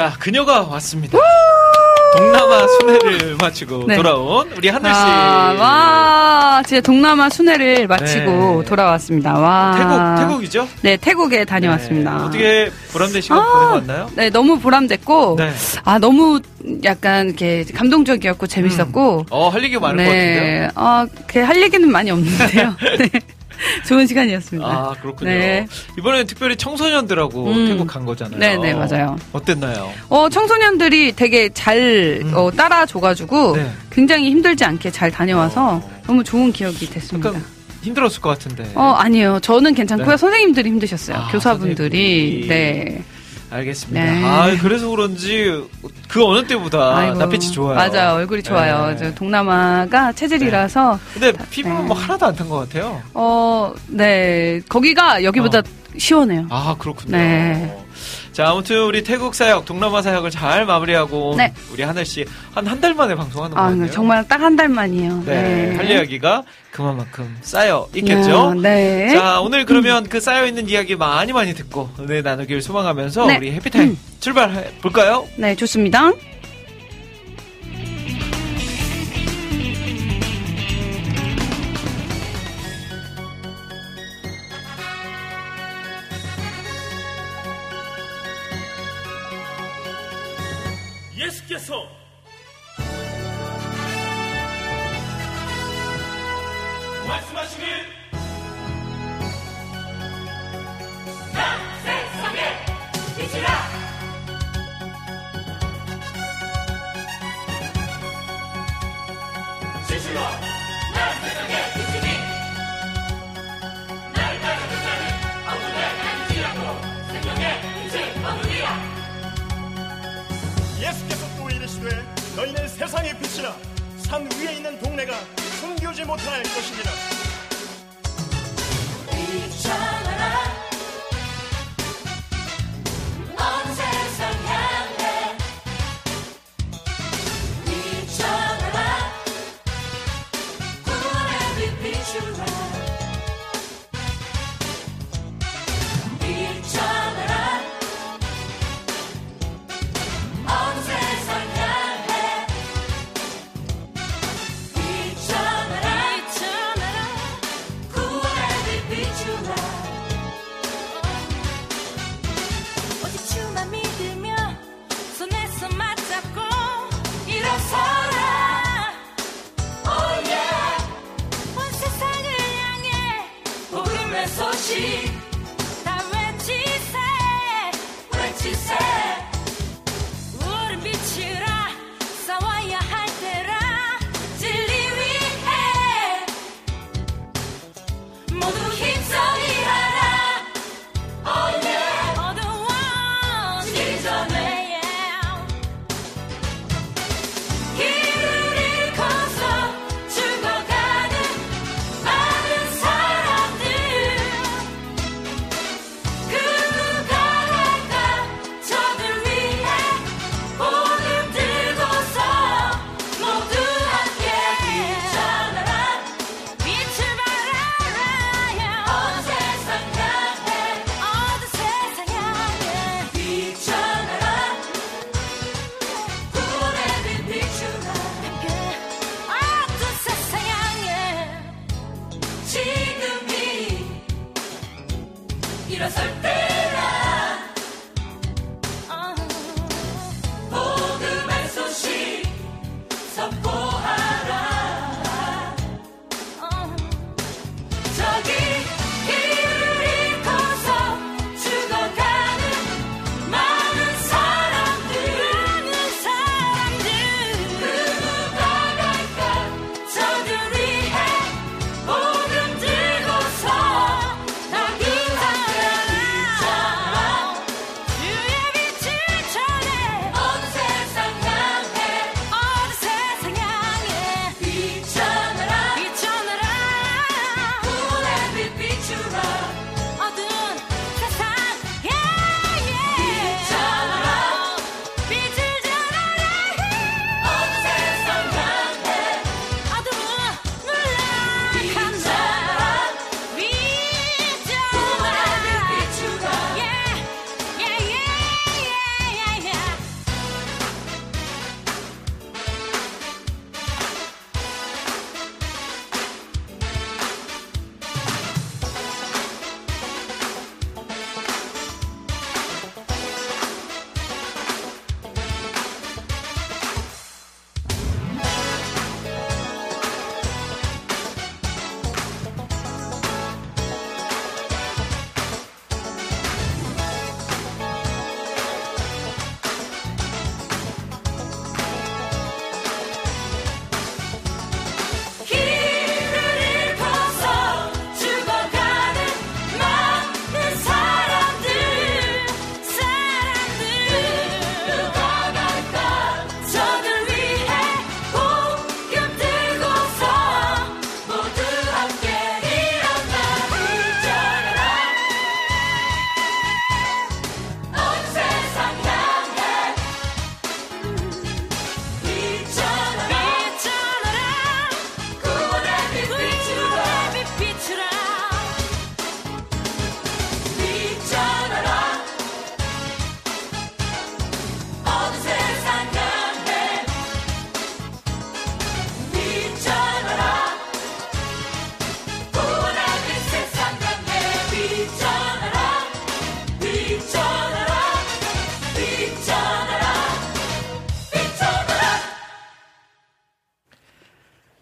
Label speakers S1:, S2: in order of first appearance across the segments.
S1: 자 그녀가 왔습니다. 동남아 순회를 마치고
S2: 네.
S1: 돌아온 우리 하늘 씨.
S2: 아, 와, 진짜 동남아 순회를 마치고
S1: 네.
S2: 돌아왔습니다. 와.
S1: 태국 태국이죠?
S2: 네, 태국에 다녀왔습니다.
S1: 네, 어떻게 보람된 시간
S2: 아,
S1: 보내고 왔나요?
S2: 네, 너무 보람됐고,
S1: 네.
S2: 아, 너무 약간 이렇게 감동적이었고 재밌었고,
S1: 어, 할 얘기가 많을 것 같은데요.
S2: 네, 어, 그할 얘기는 많이 없는데요. 네. 좋은 시간이었습니다.
S1: 아, 그렇군요.
S2: 네.
S1: 이번에는 특별히 청소년들하고
S2: 음.
S1: 태국 간 거잖아요.
S2: 네, 네, 맞아요.
S1: 어땠나요?
S2: 어, 청소년들이 되게 잘
S1: 음.
S2: 어, 따라줘가지고
S1: 네.
S2: 굉장히 힘들지 않게 잘 다녀와서
S1: 어.
S2: 너무 좋은 기억이 됐습니다.
S1: 힘들었을 것 같은데.
S2: 어, 아니에요. 저는 괜찮고요.
S1: 네.
S2: 선생님들이 힘드셨어요.
S1: 아,
S2: 교사분들이.
S1: 선생님들이.
S2: 네.
S1: 알겠습니다.
S2: 네.
S1: 아, 그래서 그런지 그 어느 때보다
S2: 아이고,
S1: 낯빛이 좋아요.
S2: 맞아요. 얼굴이 좋아요.
S1: 네.
S2: 저 동남아가 체질이라서,
S1: 근데 피부는
S2: 네.
S1: 뭐 하나도 안 탄 것 같아요.
S2: 어, 네. 거기가 여기보다
S1: 어.
S2: 시원해요.
S1: 아, 그렇군요.
S2: 네.
S1: 자, 아무튼 우리 태국 사역, 동남아 사역을 잘 마무리하고 온
S2: 네.
S1: 우리 하늘 씨한 한 달 만에 방송하는
S2: 아,
S1: 거예요.
S2: 정말 딱 한 달 만이에요.
S1: 네. 할 이야기가 그만큼 쌓여 있겠죠.
S2: 네.
S1: 자, 오늘 그러면 그 쌓여 있는 이야기 많이 많이 듣고 네, 나누길 소망하면서
S2: 네.
S1: 우리 해피타임
S2: 음.
S1: 출발해 볼까요?
S2: 네, 좋습니다.
S3: 예수께
S4: 너희는 세상의 빛이라 산 위에 있는 동네가 숨기지 못할 것이니라
S3: 비춰라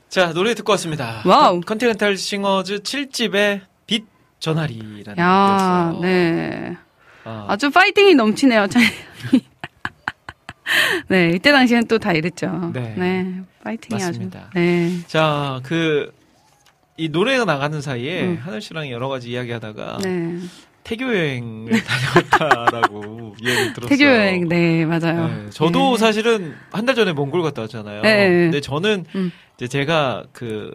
S1: 자, 노래 듣고 왔습니다.
S2: 와우.
S1: 컨티넨탈 싱어즈 7집의 빛 전하리라는
S2: 야,
S1: 곡이었어요.
S2: 네.
S1: 아,
S2: 아주 파이팅이 넘치네요, 찬이. 네, 이때 당시엔 또 다 이랬죠.
S1: 네.
S2: 파이팅이
S1: 맞습니다.
S2: 아주. 네.
S1: 자, 그, 이 노래가 나가는 사이에
S2: 음.
S1: 하늘 씨랑 여러 가지 이야기 하다가
S2: 네.
S1: 태교 여행을 다녀왔다라고 이야기 들었어요.
S2: 태교 여행, 네, 맞아요.
S1: 네, 저도
S2: 네.
S1: 사실은 한 달 전에 몽골 갔다 왔잖아요.
S2: 네.
S1: 근데 저는
S2: 음.
S1: 이제 제가 그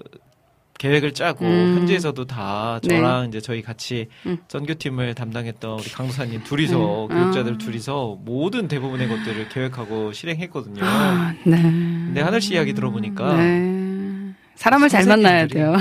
S1: 계획을 짜고
S2: 음.
S1: 현지에서도 다
S2: 네.
S1: 저랑 이제 저희 같이
S2: 음.
S1: 전교팀을 담당했던 우리 강도사님 둘이서
S2: 네.
S1: 교육자들
S2: 아.
S1: 둘이서 모든 대부분의 것들을 계획하고 실행했거든요.
S2: 아, 네.
S1: 근데 하늘 씨 이야기 들어보니까
S2: 네. 사람을 잘 만나야 돼요.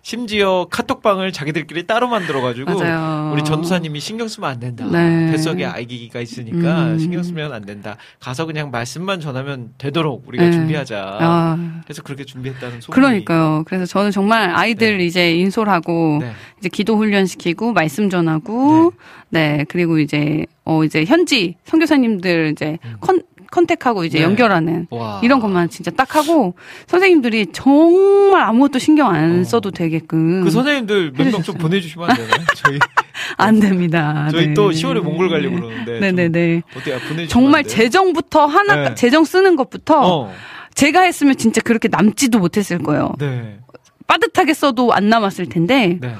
S1: 네, 심지어 카톡방을 자기들끼리 따로 만들어가지고
S2: 맞아요.
S1: 우리 전도사님이 신경 쓰면 안 된다.
S2: 네.
S1: 뱃속에 아기가 있으니까
S2: 음.
S1: 신경 쓰면 안 된다. 가서 그냥 말씀만 전하면 되도록 우리가
S2: 네.
S1: 준비하자.
S2: 아,
S1: 그래서 그렇게 준비했다는 소문이.
S2: 그러니까요. 그래서 저는 정말 아이들
S1: 네.
S2: 이제 인솔하고
S1: 네.
S2: 이제 기도 훈련 시키고 말씀 전하고 네. 그리고 이제 어 이제 현지 선교사님들 이제 컨 컨택하고 이제
S1: 음. 네.
S2: 연결하는
S1: 와.
S2: 이런 것만 진짜 딱 하고 선생님들이 정말 아무것도 신경 안
S1: 어.
S2: 써도 되게끔
S1: 그 선생님들 몇 명 좀. 보내주시면 안 되나요? 저희
S2: 안 됩니다.
S1: 저희
S2: 네.
S1: 또 10월에 몽골 가려고 그러는데 좀
S2: 네네네.
S1: 어때요? 보내주시면
S2: 정말? 재정부터 하나
S1: 네.
S2: 재정 쓰는 것부터
S1: 어.
S2: 제가 했으면 진짜 그렇게 남지도 못했을 거예요.
S1: 네.
S2: 빠듯하게 써도 안 남았을 텐데
S1: 네.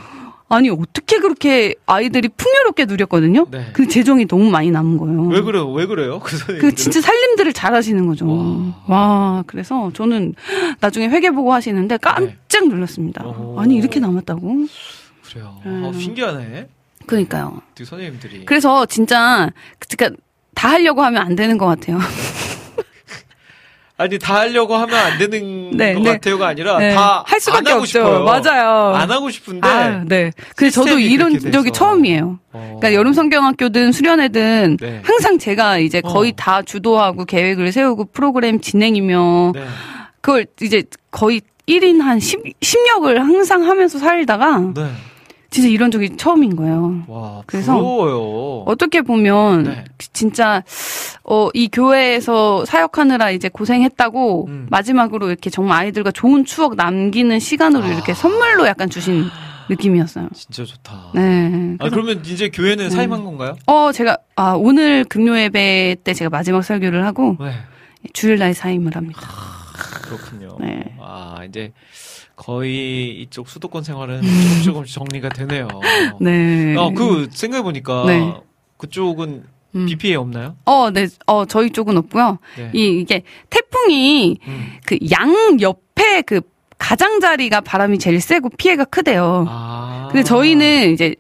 S2: 아니 어떻게 그렇게 아이들이 풍요롭게 누렸거든요.
S1: 네.
S2: 그 재정이 너무 많이 남은 거예요.
S1: 왜 그래요? 왜 그래요? 그.
S2: 그 진짜 살림들을 잘 하시는 거죠.
S1: 와.
S2: 와. 그래서 저는 나중에 회계 보고 하시는데 깜짝 놀랐습니다.
S1: 네. 오.
S2: 아니 이렇게 남았다고?
S1: 그래요.
S2: 음.
S1: 아, 신기하네.
S2: 그러니까요.
S1: 그 선생님들이.
S2: 그래서 진짜 그러니까 다 하려고 하면 안 되는 것 같아요.
S1: 아니 다 하려고 하면 안 되는
S2: 네,
S1: 것
S2: 네.
S1: 같아요가 아니라
S2: 네. 다할 수밖에 없죠.
S1: 싶어요.
S2: 맞아요.
S1: 안 하고 싶은데
S2: 아, 네. 그래서 저도 이런 적이. 처음이에요.
S1: 어.
S2: 그러니까 여름 성경학교든 수련회든
S1: 네.
S2: 항상 제가 이제 거의
S1: 어.
S2: 다 주도하고 계획을 세우고 프로그램 진행이며
S1: 네.
S2: 그걸 이제 거의 1인 한 10, 10역을 항상 하면서 살다가
S1: 네.
S2: 진짜 이런 적이 처음인 거예요.
S1: 와,
S2: 그래서
S1: 부러워요.
S2: 어떻게 보면
S1: 네.
S2: 진짜 어, 이 교회에서 사역하느라 이제 고생했다고
S1: 음.
S2: 마지막으로 이렇게 정말 아이들과 좋은 추억 남기는 시간으로
S1: 아.
S2: 이렇게 선물로 약간 주신 느낌이었어요.
S1: 진짜 좋다.
S2: 네.
S1: 아, 그러면 이제 교회는
S2: 네.
S1: 사임한 건가요?
S2: 어, 제가, 아, 오늘 금요 예배 때 제가 마지막 설교를 하고
S1: 네.
S2: 주일날 사임을 합니다.
S1: 그렇군요.
S2: 네.
S1: 아, 이제 거의 이쪽 수도권 생활은 조금 조금씩 정리가 되네요.
S2: 네.
S1: 어, 그 생각해보니까
S2: 네.
S1: 그쪽은
S2: 음.
S1: 비 피해 없나요?
S2: 어, 네. 어, 저희 쪽은 없고요.
S1: 네.
S2: 이, 이게 태풍이
S1: 음.
S2: 그양 옆에 그 가장자리가 바람이 제일 세고 피해가 크대요.
S1: 아.
S2: 근데 저희는 이제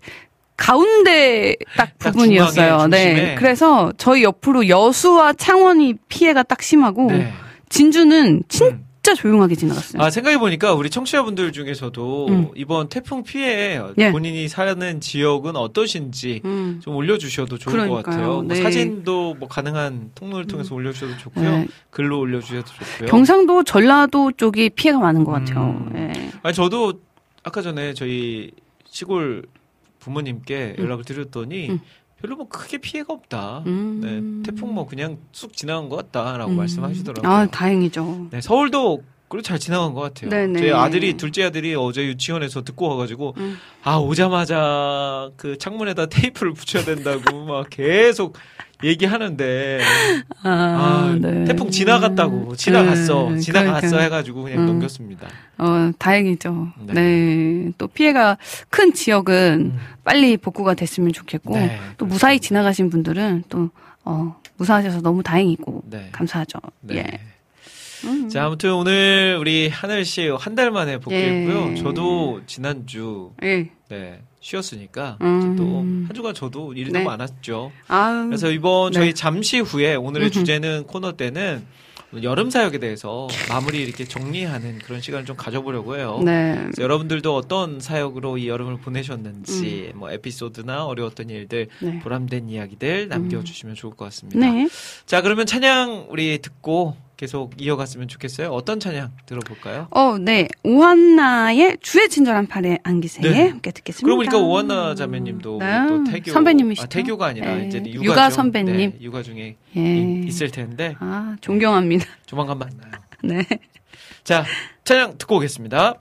S2: 가운데
S1: 딱딱
S2: 부분이었어요. 네. 그래서 저희 옆으로 여수와 창원이 피해가 딱 심하고
S1: 네.
S2: 진주는 진 짜
S1: 음.
S2: 조용하게 지나갔어요.
S1: 아, 생각해 보니까 우리 청취자분들 중에서도
S2: 음.
S1: 이번 태풍 피해
S2: 예.
S1: 본인이 사는 지역은 어떠신지
S2: 음.
S1: 좀 올려주셔도 좋을 것
S2: 그러니까요.
S1: 같아요. 뭐
S2: 네.
S1: 사진도 뭐 가능한 통로를 통해서 올려주셔도 좋고요.
S2: 네.
S1: 글로 올려주셔도 좋고요.
S2: 경상도, 전라도 쪽이 피해가 많은 것 같아요.
S1: 음.
S2: 예.
S1: 아니 저도 아까 전에 저희 시골 부모님께 연락을 드렸더니
S2: 음.
S1: 별로 뭐 크게 피해가 없다.
S2: 음.
S1: 네, 태풍 뭐 그냥 쑥 지나간 것 같다라고
S2: 음.
S1: 말씀하시더라고요.
S2: 아, 다행이죠.
S1: 네, 서울도 그래도 잘 지나간 것 같아요.
S2: 네네.
S1: 저희 아들이 둘째 아들이 어제 유치원에서 듣고 와가지고
S2: 음.
S1: 아 오자마자 그 창문에다 테이프를 붙여야 된다고 막 계속 얘기하는데
S2: 아,
S1: 아,
S2: 네.
S1: 태풍 지나갔다고 지나갔어
S2: 네,
S1: 지나갔어
S2: 그러니까.
S1: 해가지고 그냥
S2: 음.
S1: 넘겼습니다.
S2: 어, 다행이죠.
S1: 네.
S2: 네. 또 피해가 큰 지역은
S1: 음.
S2: 빨리 복구가 됐으면 좋겠고,
S1: 네,
S2: 또 무사히 지나가신 분들은 또, 어, 무사하셔서 너무 다행이고,
S1: 네.
S2: 감사하죠.
S1: 네.
S2: 예. 음.
S1: 자, 아무튼 오늘 우리 하늘 씨 한 달 만에 복귀했고요.
S2: 예.
S1: 저도 지난주
S2: 예.
S1: 네, 쉬었으니까
S2: 음.
S1: 또한 주간 저도 일이
S2: 네.
S1: 많았죠.
S2: 아
S1: 그래서 이번 저희
S2: 네.
S1: 잠시 후에 오늘의
S2: 음흠.
S1: 주제는 코너 때는 여름 사역에 대해서 마무리 이렇게 정리하는 그런 시간을 좀 가져보려고 해요.
S2: 네.
S1: 여러분들도 어떤 사역으로 이 여름을 보내셨는지 뭐 에피소드나 어려웠던 일들
S2: 음. 네.
S1: 보람된 이야기들 남겨주시면 좋을 것 같습니다.
S2: 네.
S1: 자 그러면 찬양 우리 듣고 계속 이어갔으면 좋겠어요. 어떤 찬양 들어볼까요?
S2: 어, 네. 오한나의 주의 친절한 팔에 안기세에
S1: 네.
S2: 함께 듣겠습니다.
S1: 그러고 보니까 오한나 자매님도
S2: 네.
S1: 또 태교
S2: 선배님이시죠.
S1: 아, 태교가 아니라
S2: 네.
S1: 이제 육아죠.
S2: 육아 선배님.
S1: 네, 육아 중에
S2: 예.
S1: 있을 텐데
S2: 아, 존경합니다.
S1: 조만간 만나요.
S2: 네.
S5: 자, 찬양 듣고 오겠습니다.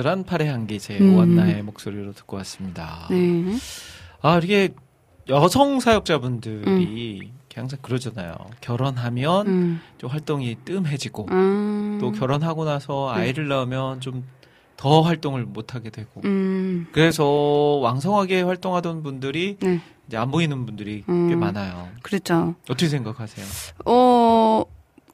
S1: 친절한
S5: 팔의 향기 제
S2: 음.
S5: 오한나의 목소리로 듣고 왔습니다.
S2: 네.
S5: 아, 이게 여성 사역자분들이
S2: 음.
S5: 항상 그러잖아요. 결혼하면
S2: 음.
S5: 좀 활동이 뜸해지고
S2: 아.
S5: 또 결혼하고 나서
S2: 네.
S5: 아이를 낳으면 좀 더 활동을 못 하게 되고
S2: 음.
S5: 그래서 왕성하게 활동하던 분들이
S2: 네.
S5: 이제 안 보이는 분들이 꽤
S2: 음.
S5: 많아요.
S2: 그렇죠.
S5: 어떻게 생각하세요?
S2: 어,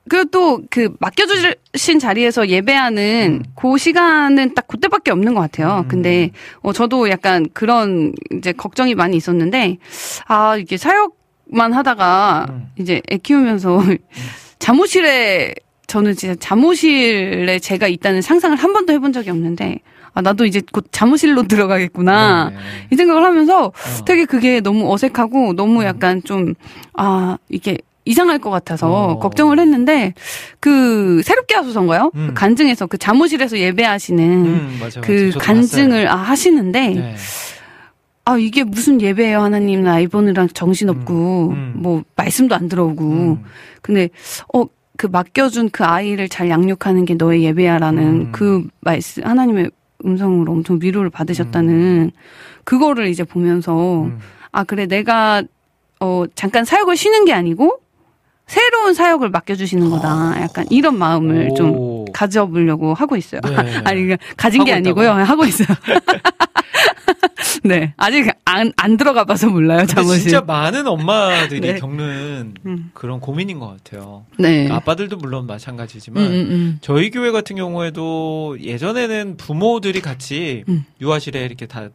S2: 그또 그 맡겨주신 자리에서 예배하는
S5: 음.
S2: 그 시간은 딱 그때밖에 없는 것 같아요.
S5: 음.
S2: 근데 어, 저도 약간 그런 이제 걱정이 많이 있었는데 아 이게 사역만 하다가
S5: 음.
S2: 이제 애 키우면서 잠옷실에 저는 진짜 잠옷실에 제가 있다는 상상을 한 번도 해본 적이 없는데 아 나도 이제 곧 잠옷실로 들어가겠구나
S5: 네.
S2: 이 생각을 하면서
S5: 어.
S2: 되게 그게 너무 어색하고 너무
S5: 음.
S2: 약간 좀, 아, 이게 이상할 것 같아서
S5: 어.
S2: 걱정을 했는데, 그, 새롭게 하소서인가요?
S5: 음.
S2: 그 간증에서 그 잠옷실에서 예배하시는
S5: 음,
S2: 그 간증을 아, 하시는데.
S5: 네.
S2: 아, 이게 무슨 예배예요, 하나님. 나 아이 보느라 정신 없고,
S5: 음, 음.
S2: 뭐, 말씀도 안 들어오고.
S5: 음.
S2: 근데, 어, 그 맡겨준 그 아이를 잘 양육하는 게 너의 예배야라는
S5: 음.
S2: 그 말씀, 하나님의 음성으로 엄청 위로를 받으셨다는 그거를 이제 보면서,
S5: 음.
S2: 아, 그래, 내가, 어, 잠깐 사역을 쉬는 게 아니고, 새로운 사역을 맡겨주시는 거다. 약간 이런 마음을 좀
S5: 오.
S2: 가져보려고 하고 있어요.
S5: 네.
S2: 아니, 그러니까 가진 게 아니고요.
S5: 있다고요?
S2: 하고 있어요. 네. 아직 안, 안 들어가 봐서 몰라요, 잠옷이.
S1: 진짜 많은 엄마들이
S2: 네.
S1: 겪는
S2: 음.
S1: 그런 고민인 것 같아요.
S2: 네.
S1: 아빠들도 물론 마찬가지지만
S2: 음, 음, 음.
S1: 저희 교회 같은 경우에도 예전에는 부모들이 같이
S2: 음.
S1: 유아실에 이렇게 다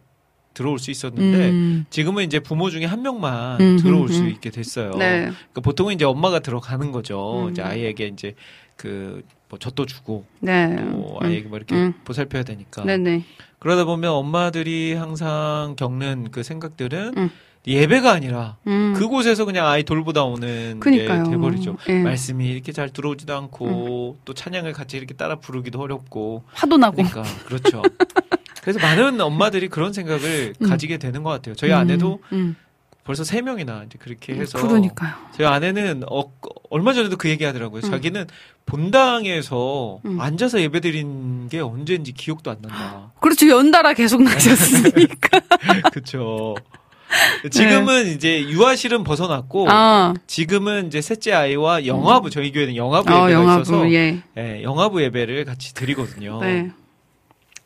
S1: 들어올 수 있었는데
S2: 음.
S1: 지금은 이제 부모 중에 한 명만
S2: 음,
S1: 들어올
S2: 음,
S1: 수
S2: 음.
S1: 있게 됐어요.
S2: 네.
S1: 그러니까 보통은 이제 엄마가 들어가는 거죠.
S2: 음.
S1: 이제 아이에게 이제 그 뭐 젖도 주고
S2: 네.
S1: 또
S2: 음.
S1: 아이에게 뭐 이렇게
S2: 음.
S1: 보살펴야 되니까.
S2: 네네.
S1: 그러다 보면 엄마들이 항상 겪는 그 생각들은
S2: 음.
S1: 예배가 아니라
S2: 음.
S1: 그곳에서 그냥 아이 돌보다 오는
S2: 그니까요.
S1: 게 돼버리죠.
S2: 예.
S1: 말씀이 이렇게 잘 들어오지도 않고 또 찬양을 같이 이렇게 따라 부르기도 어렵고
S2: 화도 나고.
S1: 그러니까 그렇죠. 그래서 많은 엄마들이 그런 생각을
S2: 음.
S1: 가지게 되는 것 같아요. 저희 아내도
S2: 음.
S1: 벌써 세 명이나 이제 그렇게 해서
S2: 그러니까요.
S1: 저희 아내는 어, 얼마 전에도 그 얘기 하더라고요.
S2: 음.
S1: 자기는 본당에서
S2: 음.
S1: 앉아서 예배드린 게 언제인지 기억도 안 난다.
S2: 그렇죠. 연달아 계속 나셨으니까.
S1: 그렇죠. 지금은 이제 유아실은 벗어났고
S2: 네. 아,
S1: 지금은 이제 셋째 아이와 영화부 저희 교회는 영화부 예배가
S2: 어,
S1: 있어서
S2: 영화부, 예.
S1: 예, 영화부 예배를 같이 드리거든요.
S2: 네.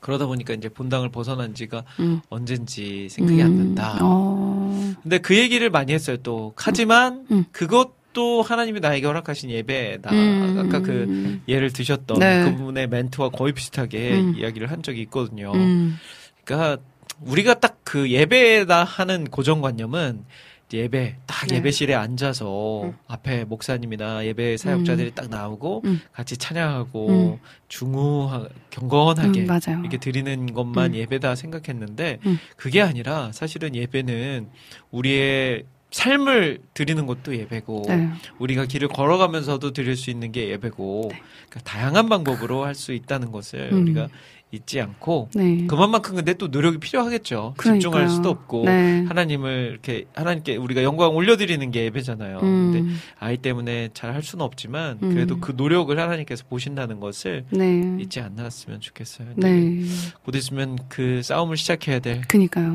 S1: 그러다 보니까 이제 본당을 벗어난 지가
S2: 음.
S1: 언젠지 생각이 안
S2: 음.
S1: 난다.
S2: 어.
S1: 근데 그 얘기를 많이 했어요. 또 하지만
S2: 음.
S1: 그것도 하나님이 나에게 허락하신 예배다.
S2: 음.
S1: 아까 그 예를 드셨던
S2: 네.
S1: 그분의 멘트와 거의 비슷하게
S2: 음.
S1: 이야기를 한 적이 있거든요.
S2: 음.
S1: 그러니까 우리가 딱 그 예배다 하는 고정관념은 예배 딱
S2: 네.
S1: 예배실에 앉아서
S2: 음.
S1: 앞에 목사님이나 예배 사역자들이 딱 나오고
S2: 음.
S1: 같이 찬양하고
S2: 음.
S1: 중후 경건하게
S2: 음.
S1: 이렇게 드리는 것만
S2: 음.
S1: 예배다 생각했는데
S2: 음.
S1: 그게 아니라 사실은 예배는 우리의 삶을 드리는 것도 예배고
S2: 네.
S1: 우리가 길을 걸어가면서도 드릴 수 있는 게 예배고 그러니까 다양한 방법으로 할 수 있다는 것을
S2: 음.
S1: 우리가 잊지 않고
S2: 네.
S1: 그만큼 근데 또 노력이 필요하겠죠.
S2: 그러니까요.
S1: 집중할 수도 없고
S2: 네.
S1: 하나님을 이렇게 하나님께 우리가 영광 올려드리는 게 예배잖아요. 근데
S2: 음.
S1: 아이 때문에 잘 할 수는 없지만
S2: 음.
S1: 그래도 그 노력을 하나님께서 보신다는 것을
S2: 네.
S1: 잊지 않았으면 좋겠어요.
S2: 네.
S1: 곧 있으면 그 싸움을 시작해야 될
S2: 그니까요.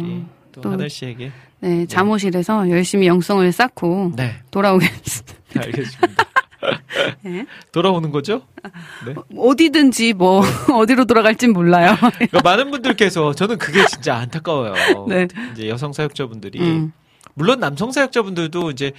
S1: 또,
S2: 또-
S1: 하늘 씨에게
S2: 네. 잠옷실에서 열심히 영성을 쌓고
S1: 네
S2: 돌아오겠습니다.
S1: 알겠습니다.
S2: 네.
S1: 돌아오는 거죠? 네.
S2: 어디든지 뭐 어디로 돌아갈진 몰라요.
S1: 그러니까 많은 분들께서 저는 그게 진짜 안타까워요.
S2: 네.
S1: 이제 여성 사역자분들이
S2: 음.
S1: 물론 남성 사역자분들도 이제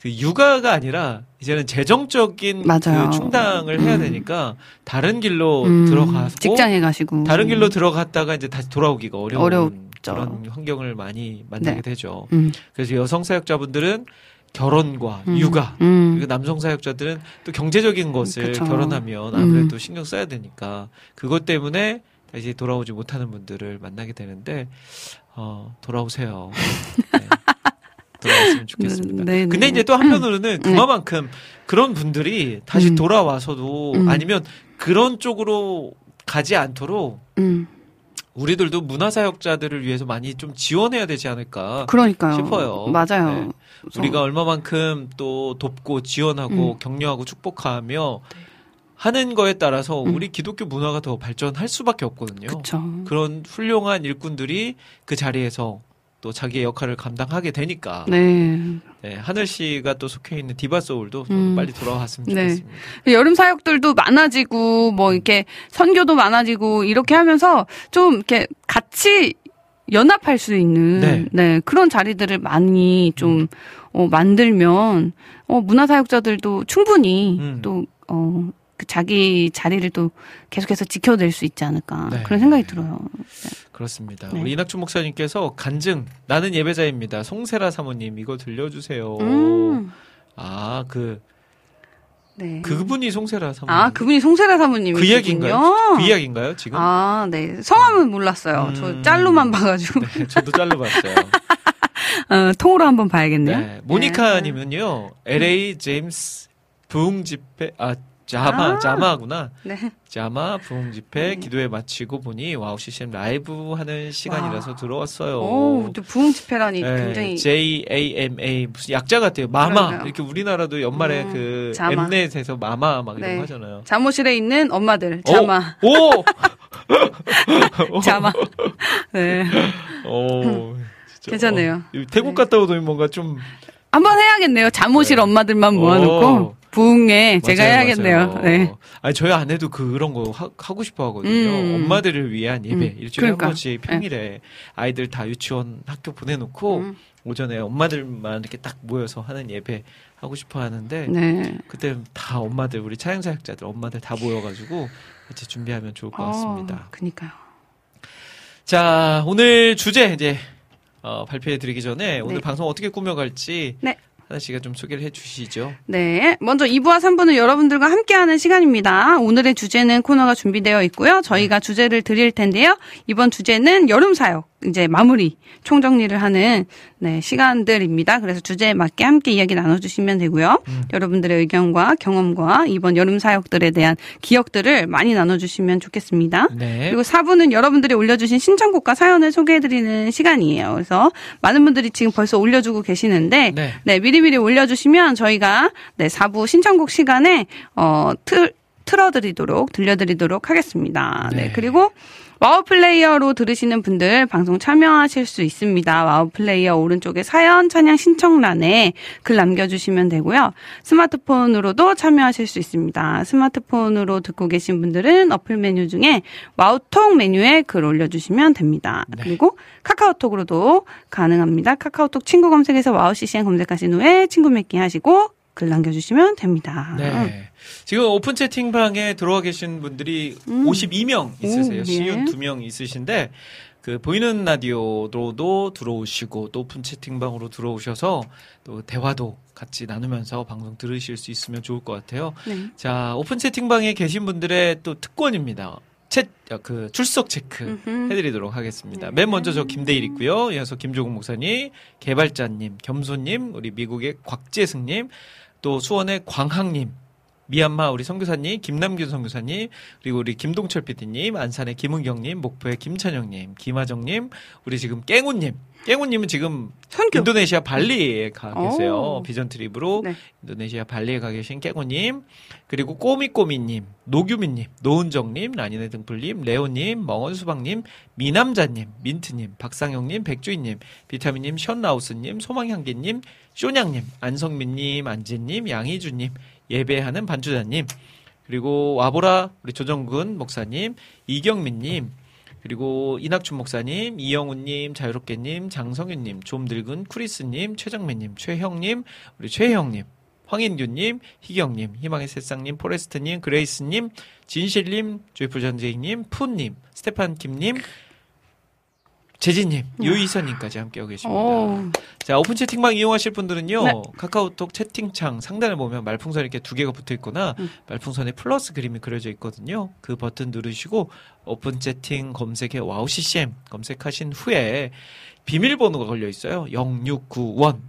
S1: 그 육아가 아니라 이제는 재정적인. 그 충당을 해야
S2: 음.
S1: 되니까 다른 길로
S2: 음,
S1: 들어가서
S2: 직장에 가시고
S1: 다른 길로 들어갔다가 이제 다시 돌아오기가 어려운
S2: 어렵죠.
S1: 그런 환경을 많이 만나게
S2: 네.
S1: 되죠.
S2: 음.
S1: 그래서 여성 사역자분들은 결혼과
S2: 음.
S1: 육아
S2: 음.
S1: 그리고 남성 사역자들은 또 경제적인 것을
S2: 그쵸.
S1: 결혼하면 아무래도 신경 써야 되니까 그것 때문에 다시 돌아오지 못하는 분들을 만나게 되는데 어, 돌아오세요. 네. 돌아왔으면 좋겠습니다.
S2: 네, 네.
S1: 근데 이제 또 한편으로는 그만큼 그런 분들이 다시
S2: 음.
S1: 돌아와서도
S2: 음.
S1: 아니면 그런 쪽으로 가지 않도록
S2: 음.
S1: 우리들도 문화사역자들을 위해서 많이 좀 지원해야 되지 않을까
S2: 그러니까요.
S1: 싶어요.
S2: 맞아요.
S1: 네. 우리가 얼마만큼 또 돕고 지원하고
S2: 음.
S1: 격려하고 축복하며 하는 거에 따라서
S2: 음.
S1: 우리 기독교 문화가 더 발전할 수밖에 없거든요.
S2: 그쵸.
S1: 그런 훌륭한 일꾼들이 그 자리에서 또 자기의 역할을 감당하게 되니까
S2: 네.
S1: 네, 하늘 씨가 또 속해 있는 디바 소울도
S2: 음.
S1: 빨리 돌아왔으면
S2: 네.
S1: 좋겠습니다.
S2: 여름 사역들도 많아지고 뭐 이렇게 선교도 많아지고 이렇게 하면서 좀 이렇게 같이 연합할 수 있는
S1: 네.
S2: 네, 그런 자리들을 많이 좀 어, 만들면 어, 문화 사역자들도 충분히
S1: 음.
S2: 또 어, 그 자기 자리를 또 계속해서 지켜낼 수 있지 않을까
S1: 네.
S2: 그런 생각이 들어요.
S1: 그렇습니다.
S2: 네.
S1: 우리 이낙준 목사님께서 간증 나는 예배자입니다. 송세라 사모님 이거 들려주세요.
S2: 음.
S1: 아그
S2: 네.
S1: 그분이 송세라 사모님.
S2: 아 그분이 송세라 사모님이시군요.
S1: 그 이야기인가요? 그 이야기인가요 지금?
S2: 아, 네. 성함은 몰랐어요.
S1: 음.
S2: 저 짤로만 봐가지고
S1: 네, 저도 잘라봤어요.
S2: 어, 통으로 한번 봐야겠네요.
S1: 네, 모니카님은요 LA 제임스 부흥 집회 아 자마
S2: 아.
S1: 자마구나
S2: 네.
S1: 자마 부흥 집회 기도회 마치고 보니 와우 CCM 라이브 하는 시간이라서
S2: 와.
S1: 들어왔어요.
S2: 오, 또 부흥 집회라니
S1: 네,
S2: 굉장히
S1: J A M A 무슨 약자 같아요. 마마
S2: 그러니까요.
S1: 이렇게 우리나라도 연말에
S2: 음,
S1: 그
S2: 자마.
S1: 엠넷에서 마마 막 이런
S2: 네.
S1: 거 하잖아요.
S2: 자모실에 있는 엄마들 자마
S1: 오, 오!
S2: 자마. 네.
S1: 오, 진짜,
S2: 괜찮네요.
S1: 어, 태국
S2: 네.
S1: 갔다 오더니 뭔가 좀
S2: 한번 해야겠네요. 자모실
S1: 네.
S2: 엄마들만 모아놓고
S1: 어,
S2: 부흥회 제가
S1: 맞아요,
S2: 해야겠네요.
S1: 맞아요.
S2: 네.
S1: 아니 저희 아내도 그런 거 하, 고 싶어 하거든요.
S2: 음.
S1: 엄마들을 위한 예배
S2: 음,
S1: 일주일에
S2: 그러니까.
S1: 한 번씩 평일에 아이들 다 유치원 학교 보내놓고
S2: 음.
S1: 오전에 엄마들만 이렇게 딱 모여서 하는 예배 하고 싶어 하는데
S2: 네.
S1: 그때 다 엄마들 우리 차양 사역자들 엄마들 다 모여가지고 같이 준비하면 좋을 것 같습니다.
S2: 어, 그니까요.
S1: 자 오늘 주제 이제 어, 발표해 드리기 전에 오늘
S2: 네.
S1: 방송 어떻게 꾸며갈지
S2: 네.
S1: 하나 씨가 좀 소개를 해주시죠.
S2: 네. 먼저 2부와 3부는 여러분들과 함께하는 시간입니다. 오늘의 주제는 코너가 준비되어 있고요. 저희가 주제를 드릴 텐데요. 이번 주제는 여름 사역, 이제 마무리, 총정리를 하는 네, 시간들입니다. 그래서 주제에 맞게 함께 이야기 나눠주시면 되고요. 여러분들의 의견과 경험과 이번 여름 사역들에 대한 기억들을 많이 나눠주시면 좋겠습니다.
S1: 네.
S2: 그리고 4부는 여러분들이 올려주신 신청곡과 사연을 소개해드리는 시간이에요. 그래서 많은 분들이 지금 벌써 올려주고 계시는데,
S1: 네.
S2: 네, 미리미리 올려주시면 저희가 네, 4부 신청곡 시간에 어, 틀, 틀어드리도록, 들려드리도록 하겠습니다. 네.
S1: 네.
S2: 그리고 와우 플레이어로 들으시는 분들 방송 참여하실 수 있습니다. 와우 플레이어 오른쪽에 사연 찬양 신청란에 글 남겨주시면 되고요. 스마트폰으로도 참여하실 수 있습니다. 스마트폰으로 듣고 계신 분들은 어플 메뉴 중에 와우톡 메뉴에 글 올려주시면 됩니다.
S1: 네.
S2: 그리고 카카오톡으로도 가능합니다. 카카오톡 친구 검색에서 와우 CCM 검색하신 후에 친구 맺기 하시고 글 남겨주시면 됩니다.
S1: 네. 지금 오픈 채팅방에 들어와 계신 분들이
S2: 음.
S1: 52명 있으세요.
S2: 오,
S1: 쉰
S2: 예.
S1: 2명 있으신데 그 보이는 라디오로도 들어오시고 또 오픈 채팅방으로 들어오셔서 또 대화도 같이 나누면서 방송 들으실 수 있으면 좋을 것 같아요.
S2: 네.
S1: 자, 오픈 채팅방에 계신 분들의 또 특권입니다. 채, 어, 그 출석 체크. 해드리도록 하겠습니다.
S2: 네.
S1: 맨 먼저 저 김대일 있고요. 이어서 김조국 목사님, 개발자님, 겸손님, 우리 미국의 곽재승님, 또 수원의 광학님, 미얀마 우리 선교사님, 김남균 선교사님, 그리고 우리 김동철 PD님, 안산의 김은경님, 목포의 김찬영님, 김하정님, 우리 지금 깽우님. 깽우님은 지금
S2: 선교.
S1: 인도네시아 발리에 가 계세요.
S2: 오.
S1: 비전 트립으로
S2: 네.
S1: 인도네시아 발리에 가 계신 깨고님, 그리고 꼬미꼬미님, 노규민님, 노은정님, 라니네 등불님, 레오님, 멍언수박님, 미남자님, 민트님, 박상영님, 백주인님, 비타민님, 션라우스님, 소망향기님, 쇼냥님, 안성민님, 안지님, 양희주님, 예배하는 반주자님, 그리고 와보라 우리 조정근 목사님, 이경민님, 그리고 이낙춘 목사님, 이영훈님, 자유롭게님, 장성윤님, 좀 늙은 쿠리스님, 최정민님, 최형님, 우리 최형님, 황인규님, 희경님, 희망의 새싹님, 포레스트님, 그레이스님, 진실님, 조이풀 전재희님, 푸님, 스테판 김님, 재진님, 유이선님까지 함께하고 계십니다.
S2: 오.
S1: 자, 오픈 채팅방 이용하실 분들은요,
S2: 네.
S1: 카카오톡 채팅창 상단을 보면 말풍선 이렇게 두 개가 붙어 있거나,
S2: 음.
S1: 말풍선에 플러스 그림이 그려져 있거든요. 그 버튼 누르시고, 오픈 채팅 검색에 와우 CCM 검색하신 후에, 비밀번호가 걸려 있어요. 0691,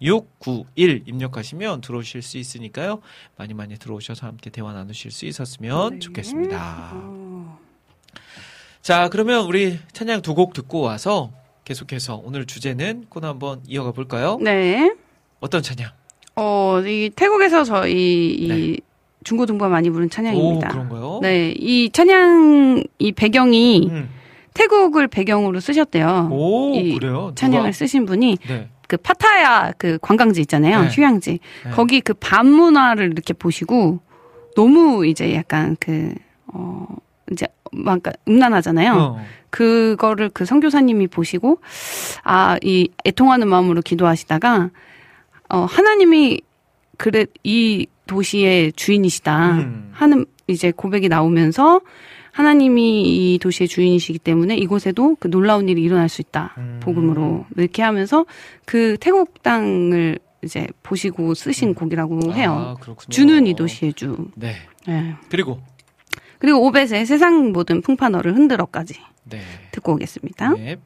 S1: 0691 입력하시면 들어오실 수 있으니까요. 많이 많이 들어오셔서 함께 대화 나누실 수 있었으면
S2: 네.
S1: 좋겠습니다.
S2: 어.
S1: 자, 그러면 우리 찬양 두 곡 듣고 와서 계속해서 오늘 주제는 코너 한번 이어가 볼까요?
S2: 네.
S1: 어떤 찬양?
S2: 어, 이 태국에서 저희 이
S1: 네.
S2: 중고등부가 많이 부른
S1: 오,
S2: 찬양입니다.
S1: 그런가요?
S2: 네, 이 찬양 이 배경이
S1: 음.
S2: 태국을 배경으로 쓰셨대요.
S1: 오,
S2: 이
S1: 그래요? 누가?
S2: 찬양을 쓰신 분이
S1: 네.
S2: 그 파타야 그 관광지 있잖아요.
S1: 네.
S2: 휴양지.
S1: 네.
S2: 거기 그 밤문화를 이렇게 보시고 너무 이제 약간 그, 어, 이제 막 음란하잖아요.
S1: 어.
S2: 그거를 그 선교사님이 보시고 아 이 애통하는 마음으로 기도하시다가 어 하나님이 그래 이 도시의 주인이시다
S1: 음.
S2: 하는 이제 고백이 나오면서 하나님이 이 도시의 주인이시기 때문에 이곳에도 그 놀라운 일이 일어날 수 있다
S1: 음.
S2: 복음으로 이렇게 하면서 그 태국 땅을 이제 보시고 쓰신 곡이라고 해요.
S1: 아, 그렇군요.
S2: 주는 이 도시의 주.
S1: 네.
S2: 예.
S1: 그리고
S2: 그리고 오벳의 세상 모든 풍파너를 흔들어까지
S1: 네.
S2: 듣고 오겠습니다.
S1: 네.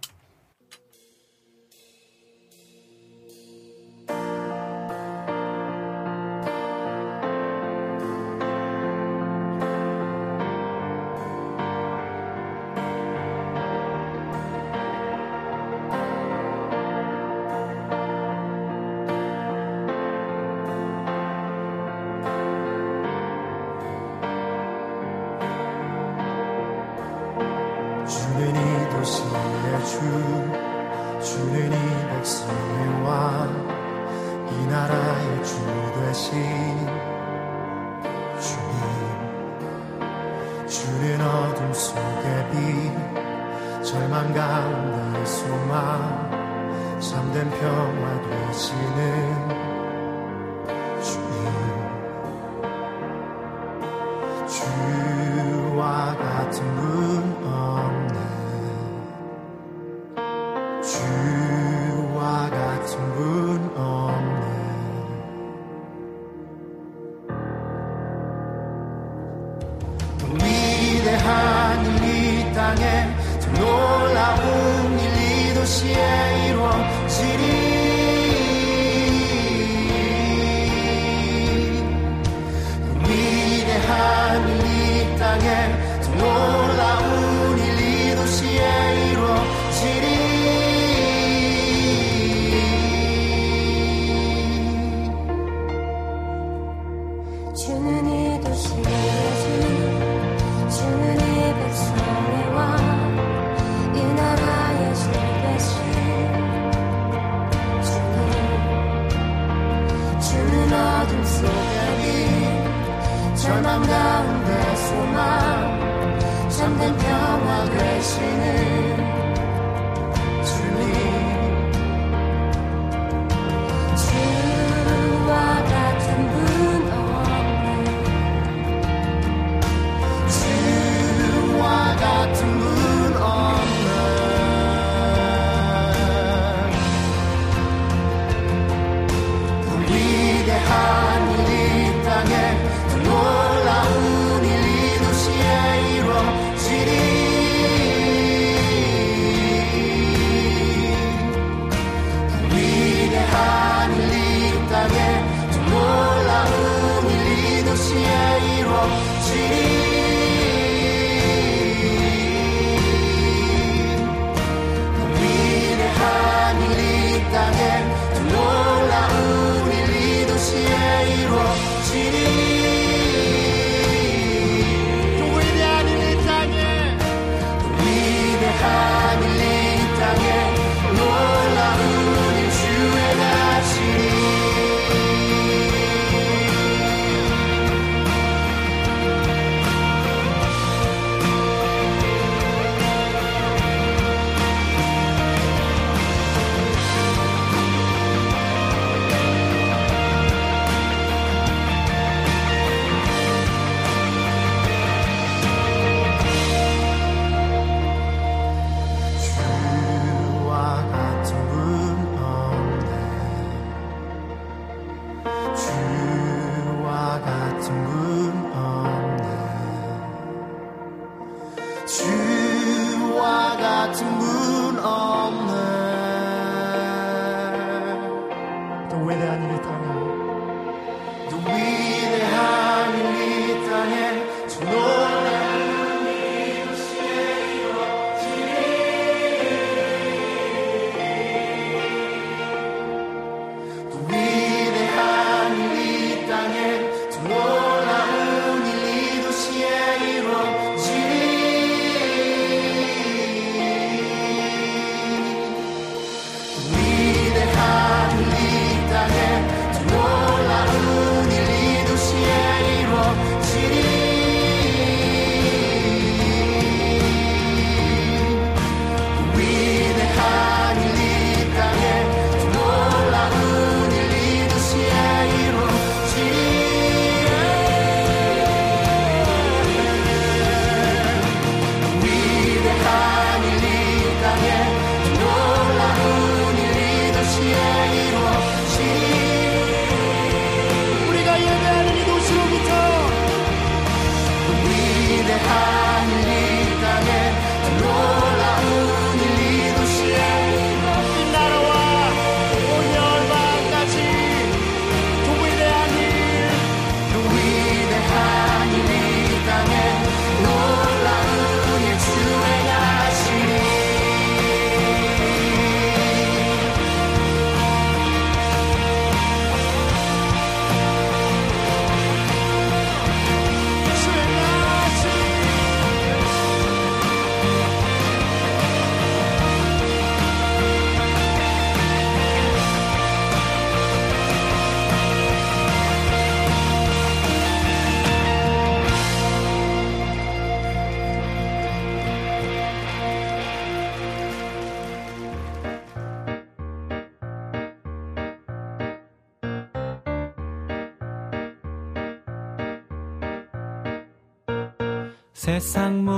S6: sang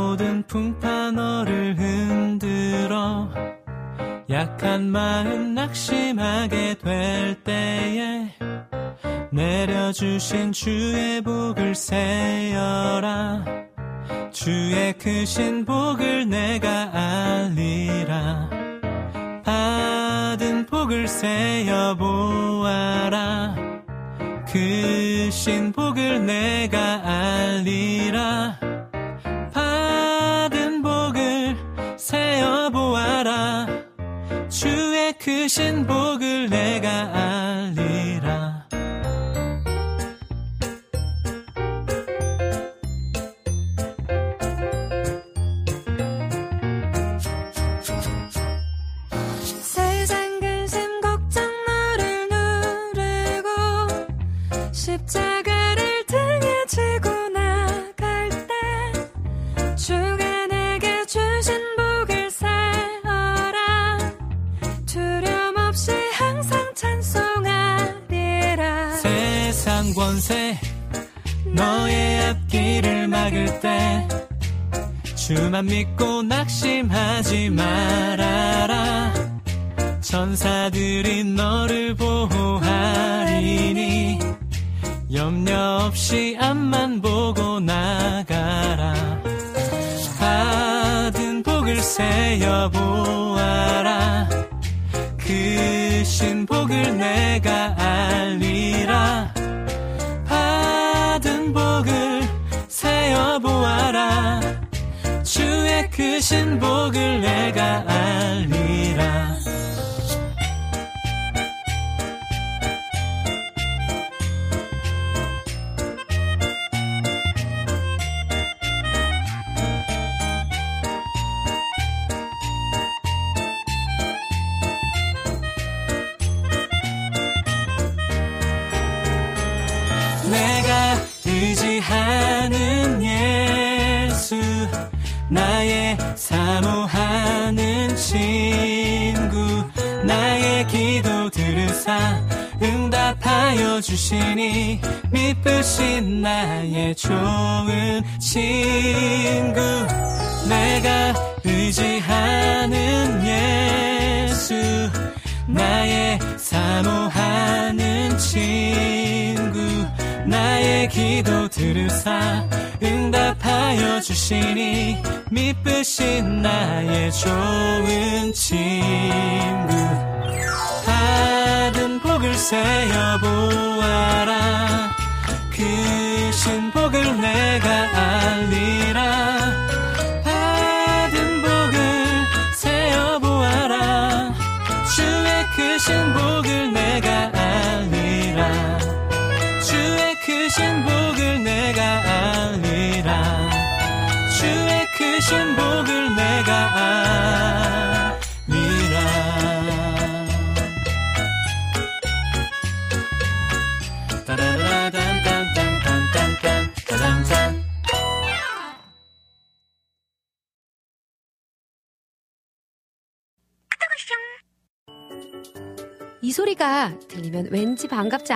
S6: 그
S7: 신복을 내가
S8: 안 mi.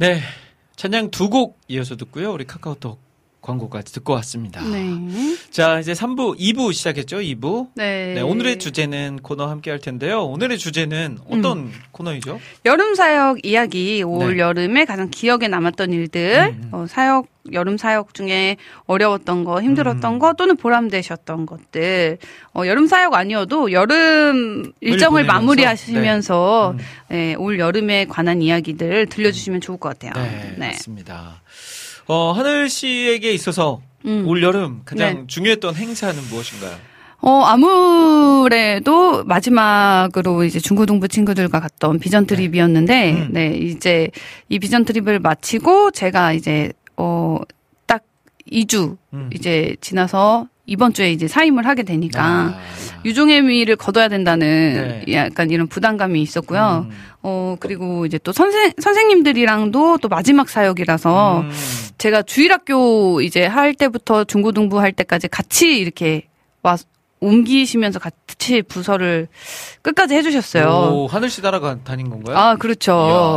S1: 네. 찬양 두 곡 이어서 듣고요. 우리 카카오톡 광고까지 듣고 왔습니다.
S2: 네.
S1: 자, 이제 3부, 2부 시작했죠, 2부.
S2: 네.
S1: 네, 오늘의 주제는 코너 함께 할 텐데요. 오늘의 주제는 어떤
S2: 음.
S1: 코너이죠?
S2: 여름 사역 이야기 올
S1: 네.
S2: 여름에 가장 기억에 남았던 일들
S1: 음, 음.
S2: 어, 사역 여름 사역 중에 어려웠던 거 힘들었던
S1: 음.
S2: 거 또는 보람되셨던 것들 어, 여름 사역 아니어도 여름 일정을
S1: 보내면서?
S2: 마무리하시면서
S1: 음.
S2: 네, 올 여름에 관한 이야기들 들려주시면 좋을 것 같아요.
S1: 네, 맞습니다. 어, 하늘 씨에게 있어서
S2: 음.
S1: 올 여름 가장
S2: 네.
S1: 중요했던 행사는 무엇인가요?
S2: 어, 아무래도 마지막으로 이제 중고등부 친구들과 갔던 비전 트립이었는데,
S1: 음.
S2: 네, 이제 이 비전 트립을 마치고 제가 이제, 어, 딱 2주
S1: 음.
S2: 이제 지나서 이번 주에 이제 사임을 하게 되니까
S1: 아,
S2: 유종의 미를 거둬야 된다는
S1: 네.
S2: 약간 이런 부담감이 있었고요.
S1: 음.
S2: 어, 그리고 이제 또 선생, 선생님들이랑도 또 마지막 사역이라서
S1: 음.
S2: 제가 주일학교 이제 할 때부터 중고등부 할 때까지 같이 이렇게 와 옮기시면서 같이 부서를 끝까지 해주셨어요.
S1: 오, 하늘 씨 따라가 다닌 건가요?
S2: 아 그렇죠.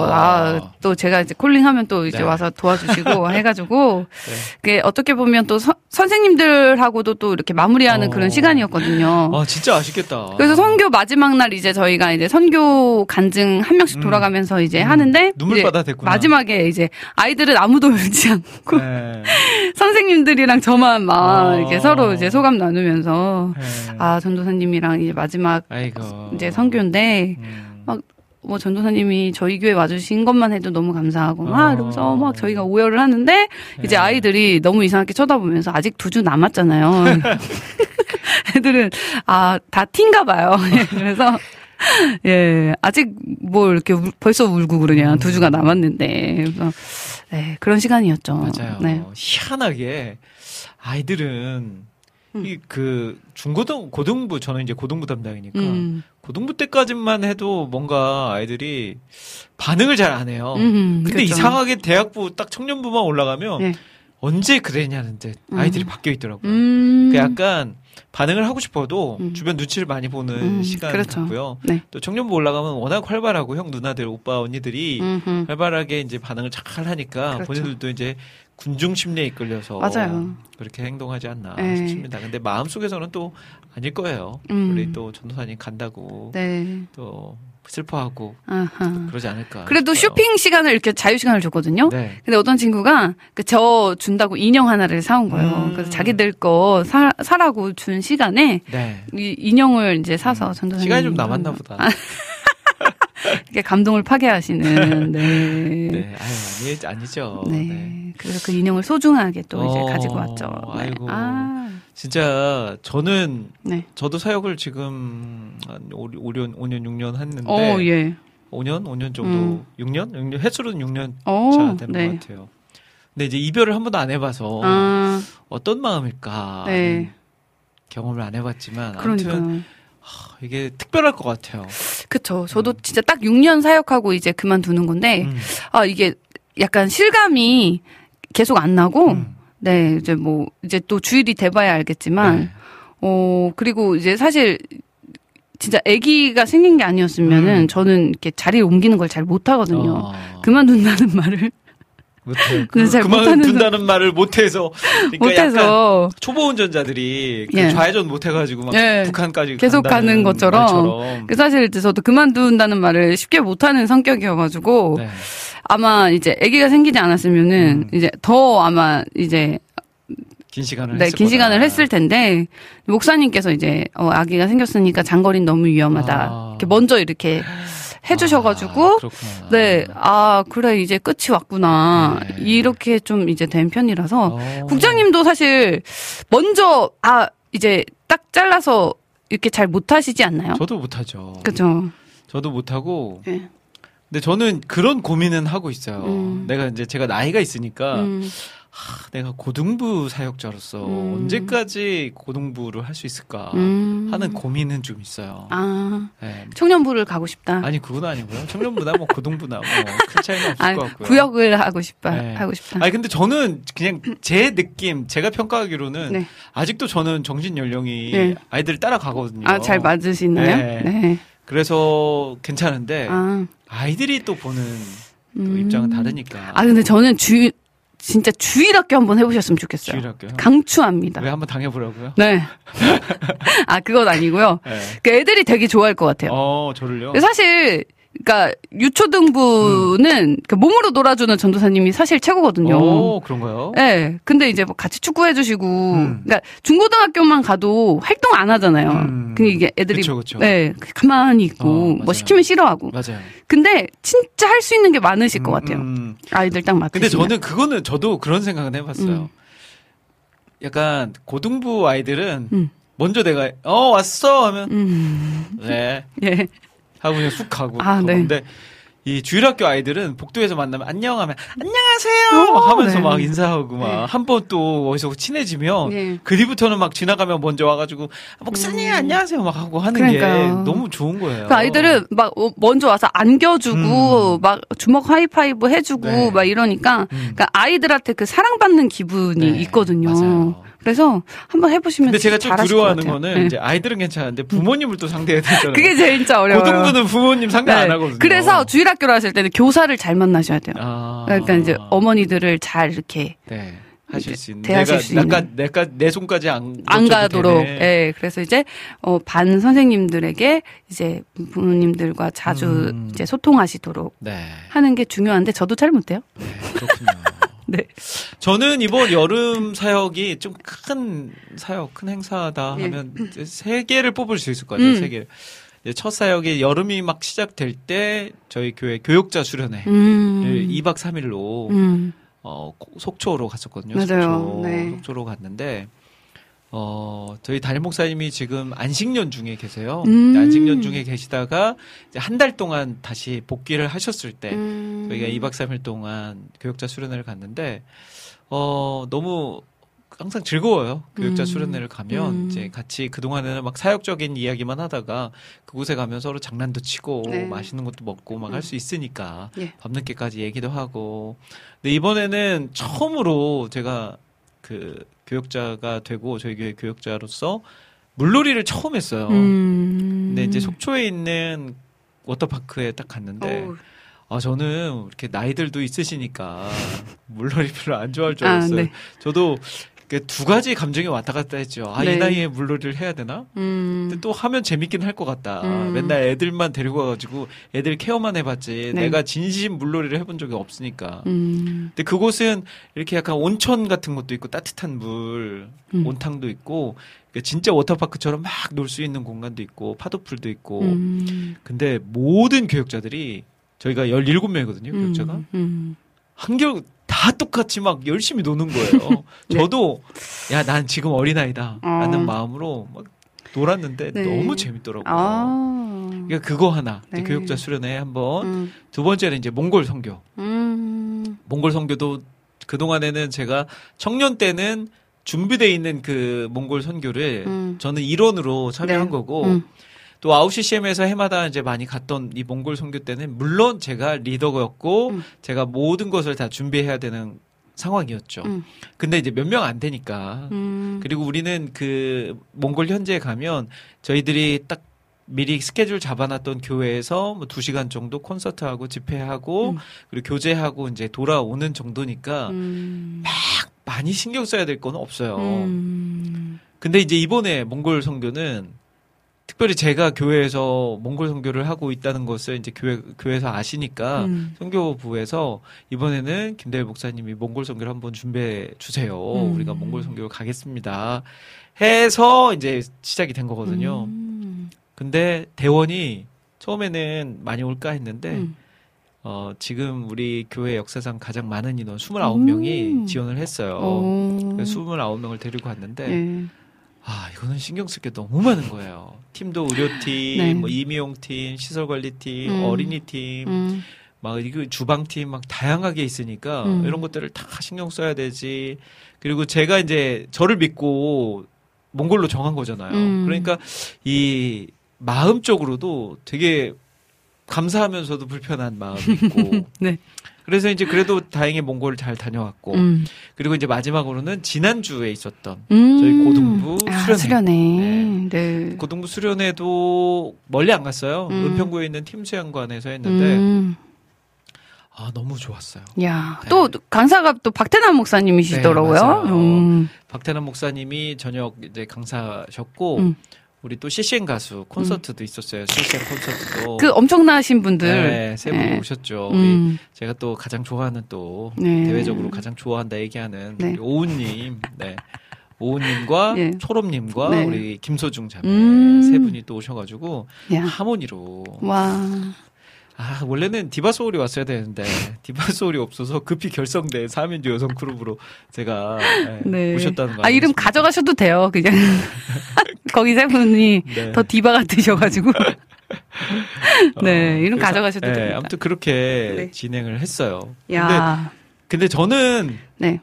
S2: 아 또 제가 이제 콜링하면 또 이제
S1: 네.
S2: 와서 도와주시고 해가지고
S1: 네.
S2: 그게 어떻게 보면 또 선, 선생님들하고도 또 이렇게 마무리하는
S1: 어.
S2: 그런 시간이었거든요.
S1: 아, 진짜 아쉽겠다.
S2: 그래서 선교 마지막 날 이제 저희가 이제 선교 간증 한 명씩
S1: 음.
S2: 돌아가면서 이제
S1: 음.
S2: 하는데
S1: 눈물 바다
S2: 이제
S1: 됐구나.
S2: 마지막에 이제 아이들은 아무도 울지 않고
S1: 네.
S2: 선생님들이랑 저만 막
S1: 어.
S2: 이렇게 서로 이제 소감 나누면서
S1: 네.
S2: 아 전도사님이랑 이제 마지막
S1: 아이고.
S2: 이제 선교인데
S1: 음.
S2: 뭐 전도사님이 저희 교회 와주신 것만 해도 너무 감사하고 막
S1: 어.
S2: 이러면서 막 저희가 오열을 하는데 이제
S1: 네.
S2: 아이들이 너무 이상하게 쳐다보면서 아직 두 주 남았잖아요. 애들은 아다 티인가 봐요. 그래서 예 아직 뭐 이렇게 울- 벌써 울고 그러냐 두 주가 남았는데 그래서 네, 그런 시간이었죠.
S1: 맞아요.
S2: 네.
S1: 희한하게 아이들은
S2: 음.
S1: 이그 중고등 고등부 저는 이제 고등부 담당이니까
S2: 음.
S1: 고등부 때까지만 해도 뭔가 아이들이 반응을 잘 안 해요.
S2: 음,
S1: 근데
S2: 그렇죠.
S1: 이상하게 대학부 딱 청년부만 올라가면
S2: 네.
S1: 언제 그랬냐는 듯 아이들이
S2: 음.
S1: 바뀌어 있더라고요.
S2: 음.
S1: 그 약간 반응을 하고 싶어도
S2: 음.
S1: 주변 눈치를 많이 보는
S2: 음,
S1: 시간
S2: 그렇죠.
S1: 같고요.
S2: 네.
S1: 또 청년부 올라가면 워낙 활발하고 형 누나들 오빠 언니들이
S2: 음흠.
S1: 활발하게 이제 반응을 잘 하니까
S2: 그렇죠.
S1: 본인들도 이제 군중 심리에 이끌려서
S2: 맞아요.
S1: 그렇게 행동하지 않나
S2: 네.
S1: 싶습니다. 근데 마음 속에서는 또 아닐 거예요.
S2: 음.
S1: 우리 또 전도사님 간다고
S2: 네.
S1: 또 슬퍼하고
S2: 아하.
S1: 그러지 않을까.
S2: 그래도
S1: 싶어요.
S2: 쇼핑 시간을 이렇게 자유 시간을 줬거든요.
S1: 네.
S2: 근데 어떤 친구가 그 저 준다고 인형 하나를 사온 거예요.
S1: 음.
S2: 그래서 자기들 거 사, 사라고 준 시간에
S1: 네.
S2: 이 인형을 이제 사서 전도사님
S1: 시간이 좀 남았나 보다.
S2: 이렇게 감동을 파괴하시는 네. 네.
S1: 네. 아유, 아니, 아니죠. 네.
S2: 그래서 그 인형을 소중하게 또 이제
S1: 어,
S2: 가지고 왔죠. 네.
S1: 아이고.
S2: 아,
S1: 진짜 저는
S2: 네.
S1: 저도 사역을 지금 한 5, 5년, 5년, 6년 했는데
S2: 어, 예.
S1: 5년, 5년 정도,
S2: 음.
S1: 6년, 6년 횟수로는 6년
S2: 어,
S1: 차 되는
S2: 네.
S1: 것 같아요. 근데 이제 이별을 한 번도 안 해봐서
S2: 아,
S1: 어떤 마음일까
S2: 네.
S1: 경험을 안 해봤지만 아무튼
S2: 그러니까.
S1: 하, 이게 특별할 것 같아요.
S2: 그쵸. 저도 진짜 딱 6년 사역하고 이제 그만두는 건데,
S1: 음.
S2: 아, 이게 약간 실감이 계속 안 나고,
S1: 음.
S2: 네, 이제 뭐, 이제 또 주일이 돼봐야 알겠지만,
S1: 네.
S2: 어, 그리고 이제 사실, 진짜 아기가 생긴 게 아니었으면은
S1: 음.
S2: 저는 이렇게 자리를 옮기는 걸 잘 못하거든요.
S1: 어,
S2: 그만둔다는 말을
S1: 못해요.
S2: 네, 잘
S1: 그만
S2: 못하는
S1: 둔다는 말을 못해서 그러니까
S2: 못해서
S1: 초보 운전자들이 그
S2: 예.
S1: 좌회전 못해가지고 막
S2: 예.
S1: 북한까지
S2: 계속 가는 것처럼.
S1: 말처럼.
S2: 그 사실 저도 그만둔다는 말을 쉽게 못하는 성격이어가지고
S1: 네.
S2: 아마 이제 아기가 생기지 않았으면은
S1: 음.
S2: 이제 더 아마 이제
S1: 긴 시간을
S2: 네, 긴. 시간을 했을 텐데 목사님께서 이제 어, 아기가 생겼으니까 장거리는 너무 위험하다.
S1: 아.
S2: 이렇게 먼저 이렇게 해주셔가지고
S1: 아, 그렇구나.
S2: 네, 아 그래 이제 끝이 왔구나
S1: 네.
S2: 이렇게 좀 이제 된 편이라서
S1: 어.
S2: 국장님도 사실 먼저 아 이제 딱 잘라서 이렇게 잘 못하시지 않나요?
S1: 저도 못하죠.
S2: 그죠?
S1: 저도 못하고.
S2: 네.
S1: 근데 저는 그런 고민은 하고 있어요.
S2: 음.
S1: 내가 이제 제가 나이가 있으니까
S2: 음,
S1: 하, 내가 고등부 사역자로서
S2: 음.
S1: 언제까지 고등부를 할 수 있을까
S2: 음.
S1: 하는 고민은 좀 있어요.
S2: 아
S1: 네.
S2: 청년부를 가고 싶다.
S1: 아니 그건 아니고요. 청년부나 뭐 고등부나 뭐큰 차이는 없을
S2: 아,
S1: 것 같고요.
S2: 구역을 하고 싶다.
S1: 네.
S2: 하고 싶다.
S1: 아니 근데 저는 그냥 제 느낌, 제가 평가하기로는
S2: 네.
S1: 아직도 저는 정신 연령이
S2: 네.
S1: 아이들 따라가거든요.
S2: 아, 잘 맞으시나요?
S1: 네.
S2: 네.
S1: 그래서 괜찮은데
S2: 아,
S1: 아이들이 또 보는 그
S2: 음.
S1: 입장은 다르니까.
S2: 아, 근데 저는 주, 진짜 주일학교 한번 해보셨으면 좋겠어요.
S1: 주일학교요?
S2: 강추합니다.
S1: 왜 한번 당해보라고요?
S2: 네. 아, 그건 아니고요.
S1: 네.
S2: 그 애들이 되게 좋아할 것 같아요.
S1: 어, 저를요?
S2: 사실, 그니까, 유초등부는 그 몸으로 놀아주는 전도사님이 사실 최고거든요.
S1: 오, 그런가요?
S2: 네. 근데 이제 뭐 같이 축구해주시고,
S1: 음.
S2: 그니까 중고등학교만 가도 활동 안 하잖아요.
S1: 음.
S2: 근데 이게 애들이.
S1: 그쵸, 그쵸.
S2: 네. 가만히 있고,
S1: 어,
S2: 뭐. 시키면 싫어하고.
S1: 맞아요.
S2: 근데 진짜 할 수 있는 게 많으실 것 같아요.
S1: 음,
S2: 아이들 딱 맞으시면.
S1: 근데 저는 그거는 저도 그런 생각은 해봤어요.
S2: 음.
S1: 약간 고등부 아이들은
S2: 음.
S1: 먼저 내가 어 왔어 하면
S2: 음.
S1: 네
S2: 예.
S1: 하고 그냥 쑥 가고
S2: 아, 네.
S1: 근데 이 주일학교 아이들은 복도에서 만나면 안녕하면 안녕하세요 막
S2: 어,
S1: 하면서
S2: 네.
S1: 막 인사하고 막
S2: 네.
S1: 한번 또 어디서 친해지면
S2: 예.
S1: 그 뒤부터는 막 지나가면 먼저 와가지고 아, 목사님 안녕하세요 막 하고 하는 게
S2: 음. 그러니까요.
S1: 너무 좋은 거예요.
S2: 그 아이들은 막 어, 먼저 와서 안겨주고
S1: 음.
S2: 막 주먹 하이파이브 해주고
S1: 네.
S2: 막 이러니까
S1: 음.
S2: 그러니까 아이들한테 그 사랑받는 기분이
S1: 네,
S2: 있거든요.
S1: 맞아요.
S2: 그래서 한번 해보시면
S1: 근데 제가 좀 두려워하는. 거는
S2: 네.
S1: 이제 아이들은 괜찮은데 부모님을 또 상대해야 되잖아요.
S2: 그게 제일 진짜 어려워요.
S1: 고등부는 부모님 상대 안
S2: 네.
S1: 하거든요.
S2: 그래서 주일학교를 하실 때는 교사를 잘 만나셔야 돼요.
S1: 아.
S2: 그러니까 이제 어머니들을 잘 이렇게
S1: 네. 하실 수 있는
S2: 대하실
S1: 내가
S2: 수 있는.
S1: 내가 내가 내 손까지 안
S2: 안 가도록.
S1: 되네.
S2: 예. 그래서 이제 어, 반 선생님들에게 이제 부모님들과 자주
S1: 음.
S2: 이제 소통하시도록
S1: 네.
S2: 하는 게 중요한데 저도 잘 못해요.
S1: 그렇군요.
S2: 네.
S1: 저는 이번 여름 사역이 좀 큰 사역, 큰 행사다
S2: 예.
S1: 하면 이제 세 개를 뽑을 수 있을 것 같아요.
S2: 음.
S1: 세 개. 첫 사역이 여름이 막 시작될 때 저희 교회 교육자 수련회
S2: 음.
S1: 를 2박 3일로
S2: 음.
S1: 어, 고- 속초로 갔었거든요.
S2: 맞아요.
S1: 속초,
S2: 네.
S1: 속초로 갔는데 어, 저희 담임 목사님이 지금 안식년 중에 계세요.
S2: 음.
S1: 안식년 중에 계시다가 이제 한달 동안 다시 복귀를 하셨을 때
S2: 음.
S1: 저희가 2박 3일 동안 교육자 수련회를 갔는데 어, 너무 항상 즐거워요. 교육자
S2: 음.
S1: 수련회를 가면
S2: 음.
S1: 이제 같이 그동안에는 막 사역적인 이야기만 하다가 그곳에 가면 서로 장난도 치고
S2: 네.
S1: 맛있는 것도 먹고 막 할수 있으니까
S2: 예.
S1: 밤늦게까지 얘기도 하고. 근데 이번에는 처음으로 제가 그 교육자가 되고 저희 교회 교육자로서 물놀이를 처음 했어요.
S2: 음.
S1: 근데 이제 속초에 있는 워터파크에 딱 갔는데
S2: 어우.
S1: 아 저는 이렇게 나이들도 있으시니까 물놀이 별로 안 좋아할 줄
S2: 아,
S1: 알았어요.
S2: 네.
S1: 저도 두 가지 감정이 왔다 갔다 했죠. 아이
S2: 네.
S1: 나이에 물놀이를 해야 되나?
S2: 음.
S1: 근데 또 하면 재밌긴 할 것 같다.
S2: 음.
S1: 맨날 애들만 데리고 가가지고 애들 케어만 해봤지.
S2: 네.
S1: 내가 진심 물놀이를 해본 적이 없으니까.
S2: 음.
S1: 근데 그곳은 이렇게 약간 온천 같은 것도 있고 따뜻한 물,
S2: 음.
S1: 온탕도 있고 진짜 워터파크처럼 막 놀 수 있는 공간도 있고 파도풀도 있고.
S2: 음.
S1: 근데 모든 교육자들이 저희가 17명이거든요, 교육자가.
S2: 음. 음.
S1: 한결 다 똑같이 막 열심히 노는 거예요.
S2: 네.
S1: 저도 야, 난 지금 어린아이다. 라는
S2: 어.
S1: 마음으로 막 놀았는데
S2: 네.
S1: 너무 재밌더라고요.
S2: 아.
S1: 그러니까 그거 하나.
S2: 네.
S1: 교육자 수련회 한번.
S2: 음.
S1: 두 번째는 이제 몽골 선교.
S2: 음.
S1: 몽골 선교도 그 동안에는 제가 청년 때는 준비돼 있는 그 몽골 선교를
S2: 음.
S1: 저는 일원으로 참여한
S2: 네.
S1: 거고
S2: 음.
S1: 또 9CCM에서 해마다 이제 많이 갔던 이 몽골 선교 때는 물론 제가 리더였고
S2: 음.
S1: 제가 모든 것을 다 준비해야 되는 상황이었죠.
S2: 음.
S1: 근데 이제 몇 명 안 되니까
S2: 음.
S1: 그리고 우리는 그 몽골 현지에 가면 저희들이 딱 미리 스케줄 잡아놨던 교회에서 뭐 2시간 정도 콘서트하고 집회하고
S2: 음.
S1: 그리고 교제하고 이제 돌아오는 정도니까
S2: 음.
S1: 많이 신경 써야 될 건 없어요.
S2: 음.
S1: 근데 이제 이번에 몽골 선교는 특별히 제가 교회에서 몽골 선교를 하고 있다는 것을 이제 교회 교회에서 아시니까
S2: 음.
S1: 선교부에서 이번에는 김대일 목사님이 몽골 선교를 한번 준비해 주세요.
S2: 음.
S1: 우리가 몽골 선교를 가겠습니다. 해서 이제 시작이 된 거거든요.
S2: 음.
S1: 근데 대원이 처음에는 많이 올까 했는데
S2: 음.
S1: 어, 지금 우리 교회 역사상 가장 많은 인원 29명이
S2: 음.
S1: 지원을 했어요.
S2: 오.
S1: 그래서 29명을 데리고 갔는데
S2: 예.
S1: 아, 이거는 신경 쓸 게 너무 많은 거예요. 팀도 의료팀,
S2: 네.
S1: 뭐 임의용팀, 시설관리팀,
S2: 음.
S1: 어린이팀,
S2: 음.
S1: 막 이거 주방팀 막 다양하게 있으니까
S2: 음.
S1: 이런 것들을 다 신경 써야 되지. 그리고 제가 이제 저를 믿고 몽골로 정한 거잖아요.
S2: 음.
S1: 그러니까 이 마음적으로도 되게 감사하면서도 불편한 마음이 있고.
S2: 네.
S1: 그래서 이제 그래도 다행히 몽골을 잘 다녀왔고.
S2: 음.
S1: 그리고 이제 마지막으로는 지난주에 있었던
S2: 음.
S1: 저희 고등부
S2: 아,
S1: 수련회.
S2: 수련회. 네.
S1: 고등부 수련회도 멀리 안 갔어요.
S2: 음.
S1: 은평구에 있는 팀수양관에서 했는데
S2: 음.
S1: 아 너무 좋았어요.
S2: 야,
S1: 네.
S2: 또 강사가 또 박태남 목사님이시더라고요.
S1: 네.
S2: 음.
S1: 박태남 목사님이 저녁 이제 강사셨고
S2: 음.
S1: 우리 또 CCN 가수 콘서트도 있었어요. CCN 콘서트도
S2: 그 엄청나신 분들.
S1: 네, 세 분이
S2: 네.
S1: 오셨죠.
S2: 음.
S1: 제가 또 가장 좋아하는 또
S2: 네.
S1: 대외적으로 가장 좋아한다 얘기하는
S2: 네.
S1: 우리 오우님, 네. 오우님과
S2: 예.
S1: 초롬님과
S2: 네.
S1: 우리 김소중 자매
S2: 음.
S1: 세 분이 또 오셔가지고
S2: 야.
S1: 하모니로
S2: 와.
S1: 아 원래는 디바 소울이 왔어야 되는데 디바 소울이 없어서 급히 결성된 3인조 여성 그룹으로 제가 네,
S2: 네.
S1: 모셨다는 거
S2: 아, 이름? 가져가셔도 돼요, 그냥. 거기 세 분이
S1: 네.
S2: 더 디바 같으셔가지고. 네,
S1: 어,
S2: 이름
S1: 그래서,
S2: 가져가셔도
S1: 네,
S2: 됩니다.
S1: 아무튼 그렇게
S2: 네.
S1: 진행을 했어요. 근데
S2: 야.
S1: 근데 저는
S2: 네.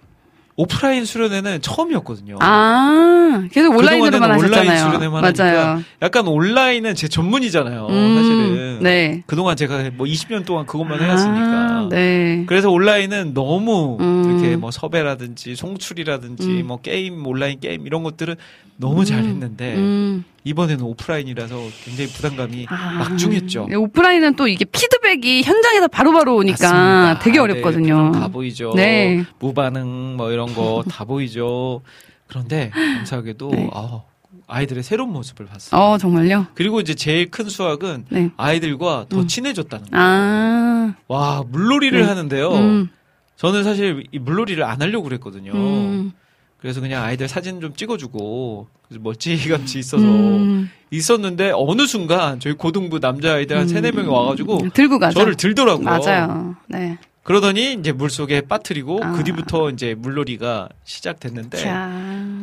S1: 오프라인 수련회는 처음이었거든요.
S2: 아, 계속 온라인으로만
S1: 그동안에는 온라인
S2: 하셨잖아요.
S1: 수련회만
S2: 맞아요.
S1: 약간 온라인은 제 전문이잖아요.
S2: 음,
S1: 사실은.
S2: 네.
S1: 그동안 제가 뭐 20년 동안 그것만
S2: 아,
S1: 해왔으니까.
S2: 네.
S1: 그래서 온라인은 너무
S2: 음.
S1: 이렇게 뭐 섭외라든지 송출이라든지
S2: 음.
S1: 뭐 게임 온라인 게임 이런 것들은 너무 잘했는데
S2: 음.
S1: 이번에는 오프라인이라서 굉장히 부담감이
S2: 아,
S1: 막중했죠.
S2: 네, 오프라인은 또 이게 피드백이 현장에서 바로바로 오니까
S1: 맞습니다.
S2: 되게
S1: 아,
S2: 어렵거든요.
S1: 네, 다 보이죠.
S2: 네.
S1: 무반응 뭐 이런 거 다 보이죠. 그런데 감사하게도
S2: 네.
S1: 아, 아이들의 새로운 모습을 봤어요.
S2: 어, 정말요?
S1: 그리고 이제 제일 큰 수확은
S2: 네.
S1: 아이들과 더
S2: 음.
S1: 친해졌다는 거예요.
S2: 아.
S1: 와 물놀이를
S2: 네.
S1: 하는데요.
S2: 음.
S1: 저는 사실 이 물놀이를 안 하려고 그랬거든요.
S2: 음.
S1: 그래서 그냥 아이들 사진 좀 찍어주고 그래서 멀찌감치 있어서
S2: 음.
S1: 있었는데 어느 순간 저희 고등부 남자 아이들 한 세네 명이 와가지고
S2: 들고 가죠.
S1: 저를 들더라고요.
S2: 맞아요. 네.
S1: 그러더니 이제 물 속에 빠뜨리고
S2: 아.
S1: 그 뒤부터 이제 물놀이가 시작됐는데
S2: 자.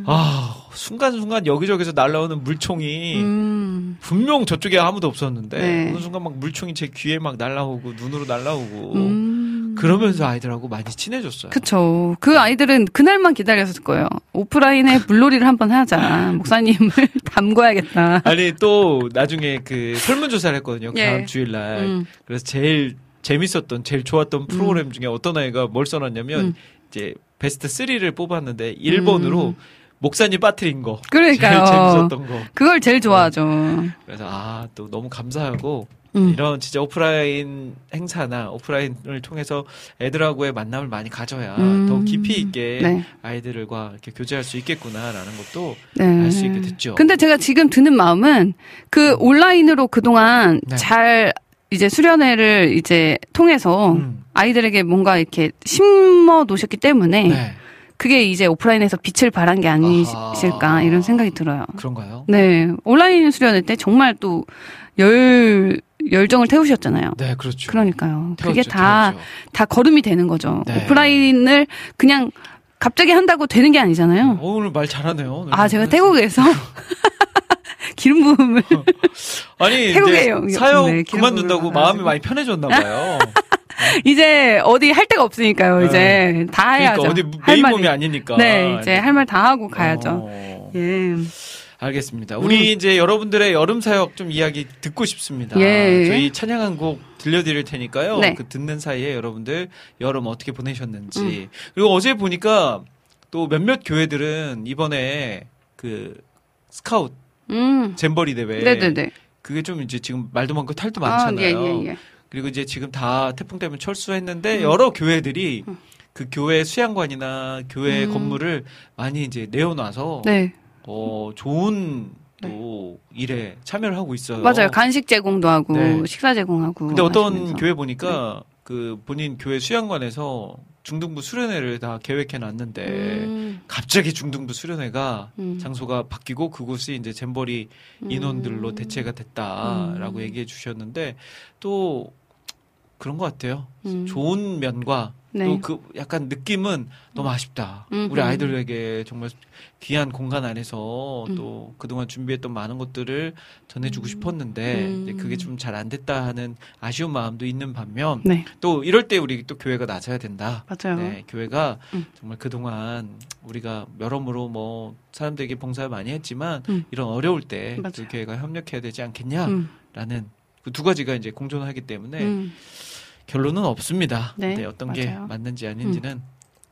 S1: 아 순간순간 여기저기서 날라오는 물총이
S2: 음.
S1: 분명 저쪽에 아무도 없었는데
S2: 네.
S1: 어느 순간 막 물총이 제 귀에 막 날라오고 눈으로 날라오고
S2: 음.
S1: 그러면서 아이들하고 많이 친해졌어요.
S2: 그쵸. 그 아이들은 그날만 기다렸을 거예요. 오프라인에 물놀이를 한번 하자. 목사님을 담궈야겠다.
S1: 아니 또 나중에 그 설문조사를 했거든요. 그
S2: 예.
S1: 다음 주일날.
S2: 음.
S1: 그래서 제일 재밌었던 제일 좋았던 프로그램 중에 어떤 아이가 뭘 써놨냐면
S2: 음.
S1: 이제 베스트 3를 뽑았는데 1번으로
S2: 음.
S1: 목사님 빠뜨린 거.
S2: 그러니까요.
S1: 제일 재밌었던 거.
S2: 그걸 제일 좋아하죠.
S1: 그래서 아 또 너무 감사하고
S2: 음.
S1: 이런 진짜 오프라인 행사나 오프라인을 통해서 애들하고의 만남을 많이 가져야
S2: 음.
S1: 더 깊이 있게
S2: 네.
S1: 아이들과 이렇게 교제할 수 있겠구나라는 것도
S2: 네.
S1: 알수 있게 됐죠.
S2: 근데 제가 지금 드는 마음은 그 온라인으로 그동안
S1: 네.
S2: 잘 이제 수련회를 이제 통해서
S1: 음.
S2: 아이들에게 뭔가 이렇게 심어 놓으셨기 때문에
S1: 네.
S2: 그게 이제 오프라인에서 빛을 발한 게 아니실까
S1: 아하.
S2: 이런 생각이 들어요.
S1: 그런가요?
S2: 네. 온라인 수련회 때 정말 또 열, 열정을 태우셨잖아요.
S1: 네, 그렇죠.
S2: 그러니까요. 그게
S1: 태웠죠,
S2: 다,
S1: 태웠죠.
S2: 다 걸음이 되는 거죠.
S1: 네.
S2: 오프라인을 그냥 갑자기 한다고 되는 게 아니잖아요.
S1: 어, 오늘 말 잘하네요. 오늘.
S2: 아, 제가 태국에서 기름 부음을.
S1: 아니
S2: 영-
S1: 사역
S2: 네,
S1: 그만둔다고 마음이. 많이 편해졌나 봐요.
S2: 이제 어디 할 데가 없으니까요.
S1: 네.
S2: 이제 다 해야죠.
S1: 그러니까 어디
S2: 할
S1: 매인 몸이 아니니까.
S2: 네, 이제 할 말 다 하고 가야죠.
S1: 어,
S2: 예.
S1: 알겠습니다. 우리 이제 여러분들의 여름 사역 좀 이야기 듣고 싶습니다.
S2: 예.
S1: 저희 찬양 한 곡 들려드릴 테니까요.
S2: 네.
S1: 그 듣는 사이에 여러분들 여름 어떻게 보내셨는지.
S2: 음.
S1: 그리고 어제 보니까 또 몇몇 교회들은 이번에 그 스카웃
S2: 음.
S1: 잼버리 대회
S2: 네네네.
S1: 그게 좀 이제 지금 말도 많고 탈도
S2: 아,
S1: 많잖아요.
S2: 예, 예, 예.
S1: 그리고 이제 지금 다 태풍 때문에 철수했는데
S2: 음.
S1: 여러 교회들이 그 교회 수양관이나 교회
S2: 음.
S1: 건물을 많이 이제 내어놔서
S2: 네.
S1: 어 좋은 또 일에 참여를 하고 있어요.
S2: 맞아요. 간식 제공도 하고,
S1: 네.
S2: 식사 제공하고.
S1: 근데 어떤
S2: 하시면서.
S1: 교회 보니까 그 본인 교회 수양관에서 중등부 수련회를 다 계획해 놨는데
S2: 음,
S1: 갑자기 중등부 수련회가
S2: 음.
S1: 장소가 바뀌고 그곳이 이제 잼버리 인원들로
S2: 음.
S1: 대체가 됐다라고
S2: 음.
S1: 얘기해 주셨는데 또 그런 것 같아요.
S2: 음.
S1: 좋은 면과
S2: 네.
S1: 또그 약간 느낌은 너무 아쉽다.
S2: 음,
S1: 우리
S2: 음.
S1: 아이들에게 정말 귀한 공간 안에서
S2: 음.
S1: 또 그동안 준비했던 많은 것들을 전해주고 싶었는데
S2: 음.
S1: 그게 좀 잘 안 됐다 하는 아쉬운 마음도 있는 반면
S2: 네.
S1: 또 이럴 때 우리 또 교회가 나서야 된다.
S2: 맞아요.
S1: 네, 교회가
S2: 음.
S1: 정말 그동안 우리가 여러모로 뭐 사람들에게 봉사를 많이 했지만
S2: 음.
S1: 이런 어려울 때 그. 교회가 협력해야 되지 않겠냐라는
S2: 음.
S1: 그두 가지가 이제 공존하기 때문에
S2: 음.
S1: 결론은 없습니다.
S2: 네,
S1: 네 어떤
S2: 맞아요. 게
S1: 맞는지 아닌지는 음.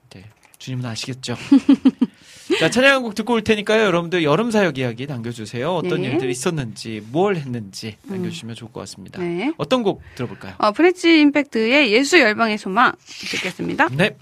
S1: 네, 주님은 아시겠죠.
S9: 자, 찬양곡 듣고 올 테니까요. 여러분들 여름 사역 이야기 남겨주세요. 어떤
S2: 네.
S9: 일들이 있었는지, 뭘 했는지 음. 남겨주시면 좋을 것 같습니다.
S2: 네.
S9: 어떤 곡 들어볼까요?
S2: 어, 프레치 임팩트의 예수 열방의 소망 듣겠습니다.
S9: 네.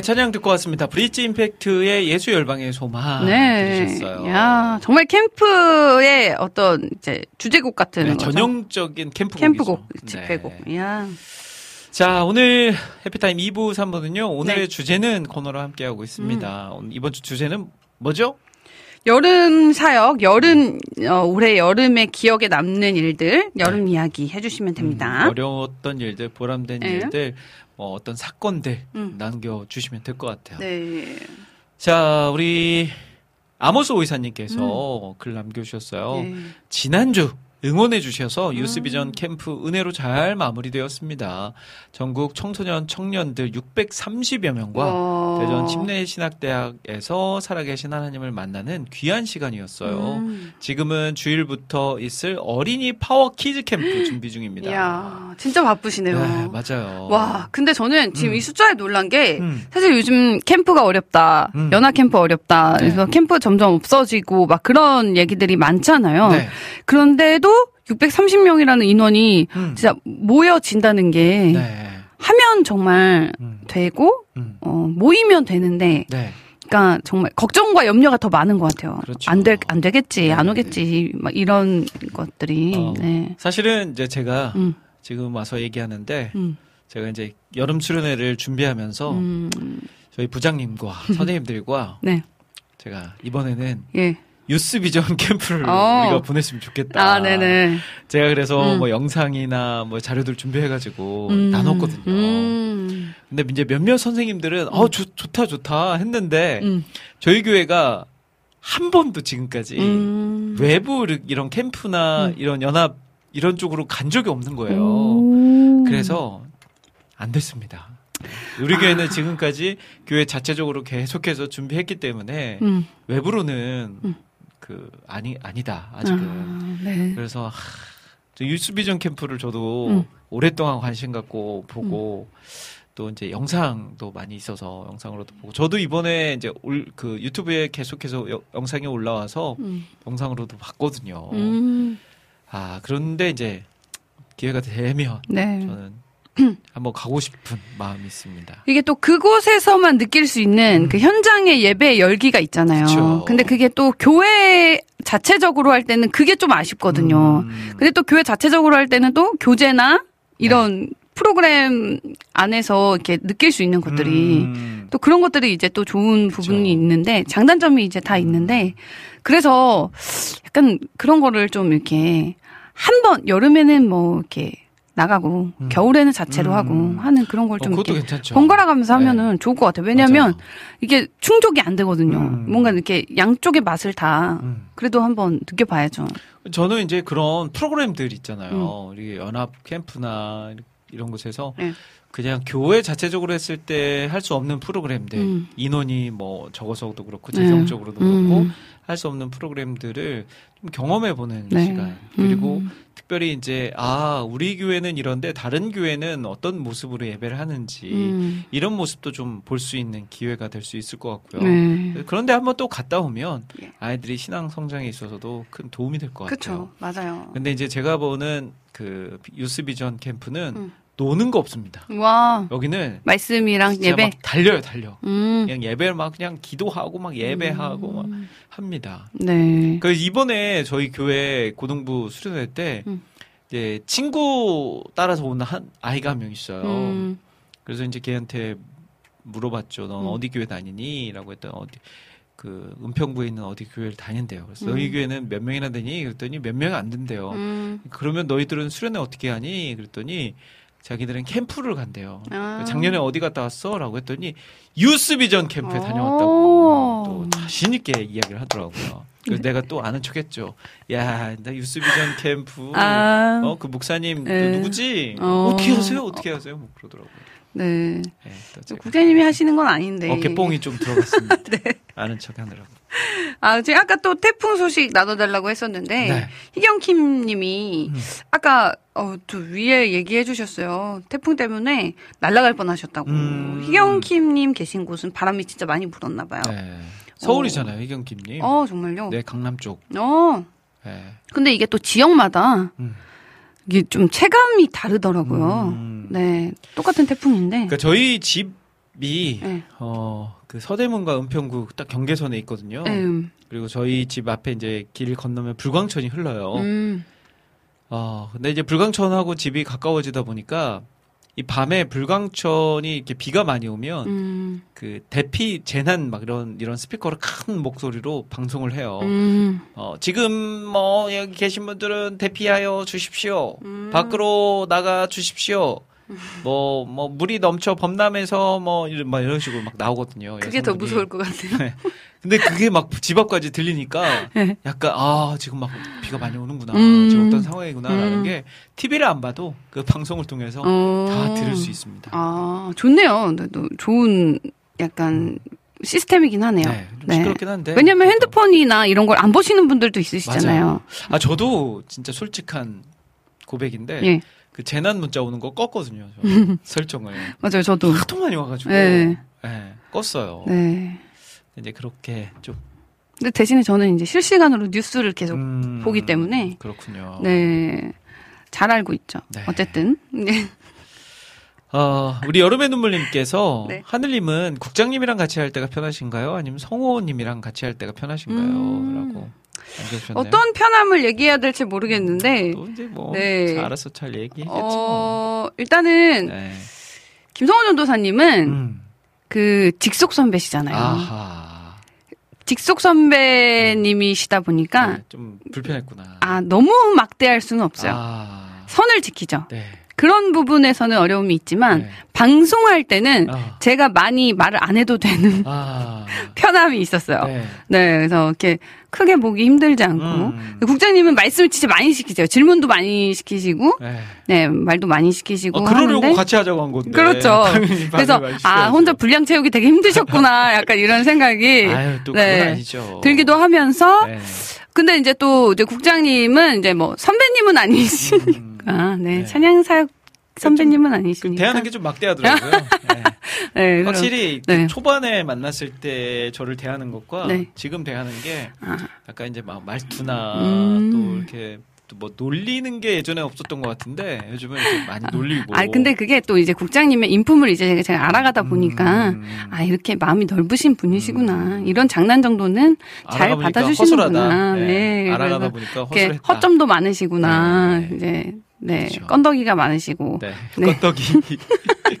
S1: 찬양 듣고 왔습니다. 브릿지 임팩트의 예수 열방의 소망
S2: 네.
S1: 들으셨어요.
S2: 야, 정말 캠프의 어떤 이제 주제곡 같은
S1: 네. 전형적인 캠프곡이죠.
S2: 캠프곡,
S1: 네.
S2: 집회곡. 야.
S1: 자, 오늘 해피타임 2부, 3부는요. 오늘의
S2: 네.
S1: 주제는 코너로 함께 하고 있습니다. 오늘 이번 주 주제는 뭐죠?
S2: 여름 사역, 여름 어, 올해 여름에 기억에 남는 일들, 여름 이야기 해주시면 됩니다.
S1: 음, 어려웠던 일들, 보람된
S2: 네.
S1: 일들, 뭐 어떤 사건들
S2: 음.
S1: 남겨주시면 될 것 같아요.
S2: 네.
S1: 자, 우리 아모스 오이사님께서 글 남겨주셨어요.
S2: 네.
S1: 지난주 응원해 주셔서
S2: 음.
S1: 유스비전 캠프 은혜로 잘 마무리되었습니다. 전국 청소년 청년들 630여 명과
S2: 와.
S1: 대전 침례신학대학에서 살아계신 하나님을 만나는 귀한 시간이었어요.
S2: 음.
S1: 지금은 주일부터 있을 어린이 파워 키즈 캠프 준비 중입니다.
S2: 이야, 진짜 바쁘시네요.
S1: 네, 맞아요.
S2: 와, 근데 저는 지금
S1: 음.
S2: 이 숫자에 놀란 게
S1: 음.
S2: 사실 요즘 캠프가 어렵다,
S1: 음.
S2: 연합 캠프 어렵다,
S1: 네.
S2: 그래서 캠프 점점 없어지고 막 그런 얘기들이 많잖아요.
S1: 네.
S2: 그런데도 630명이라는 인원이
S1: 음.
S2: 진짜 모여진다는 게
S1: 네.
S2: 하면 정말
S1: 음.
S2: 되고
S1: 음.
S2: 어, 모이면 되는데
S1: 네.
S2: 그러니까 정말 걱정과 염려가 더 많은 것 같아요.
S1: 그렇죠.
S2: 안 될 안 되겠지, 안
S1: 네.
S2: 오겠지, 막 이런 것들이.
S1: 어,
S2: 네.
S1: 사실은 이제 제가
S2: 음,
S1: 지금 와서 얘기하는데
S2: 음,
S1: 제가 이제 여름 수련회를 준비하면서
S2: 음,
S1: 저희 부장님과 선생님들과
S2: 네,
S1: 제가 이번에는
S2: 예.
S1: 유스 비전 캠프를
S2: 어.
S1: 우리가 보냈으면 좋겠다.
S2: 아, 네네.
S1: 제가 그래서
S2: 음.
S1: 뭐 영상이나 뭐 자료들 준비해가지고
S2: 음,
S1: 나눴거든요.
S2: 음,
S1: 근데 이제 몇몇 선생님들은 어 좋, 좋다 좋다 했는데
S2: 음,
S1: 저희 교회가 한 번도 지금까지
S2: 음.
S1: 외부 이런 캠프나
S2: 음.
S1: 이런 연합 이런 쪽으로 간 적이 없는 거예요.
S2: 오.
S1: 그래서 안 됐습니다. 우리 교회는 지금까지 교회 자체적으로 계속해서 준비했기 때문에
S2: 음,
S1: 외부로는
S2: 음.
S1: 그 아니 아니다 아직은.
S2: 아, 네.
S1: 그래서 하, 저 유스비전 캠프를 저도
S2: 음.
S1: 오랫동안 관심 갖고 보고 또 이제 영상도 많이 있어서 영상으로도 보고 저도 이번에 이제 올 그 유튜브에 계속해서 여- 영상이 올라와서
S2: 음,
S1: 영상으로도 봤거든요.
S2: 음,
S1: 아 그런데 이제 기회가 되면
S2: 네.
S1: 저는 한번 가고 싶은 마음이 있습니다.
S2: 이게 또 그곳에서만 느낄 수 있는 그 현장의 예배 열기가 있잖아요.
S1: 음. 그쵸.
S2: 근데 그게 또 교회 자체적으로 할 때는 그게 좀 아쉽거든요.
S1: 음,
S2: 근데 또 교회 자체적으로 할 때는 또 교재나 이런 프로그램 안에서 이렇게 느낄 수 있는 것들이
S1: 음,
S2: 또 그런 것들이 이제 또 좋은 부분이
S1: 그쵸.
S2: 있는데 장단점이 이제 다 있는데 그래서 약간 그런 거를 좀 이렇게 한 번 여름에는 뭐 이렇게 나가고
S1: 음.
S2: 겨울에는 자체로
S1: 음.
S2: 하고 하는 그런 걸
S1: 어,
S2: 좀 이렇게. 번갈아 가면서 하면은 좋을 것 같아요. 왜냐하면
S1: 맞아요.
S2: 이게 충족이 안 되거든요.
S1: 음.
S2: 뭔가 이렇게 양쪽의 맛을 다
S1: 음.
S2: 그래도 한번 느껴봐야죠.
S1: 저는 이제 그런 프로그램들
S2: 음.
S1: 있잖아요. 우리 연합 캠프나 이런 곳에서
S2: 네.
S1: 그냥 교회 자체적으로 했을 때 할 수 없는 프로그램들
S2: 음.
S1: 인원이 뭐 적어서도 그렇고
S2: 네.
S1: 재정적으로도
S2: 음.
S1: 그렇고 할 수 없는 프로그램들을 좀 경험해 보는
S2: 네.
S1: 시간 그리고
S2: 음.
S1: 특별히 이제 아 우리 교회는 이런데 다른 교회는 어떤 모습으로 예배를 하는지
S2: 음.
S1: 이런 모습도 좀 볼 수 있는 기회가 될 수 있을 것 같고요.
S2: 네.
S1: 그런데 한번 또 갔다 오면
S2: 예.
S1: 아이들이 신앙 성장에 있어서도 큰 도움이 될 것 같아요.
S2: 그렇죠. 맞아요.
S1: 근데 이제 제가 보는 그 유스 비전 캠프는
S2: 음.
S1: 노는 거 없습니다.
S2: 와
S1: 여기는
S2: 말씀이랑 예배.
S1: 막 달려요, 달려.
S2: 음.
S1: 그냥 예배를 막 그냥 기도하고 막 예배하고 막
S2: 음.
S1: 합니다.
S2: 네.
S1: 그 이번에 저희 교회 고등부 수련회 때
S2: 음.
S1: 이제 친구 따라서 온한 아이가 한 명 있어요.
S2: 음.
S1: 그래서 이제 걔한테 물어봤죠. 넌
S2: 음.
S1: 어디 교회 다니니?라고 했더니 어디 그 은평구에 있는 어디 교회를 다닌대요. 그래서 너희
S2: 음.
S1: 교회는 몇 명이나 되니? 그랬더니 몇 명이 안 된대요.
S2: 음.
S1: 그러면 너희들은 수련회 어떻게 하니? 그랬더니 자기들은 캠프를 간대요.
S2: 아.
S1: 작년에 어디 갔다 왔어? 라고 했더니 유스비전 캠프에
S2: 오.
S1: 다녀왔다고 또 자신있게 이야기를 하더라고요. 그래서 내가 또 아는 척 했죠. 야, 나 유스비전 캠프.
S2: 아.
S1: 어, 그 목사님 또
S2: 네.
S1: 누구지?
S2: 어.
S1: 어. 떻게 하세요? 어떻게 하세요? 뭐 그러더라고요.
S2: 네.
S1: 네,
S2: 국장님이 하시는 건 아닌데.
S1: 어깨 뽕이 좀 들어갔습니다.
S2: 네.
S1: 아는 척 하느라고.
S2: 아, 제가 아까 또 태풍 소식 나눠달라고 했었는데,
S1: 네.
S2: 희경킴 님이
S1: 음.
S2: 아까, 어, 또 위에 얘기해 주셨어요. 태풍 때문에 날아갈 뻔 하셨다고.
S1: 음.
S2: 희경킴 님 계신 곳은 바람이 진짜 많이 불었나 봐요.
S1: 네. 서울이잖아요, 희경김님.
S2: 어, 정말요?
S1: 네, 강남 쪽.
S2: 어.
S1: 네.
S2: 근데 이게 또 지역마다
S1: 음.
S2: 이게 좀 체감이 다르더라고요.
S1: 음.
S2: 네. 똑같은 태풍인데.
S1: 그러니까 저희 집 집이
S2: 네.
S1: 어, 그 서대문과 은평구 딱 경계선에 있거든요.
S2: 음.
S1: 그리고 저희 집 앞에 이제 길 건너면 불광천이 흘러요.
S2: 음.
S1: 어, 근데 이제 불광천하고 집이 가까워지다 보니까 이 밤에 불광천이 이렇게 비가 많이 오면
S2: 음.
S1: 그 대피 재난 막 이런 이런 스피커를 큰 목소리로 방송을 해요.
S2: 음.
S1: 어, 지금 뭐 여기 계신 분들은 대피하여 주십시오.
S2: 음.
S1: 밖으로 나가 주십시오. 뭐, 뭐, 물이 넘쳐 범람해서 뭐, 이런, 막 이런 식으로 막 나오거든요.
S2: 그게 더
S1: 여성분이.
S2: 무서울 것 같아요.
S1: 근데 그게 막 집 앞까지 들리니까
S2: 네.
S1: 약간, 아, 지금 막 비가 많이 오는구나.
S2: 음.
S1: 지금 어떤 상황이구나라는
S2: 음.
S1: 게 TV를 안 봐도 그 방송을 통해서
S2: 어.
S1: 다 들을 수 있습니다.
S2: 아, 좋네요. 또 좋은 약간 시스템이긴 하네요.
S1: 네, 좀 시끄럽긴 한데.
S2: 왜냐면. 핸드폰이나 이런 걸 안 보시는 분들도 있으시잖아요.
S1: 맞아요. 아, 저도 진짜 솔직한 고백인데.
S2: 예.
S1: 그 재난 문자 오는 거 껐거든요. 저 설정을.
S2: 맞아요, 저도.
S1: 하도 많이 와가지고.
S2: 네.
S1: 네, 껐어요.
S2: 네.
S1: 이제 그렇게 좀.
S2: 근데 대신에 저는 이제 실시간으로 뉴스를 계속
S1: 음,
S2: 보기 때문에
S1: 그렇군요.
S2: 네. 잘 알고 있죠.
S1: 네.
S2: 어쨌든. 네.
S1: 어, 우리 여름의 눈물님께서
S2: 네.
S1: 하늘님은 국장님이랑 같이 할 때가 편하신가요? 아니면 성호님이랑 같이 할 때가 편하신가요?
S2: 음.
S1: 라고.
S2: 어떤 편함을 얘기해야 될지 모르겠는데
S1: 또 이제 뭐
S2: 네.
S1: 알아서 잘 얘기했겠지.
S2: 어, 일단은
S1: 네.
S2: 김성호 전도사님은
S1: 음.
S2: 그 직속 선배시잖아요.
S1: 아하.
S2: 직속 선배님이시다 보니까
S1: 네, 좀 불편했구나.
S2: 아 너무 막대할 수는 없어요.
S1: 아.
S2: 선을 지키죠.
S1: 네.
S2: 그런 부분에서는 어려움이 있지만
S1: 네.
S2: 방송할 때는
S1: 아.
S2: 제가 많이 말을 안 해도 되는
S1: 아.
S2: 편함이 있었어요.
S1: 네.
S2: 네, 그래서 이렇게 크게 보기 힘들지 않고
S1: 음.
S2: 국장님은 말씀을 진짜 많이 시키세요. 질문도 많이 시키시고,
S1: 네.
S2: 네 말도 많이 시키시고
S1: 어, 그러려고
S2: 하는데
S1: 같이 하자고 한 건데.
S2: 그렇죠. 그래서 아. 혼자 분량 채우기 되게 힘드셨구나, 약간 이런 생각이
S1: 아유, 또
S2: 네. 들기도 하면서
S1: 네.
S2: 근데 이제 또 이제 국장님은 이제 뭐 선배님은 아니시니까
S1: 음.
S2: 네,
S1: 네.
S2: 찬양 사역 선배님은
S1: 그
S2: 아니시니까
S1: 대하는 게 좀 막대하더라고요. 네.
S2: 네,
S1: 확실히 그
S2: 네.
S1: 초반에 만났을 때 저를 대하는 것과
S2: 네.
S1: 지금 대하는 게
S2: 아,
S1: 약간 이제 막 말투나
S2: 음.
S1: 또 이렇게 또뭐 놀리는 게 예전에 없었던 것 같은데 요즘은 이렇게 많이 놀리고.
S2: 아 근데 그게 또 이제 국장님의 인품을 이제 제가- 제가 알아가다 보니까
S1: 음.
S2: 아 이렇게 마음이 넓으신 분이시구나 이런 장난 정도는 잘 받아주시는구나.
S1: 허술하다.
S2: 네,
S1: 알아가다 보니까 허술했다.
S2: 허점도 많으시구나.
S1: 네.
S2: 이제 네
S1: 그렇죠.
S2: 건더기가 많으시고
S1: 네.
S2: 네.
S1: 껐더기.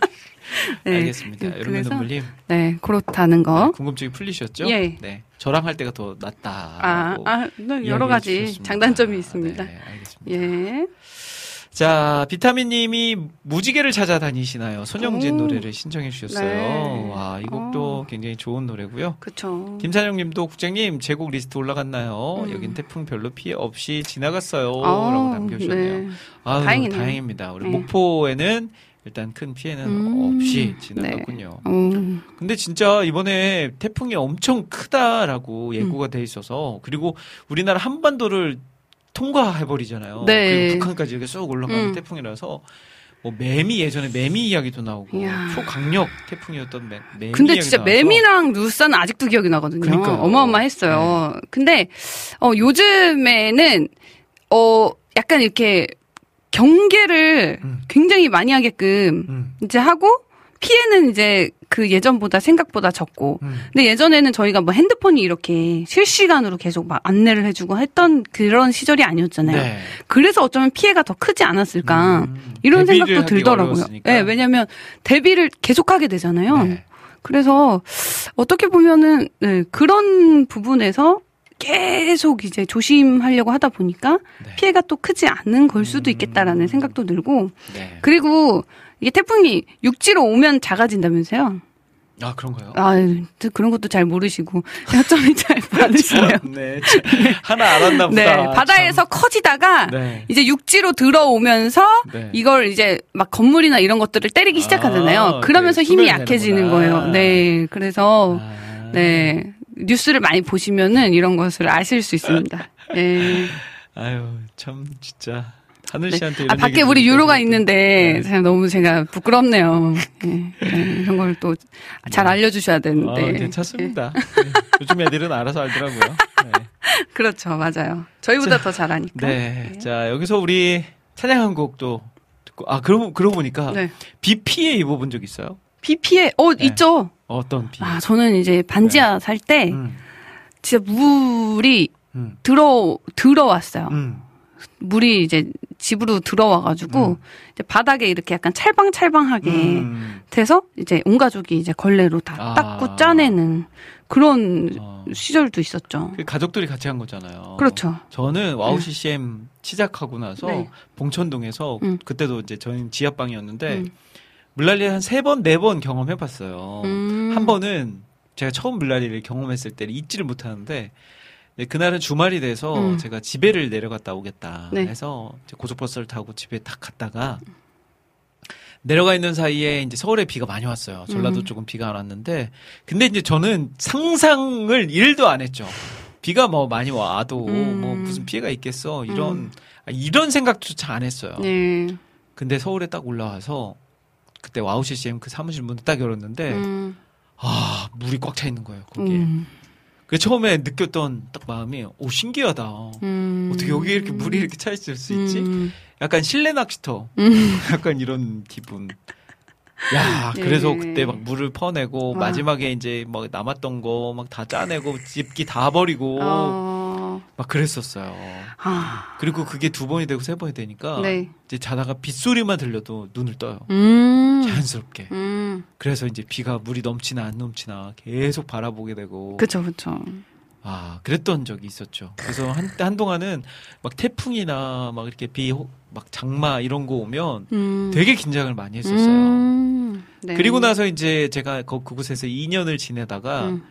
S2: 네.
S1: 알겠습니다.
S2: 그-
S1: 여러분 눈물님
S2: 네 그렇다는 거.
S1: 궁금증이 풀리셨죠?
S2: 예.
S1: 네. 저랑 할 때가 더 낫다.
S2: 아, 아, 네, 여러 가지 장단점이 있습니다.
S1: 네, 알겠습니다.
S2: 예.
S1: 자, 비타민 님이 무지개를 찾아다니시나요? 손영진
S2: 오.
S1: 노래를 신청해 주셨어요.
S2: 네.
S1: 와, 이 곡도 굉장히 좋은 노래고요.
S2: 그쵸.
S1: 김찬영 님도 국장님 제곡 리스트 올라갔나요?
S2: 음.
S1: 여긴 태풍 별로 피해 없이 지나갔어요.
S2: 아,
S1: 라고 남겨 주셨네요.
S2: 네.
S1: 아유,
S2: 다행이네요.
S1: 다행입니다. 우리
S2: 네.
S1: 목포에는 일단 큰 피해는
S2: 음.
S1: 없이 지나갔군요.
S2: 음,
S1: 근데 진짜 이번에 태풍이 엄청 크다라고 예고가 돼 있어서 그리고 우리나라 한반도를 통과해버리잖아요.
S2: 네.
S1: 그리고 북한까지 이렇게 쑥 올라가는
S2: 음.
S1: 태풍이라서 뭐 매미 예전에 매미 이야기도 나오고
S2: 이야.
S1: 초강력 태풍이었던 매, 매미
S2: 근데 진짜 매미랑 누사는 아직도 기억이 나거든요.
S1: 그러니까요. 네.
S2: 어마어마했어요. 근데 어 요즘에는 어 약간 이렇게 경계를
S1: 음.
S2: 굉장히 많이 하게끔
S1: 음,
S2: 이제 하고 피해는 이제 그 예전보다 생각보다 적고.
S1: 음.
S2: 근데 예전에는 저희가 뭐 핸드폰이 이렇게 실시간으로 계속 막 안내를 해주고 했던 그런 시절이 아니었잖아요.
S1: 네.
S2: 그래서 어쩌면 피해가 더 크지 않았을까.
S1: 음,
S2: 이런 생각도 들더라고요.
S1: 어려웠으니까.
S2: 네, 왜냐하면 대비를 계속하게 되잖아요.
S1: 네.
S2: 그래서 어떻게 보면은 네, 그런 부분에서 계속 이제 조심하려고 하다 보니까
S1: 네.
S2: 피해가 또 크지 않은 걸 수도
S1: 음.
S2: 있겠다라는 생각도 들고
S1: 네.
S2: 그리고 이게 태풍이 육지로 오면 작아진다면서요.
S1: 아 그런가요?
S2: 아 그런 것도 잘 모르시고 여점이 잘 많으시네요.
S1: 네. 하나 알았나 보다.
S2: 네, 바다에서 커지다가
S1: 참. 네.
S2: 이제 육지로 들어오면서
S1: 네.
S2: 이걸 이제 막 건물이나 이런 것들을 때리기 시작하잖아요.
S1: 아,
S2: 그러면서
S1: 네,
S2: 힘이 약해지는. 거예요. 네, 그래서
S1: 아.
S2: 네 뉴스를 많이 보시면은 이런 것을 아실 수 있습니다. 네.
S1: 아유 참 진짜 하늘
S2: 네.
S1: 씨한테
S2: 아,
S1: 이런
S2: 밖에 우리 유로가
S1: 좀-
S2: 있는데
S1: 네.
S2: 참 너무 제가 부끄럽네요. 네, 네, 이런 걸 또 잘 알려주셔야
S1: 아,
S2: 되는데.
S1: 괜찮습니다. 네. 요즘 애들은 알아서 알더라고요. 네.
S2: 그렇죠, 맞아요. 저희보다 더 잘하니까.
S1: 네. 자, 여기서 우리 찬양 한 곡도 듣고, 아, 그러고, 그러고 보니까,
S2: 네.
S1: 비 피해 입어본 적 있어요?
S2: 비 피해, 어,
S1: 네.
S2: 있죠.
S1: 어떤 비?
S2: 아, 저는 이제 반지하 살 때,
S1: 음,
S2: 진짜 물이
S1: 음,
S2: 들어, 들어왔어요.
S1: 음.
S2: 물이 이제 집으로 들어와가지고,
S1: 음.
S2: 이제 바닥에 이렇게 약간 찰방찰방하게
S1: 음.
S2: 돼서, 이제 온 가족이 이제 걸레로 다
S1: 아.
S2: 닦고 짜내는 그런
S1: 어.
S2: 시절도 있었죠.
S1: 그 가족들이 같이 한 거잖아요.
S2: 그렇죠.
S1: 저는 와우 CCM 시작하고 나서
S2: 네.
S1: 봉천동에서
S2: 음.
S1: 그때도 이제 저희는 지하방이었는데
S2: 음.
S1: 물난리 한 세 번 네 번 경험해봤어요.
S2: 음.
S1: 한 번은 제가 처음 물난리를 경험했을 때를 잊지를 못하는데 네, 그날은 주말이 돼서
S2: 음.
S1: 제가 집에를 내려갔다 오겠다
S2: 네.
S1: 해서 고속버스를 타고 집에 딱 갔다가 내려가 있는 사이에 이제 서울에 비가 많이 왔어요. 전라도
S2: 음.
S1: 쪽은 비가 안 왔는데 근데 이제 저는 상상을 일도 안 했죠. 비가 뭐 많이 와도
S2: 음.
S1: 뭐 무슨 피해가 있겠어 이런
S2: 음.
S1: 아, 이런 생각조차 안 했어요.
S2: 네.
S1: 근데 서울에 딱 올라와서 그때 와우 CCM 그 사무실 문을 딱 열었는데
S2: 음.
S1: 아 물이 꽉 차 있는 거예요 거기에.
S2: 음.
S1: 그 처음에 느꼈던 딱 마음이 오 신기하다.
S2: 음.
S1: 어떻게 여기 이렇게 물이 이렇게 차 있을 수 있지?
S2: 음.
S1: 약간 실내 낚시터.
S2: 음.
S1: 약간 이런 기분. 야, 그래서
S2: 예.
S1: 그때 막 물을 퍼내고
S2: 와.
S1: 마지막에 이제 막 남았던 거 막 다 짜내고 집기 다 버리고
S2: 어.
S1: 막 그랬었어요.
S2: 아.
S1: 그리고 그게 두 번이 되고 세 번이 되니까
S2: 네.
S1: 이제 자다가 빗소리만 들려도 눈을 떠요.
S2: 음.
S1: 자연스럽게.
S2: 음.
S1: 그래서 이제 비가 물이 넘치나 안 넘치나 계속 바라보게 되고
S2: 그쵸, 그쵸.
S1: 아, 그랬던 적이 있었죠. 그래서 한, 한동안은 막 태풍이나 막 이렇게 비, 막 장마 이런 거 오면
S2: 음.
S1: 되게 긴장을 많이 했었어요.
S2: 음. 네.
S1: 그리고 나서 이제 제가 그, 그곳에서 2년을 지내다가
S2: 음.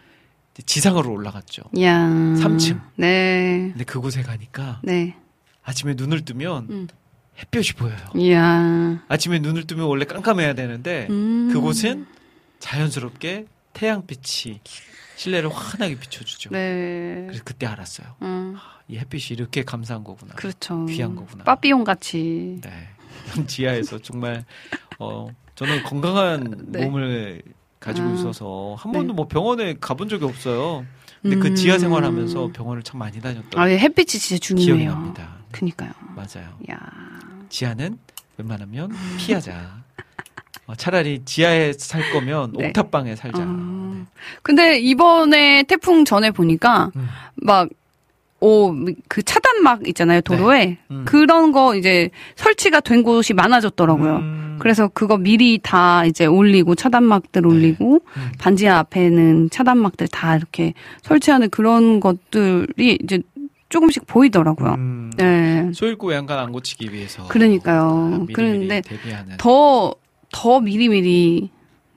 S1: 지상으로 올라갔죠.
S2: 야.
S1: 3층.
S2: 네.
S1: 근데 그곳에 가니까
S2: 네.
S1: 아침에 눈을 뜨면
S2: 음.
S1: 햇볕이 보여요.
S2: 이야.
S1: 아침에 눈을 뜨면 원래 깜깜해야 되는데
S2: 음.
S1: 그곳은 자연스럽게 태양빛이 실내를 환하게 비춰주죠.
S2: 네.
S1: 그래서 그때 알았어요.
S2: 음.
S1: 이 햇빛이 이렇게 감사한 거구나.
S2: 그렇죠.
S1: 귀한 거구나.
S2: 빠삐용 같이.
S1: 네. 지하에서 정말 어 저는 건강한
S2: 네.
S1: 몸을 가지고
S2: 아.
S1: 있어서 한
S2: 네.
S1: 번도 뭐 병원에 가본 적이 없어요. 근데 그
S2: 음.
S1: 지하 생활하면서 병원을 참 많이 다녔던
S2: 아, 예, 햇빛이 진짜
S1: 기억이
S2: 중요해요.
S1: 납니다.
S2: 그니까요.
S1: 맞아요.
S2: 야.
S1: 지하는 웬만하면 피하자. 어, 차라리 지하에 살 거면
S2: 네.
S1: 옥탑방에 살자.
S2: 어. 근데 이번에 태풍 전에 보니까
S1: 음.
S2: 막, 오, 그 차단막 있잖아요, 도로에.
S1: 음.
S2: 그런 거 이제 설치가 된 곳이 많아졌더라고요.
S1: 음.
S2: 그래서 그거 미리 다 이제 올리고 차단막들 올리고
S1: 음.
S2: 반지하 앞에는 차단막들 다 이렇게 설치하는 그런 것들이 이제 조금씩 보이더라고요.
S1: 음.
S2: 네.
S1: 소일구 양간 안 고치기 위해서.
S2: 그러니까요.
S1: 아, 미리미리
S2: 그런데
S1: 대비하는.
S2: 더, 더 미리미리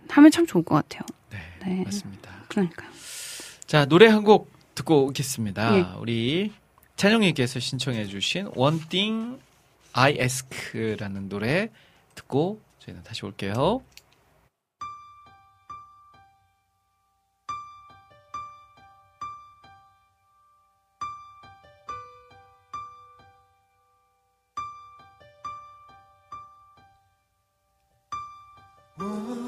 S2: 하면 참 좋을 것 같아요.
S1: 네,
S2: 네.
S1: 맞습니다.
S2: 그러니까요.
S1: 자, 노래 한 곡 듣고 오겠습니다.
S2: 예.
S1: 우리 찬영님께서 신청해주신 One Thing I Ask라는 노래 듣고 저희는 다시 올게요.
S8: 我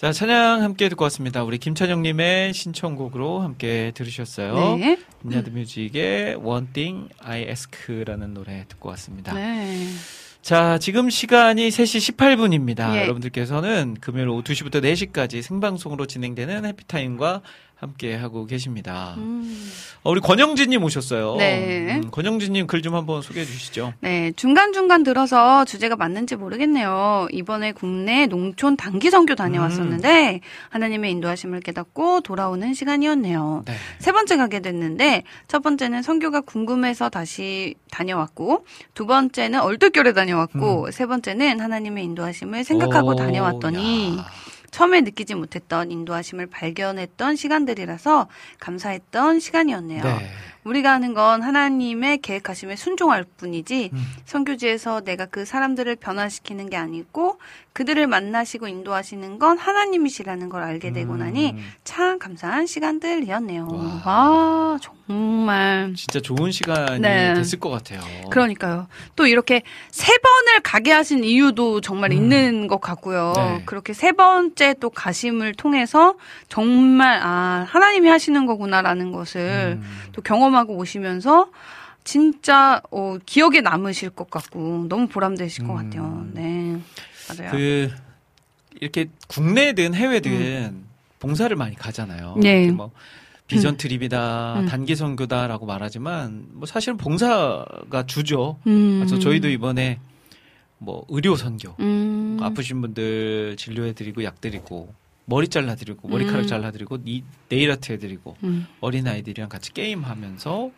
S1: 자, 찬양 함께 듣고 왔습니다. 우리 김찬영님의 신청곡으로 함께 들으셨어요.
S2: 네.
S1: 인야드 뮤직의 One Thing I Ask라는 노래 듣고 왔습니다.
S2: 네.
S1: 자, 지금 시간이 3시 18분입니다.
S2: 예.
S1: 여러분들께서는 금요일 오후 2시부터 4시까지 생방송으로 진행되는 해피타임과 함께 하고 계십니다.
S2: 음.
S1: 어, 우리 권영진님 오셨어요.
S2: 네.
S1: 음, 권영진님 글 좀 한번 소개해 주시죠.
S2: 네, 중간 중간 들어서 주제가 맞는지 모르겠네요. 이번에 국내 농촌 단기 선교 다녀왔었는데 하나님의 인도하심을 깨닫고 돌아오는 시간이었네요.
S1: 네.
S2: 세 번째 가게 됐는데 첫 번째는 선교가 궁금해서 다시 다녀왔고 두 번째는 얼떨결에 다녀왔고 세 번째는 하나님의 인도하심을 생각하고
S1: 오,
S2: 다녀왔더니
S1: 야.
S2: 처음에 느끼지 못했던 인도하심을 발견했던 시간들이라서 감사했던 시간이었네요.
S1: 네.
S2: 우리가 하는 건 하나님의 계획하심에 순종할 뿐이지
S1: 음.
S2: 선교지에서 내가 그 사람들을 변화시키는 게 아니고 그들을 만나시고 인도하시는 건 하나님이시라는 걸 알게 되고 나니
S1: 음,
S2: 참 감사한 시간들이었네요.
S1: 와.
S2: 와, 정말.
S1: 진짜 좋은 시간이
S2: 네.
S1: 됐을 것 같아요.
S2: 그러니까요. 또 이렇게 세 번을 가게 하신 이유도 정말
S1: 음.
S2: 있는 것 같고요.
S1: 네.
S2: 그렇게 세 번째 또 가심을 통해서 정말 아 하나님이 하시는 거구나라는 것을
S1: 음.
S2: 또 경험하고 오시면서 진짜 어, 기억에 남으실 것 같고 너무 보람되실 것
S1: 음.
S2: 같아요. 네, 맞아요.
S1: 그 이렇게 국내든 해외든 봉사를 많이 가잖아요.
S2: 네.
S1: 뭐 비전 트립이다,
S2: 음.
S1: 단기 선교다라고 말하지만 뭐 사실은 봉사가 주죠.
S2: 음.
S1: 그래서 저희도 이번에 뭐 의료 선교,
S2: 음.
S1: 아프신 분들 진료해드리고 약 드리고 머리 잘라드리고 머리카락
S2: 음.
S1: 잘라드리고 이 네일 아트 해드리고
S2: 음.
S1: 어린 아이들이랑 같이 게임하면서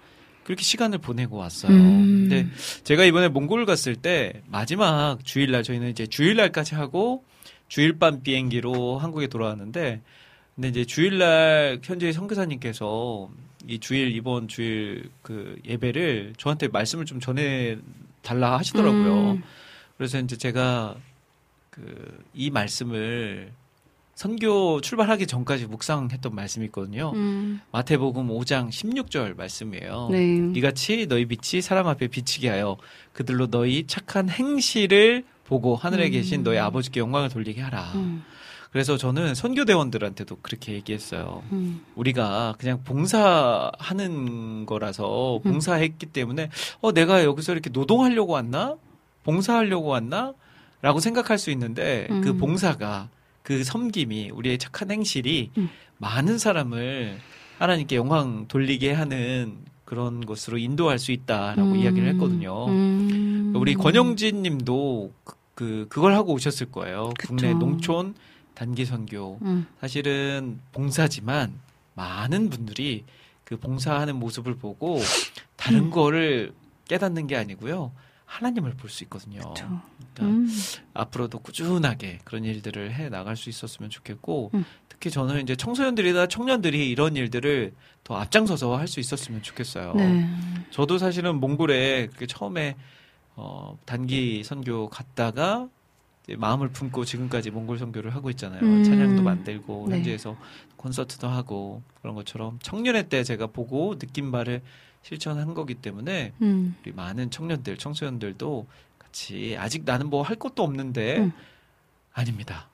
S1: 그렇게 시간을 보내고 왔어요.
S2: 음.
S1: 근데 제가 이번에 몽골 갔을 때 마지막 주일날 저희는 이제 주일날까지 하고 주일 밤 비행기로 한국에 돌아왔는데 근데 이제 주일날 현재 선교사님께서 이 주일 이번 주일 그 예배를 저한테 말씀을 좀 전해 달라 하시더라고요.
S2: 음.
S1: 그래서 이제 제가 그 이 말씀을 선교 출발하기 전까지 묵상했던 말씀이 있거든요.
S2: 음.
S1: 마태복음 5장 16절 말씀이에요.
S2: 네.
S1: 이같이 너희 빛이 사람 앞에 비치게 하여 그들로 너희 착한 행실을 보고 하늘에
S2: 음.
S1: 계신 너희 아버지께 영광을 돌리게 하라.
S2: 음.
S1: 그래서 저는 선교대원들한테도 그렇게 얘기했어요.
S2: 음.
S1: 우리가 그냥 봉사하는 거라서
S2: 음.
S1: 봉사했기 때문에 어 내가 여기서 이렇게 노동하려고 왔나? 봉사하려고 왔나? 라고 생각할 수 있는데 그
S2: 음.
S1: 봉사가 그 섬김이 우리의 착한 행실이
S2: 음.
S1: 많은 사람을 하나님께 영광 돌리게 하는 그런 것으로 인도할 수 있다라고
S2: 음.
S1: 이야기를 했거든요.
S2: 음.
S1: 우리 권영진 님도 그, 그 그걸 하고 오셨을 거예요.
S2: 그쵸.
S1: 국내 농촌 단기 선교.
S2: 음.
S1: 사실은 봉사지만 많은 분들이 그 봉사하는 모습을 보고 다른
S2: 음.
S1: 거를 깨닫는 게 아니고요. 하나님을 볼 수 있거든요.
S2: 그쵸.
S1: 그러니까
S2: 음.
S1: 앞으로도 꾸준하게 그런 일들을 해 나갈 수 있었으면 좋겠고
S2: 음.
S1: 특히 저는 이제 청소년들이나 청년들이 이런 일들을 더 앞장서서 할 수 있었으면 좋겠어요.
S2: 네.
S1: 저도 사실은 몽골에 그렇게 처음에 어, 단기 선교 갔다가 마음을 품고 지금까지 몽골 선교를 하고 있잖아요.
S2: 음.
S1: 찬양도 만들고
S2: 네.
S1: 현지에서 콘서트도 하고 그런 것처럼 청년회 때 제가 보고 느낀 바를 실천한 거기 때문에
S2: 음.
S1: 우리 많은 청년들, 청소년들도 같이 아직 나는 뭐 할 것도 없는데
S2: 음.
S1: 아닙니다.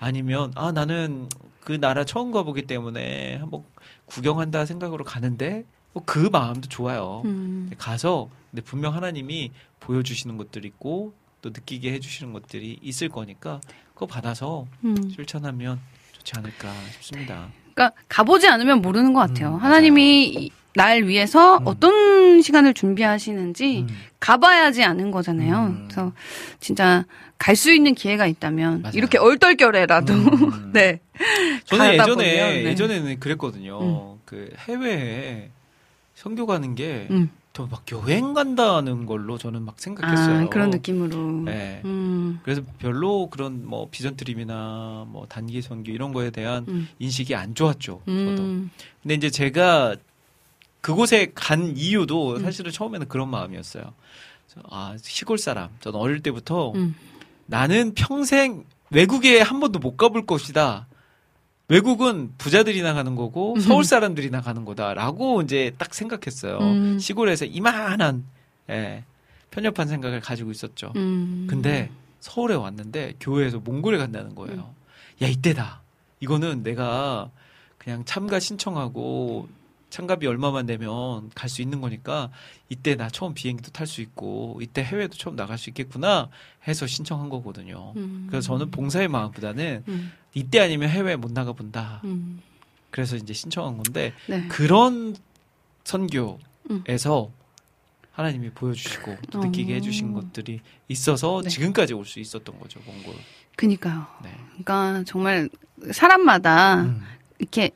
S1: 아니면 아 나는 그 나라 처음 가보기 때문에 한번 구경한다 생각으로 가는데 뭐 그 마음도 좋아요.
S2: 음.
S1: 가서 근데 분명 하나님이 보여주시는 것들이 있고 또 느끼게 해주시는 것들이 있을 거니까 그거 받아서
S2: 음.
S1: 실천하면 좋지 않을까 싶습니다.
S2: 그러니까 가보지 않으면 모르는 것 같아요.
S1: 음,
S2: 하나님이 이- 날 위해서
S1: 음.
S2: 어떤 시간을 준비하시는지
S1: 음.
S2: 가봐야지 아는 거잖아요.
S1: 음.
S2: 그래서 진짜 갈 수 있는 기회가 있다면
S1: 맞아요.
S2: 이렇게 얼떨결에라도
S1: 음.
S2: 네.
S1: 저는 예전에
S2: 보면, 네.
S1: 예전에는 그랬거든요. 그 해외에 선교 가는 게
S2: 음.
S1: 더막 여행 간다는 걸로 저는 막 생각했어요.
S2: 아, 그런 느낌으로.
S1: 네.
S2: 음.
S1: 그래서 별로 그런 뭐 비전 트립이나 뭐 단기 선교 이런 거에 대한
S2: 음.
S1: 인식이 안 좋았죠. 저도.
S2: 음.
S1: 근데 이제 제가 그곳에 간 이유도
S2: 음.
S1: 사실은 처음에는 그런 마음이었어요. 아 시골 사람. 저는 어릴 때부터
S2: 음.
S1: 나는 평생 외국에 한 번도 못 가볼 것이다. 외국은 부자들이나 가는 거고 서울 사람들이나 가는 거다라고 이제 딱 생각했어요.
S2: 음.
S1: 시골에서 이만한 예, 편협한 생각을 가지고 있었죠.
S2: 음.
S1: 근데 서울에 왔는데 교회에서 몽골에 간다는 거예요. 야 이때다. 이거는 내가 그냥 참가 신청하고 참가비 얼마만 내면 갈 수 있는 거니까 이때 나 처음 비행기도 탈 수 있고 이때 해외도 처음 나갈 수 있겠구나 해서 신청한 거거든요.
S2: 음.
S1: 그래서 저는 봉사의 마음보다는
S2: 음.
S1: 이때 아니면 해외 못 나가 본다.
S2: 음.
S1: 그래서 이제 신청한 건데
S2: 네.
S1: 그런 선교에서 하나님이 보여주시고 또 느끼게
S2: 어.
S1: 해주신 것들이 있어서
S2: 네.
S1: 지금까지 올 수 있었던 거죠, 몽골.
S2: 그니까요.
S1: 네.
S2: 그러니까 정말 사람마다
S1: 음.
S2: 이렇게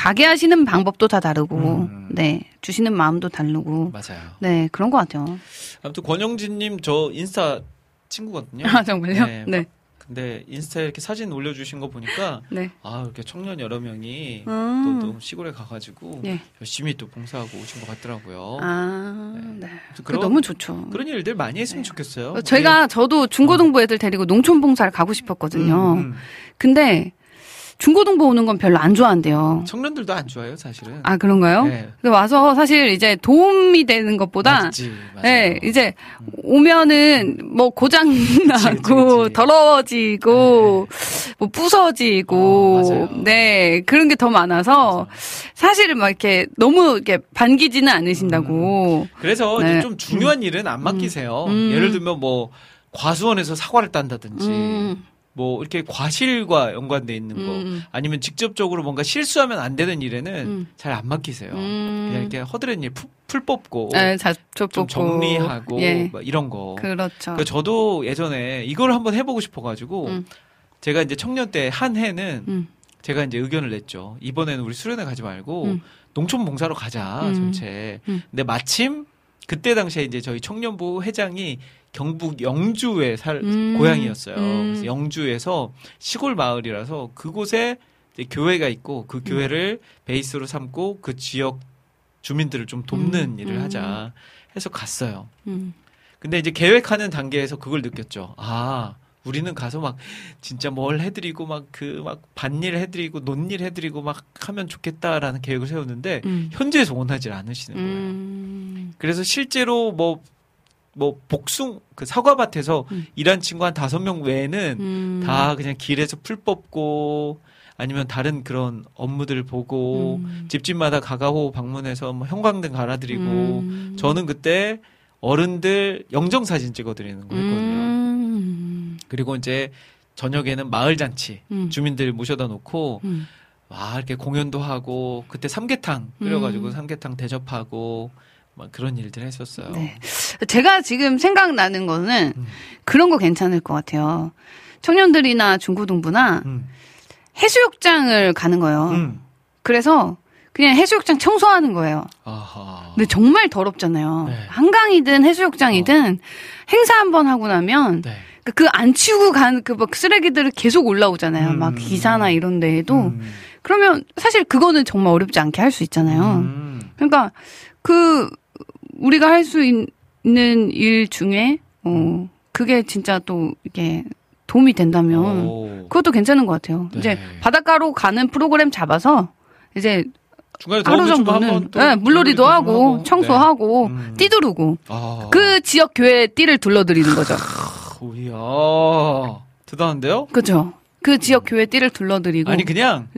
S2: 가게 하시는 방법도 다 다르고,
S1: 음.
S2: 네 주시는 마음도 다르고,
S1: 맞아요.
S2: 네 그런 것 같아요.
S1: 아무튼 권영진님 저 인스타 친구거든요.
S2: 아 정말요?
S1: 네.
S2: 네,
S1: 근데 인스타에 이렇게 사진 올려주신 거 보니까
S2: 네.
S1: 아 이렇게 청년 여러 명이
S2: 음.
S1: 또, 또 시골에 가가지고
S2: 네.
S1: 열심히 또 봉사하고 오신 것 같더라고요.
S2: 아, 네.
S1: 아무튼
S2: 그 너무 좋죠.
S1: 그런 일들 많이 했으면
S2: 네.
S1: 좋겠어요.
S2: 어, 제가 저도 중고등부 애들 데리고 농촌 봉사를 가고 싶었거든요.
S1: 음, 음.
S2: 근데 중고등부 오는 건 별로 안 좋아한대요.
S1: 청년들도 안 좋아요, 사실은.
S2: 아 그런가요?
S1: 네.
S2: 근데 와서 사실 이제 도움이 되는 것보다
S1: 맞지.
S2: 네, 이제 오면은 뭐 고장 나고. 더러워지고 뭐 부서지고
S1: 어.
S2: 네 그런 게 더 많아서 사실은 막 이렇게 너무 이렇게 반기지는 않으신다고.
S1: 그래서
S2: 네.
S1: 좀 중요한 일은 안 맡기세요.
S2: 음.
S1: 예를 들면 뭐 과수원에서 사과를 딴다든지
S2: 음.
S1: 뭐 이렇게 과실과 연관돼 있는 거
S2: 음.
S1: 아니면 직접적으로 뭔가 실수하면 안 되는 일에는
S2: 음.
S1: 잘 안 맡기세요.
S2: 음.
S1: 그냥 이렇게 허드렛일 풀, 풀 뽑고
S2: 네,
S1: 좀 정리하고
S2: 예.
S1: 막 이런 거.
S2: 그렇죠.
S1: 그 저도 예전에 이걸 한번 해보고 싶어가지고
S2: 음.
S1: 제가 이제 청년 때 한 해는
S2: 음.
S1: 제가 이제 의견을 냈죠. 이번에는 우리 수련회 가지 말고
S2: 음.
S1: 농촌 봉사로 가자
S2: 음.
S1: 전체.
S2: 음.
S1: 근데 마침 그때 당시에 이제 저희 청년부 회장이 경북 영주에 살
S2: 음.
S1: 고향이었어요.
S2: 음.
S1: 그래서 영주에서 시골 마을이라서 그곳에 이제 교회가 있고
S2: 음.
S1: 그 교회를 베이스로 삼고 그 지역 주민들을 좀 돕는
S2: 음.
S1: 일을
S2: 음.
S1: 하자 해서 갔어요.
S2: 음.
S1: 근데 이제 계획하는 단계에서 그걸 느꼈죠. 아, 우리는 가서 막 진짜 뭘 해드리고 막 그 막 반일 해드리고 논일 해드리고 막 하면 좋겠다라는 계획을 세웠는데
S2: 음.
S1: 현지에서 원하지 않으시는 거예요.
S2: 음.
S1: 그래서 실제로 뭐, 뭐 복숭, 그 사과밭에서
S2: 음.
S1: 일한 친구 한 다섯 명 외에는
S2: 음.
S1: 다 그냥 길에서 풀 뽑고 아니면 다른 그런 업무들 보고
S2: 음.
S1: 집집마다 가가호 방문해서 뭐 형광등 갈아드리고
S2: 음.
S1: 저는 그때 어른들 영정 사진 찍어드리는 거 했거든요.
S2: 음.
S1: 그리고 이제 저녁에는 마을 잔치
S2: 음.
S1: 주민들 모셔다 놓고
S2: 음.
S1: 와 이렇게 공연도 하고 그때 삼계탕 끓여가지고
S2: 음.
S1: 삼계탕 대접하고 막 그런 일들 했었어요.
S2: 네. 제가 지금 생각나는 거는
S1: 음.
S2: 그런 거 괜찮을 것 같아요. 청년들이나 중고등부나
S1: 음.
S2: 해수욕장을 가는 거예요.
S1: 음.
S2: 그래서 그냥 해수욕장 청소하는 거예요.
S1: 아하.
S2: 근데 정말 더럽잖아요.
S1: 네.
S2: 한강이든 해수욕장이든 행사 한 번 하고 나면
S1: 네.
S2: 그안 치우고 간 그 막 쓰레기들을 계속 올라오잖아요.
S1: 음.
S2: 막 기사나 이런 데에도.
S1: 음.
S2: 그러면 사실 그거는 정말 어렵지 않게 할 수 있잖아요.
S1: 음.
S2: 그러니까 그 우리가 할 수 있는 일 중에 어 그게 진짜 또 이게 도움이 된다면
S1: 오.
S2: 그것도 괜찮은 것 같아요.
S1: 네.
S2: 이제 바닷가로 가는 프로그램 잡아서 이제
S1: 중간에
S2: 하루 정도는 네, 물놀이도
S1: 좀
S2: 하고 청소하고
S1: 네. 음.
S2: 띠두르고
S1: 아.
S2: 그 지역 교회 띠를 둘러드리는 거죠.
S1: 이야 대단한데요?
S2: 그죠? 그 지역 교회 띠를 둘러드리고
S1: 아니 그냥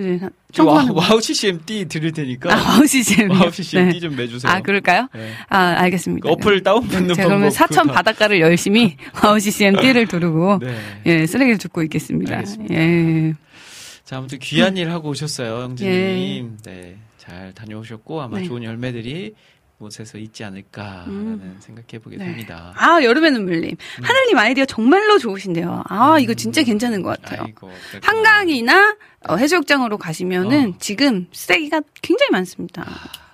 S1: 와. 와우 CCM 띠 드릴 테니까
S2: 아, WOW CCM.
S1: WOW CCM 띠좀 매주세요.
S2: 아, 그럴까요?
S1: 네.
S2: 아, 알겠습니다.
S1: 그 어플 다운받는
S2: 네, 제가 그러면 사천
S1: 다-
S2: 바닷가를 열심히 WOW CCM 띠를 두르고
S1: 네.
S2: 예, 쓰레기를 줍고 있겠습니다.
S1: 알겠습니다.
S2: 예.
S1: 자, 아무튼 귀한 일 하고 오셨어요, 영진님. 네. 잘 다녀오셨고, 아마
S2: 네.
S1: 좋은 열매들이 곳에서 있지 않을까라는
S2: 음.
S1: 생각해 보게
S2: 네.
S1: 됩니다.
S2: 아, 여름의 눈물님. 하늘님 아이디어 정말로 좋으신데요. 아, 이거 진짜 괜찮은 것 같아요.
S1: 음. 아이고.
S2: 한강이나 어, 해수욕장으로 가시면은
S1: 어.
S2: 지금 쓰레기가 굉장히 많습니다.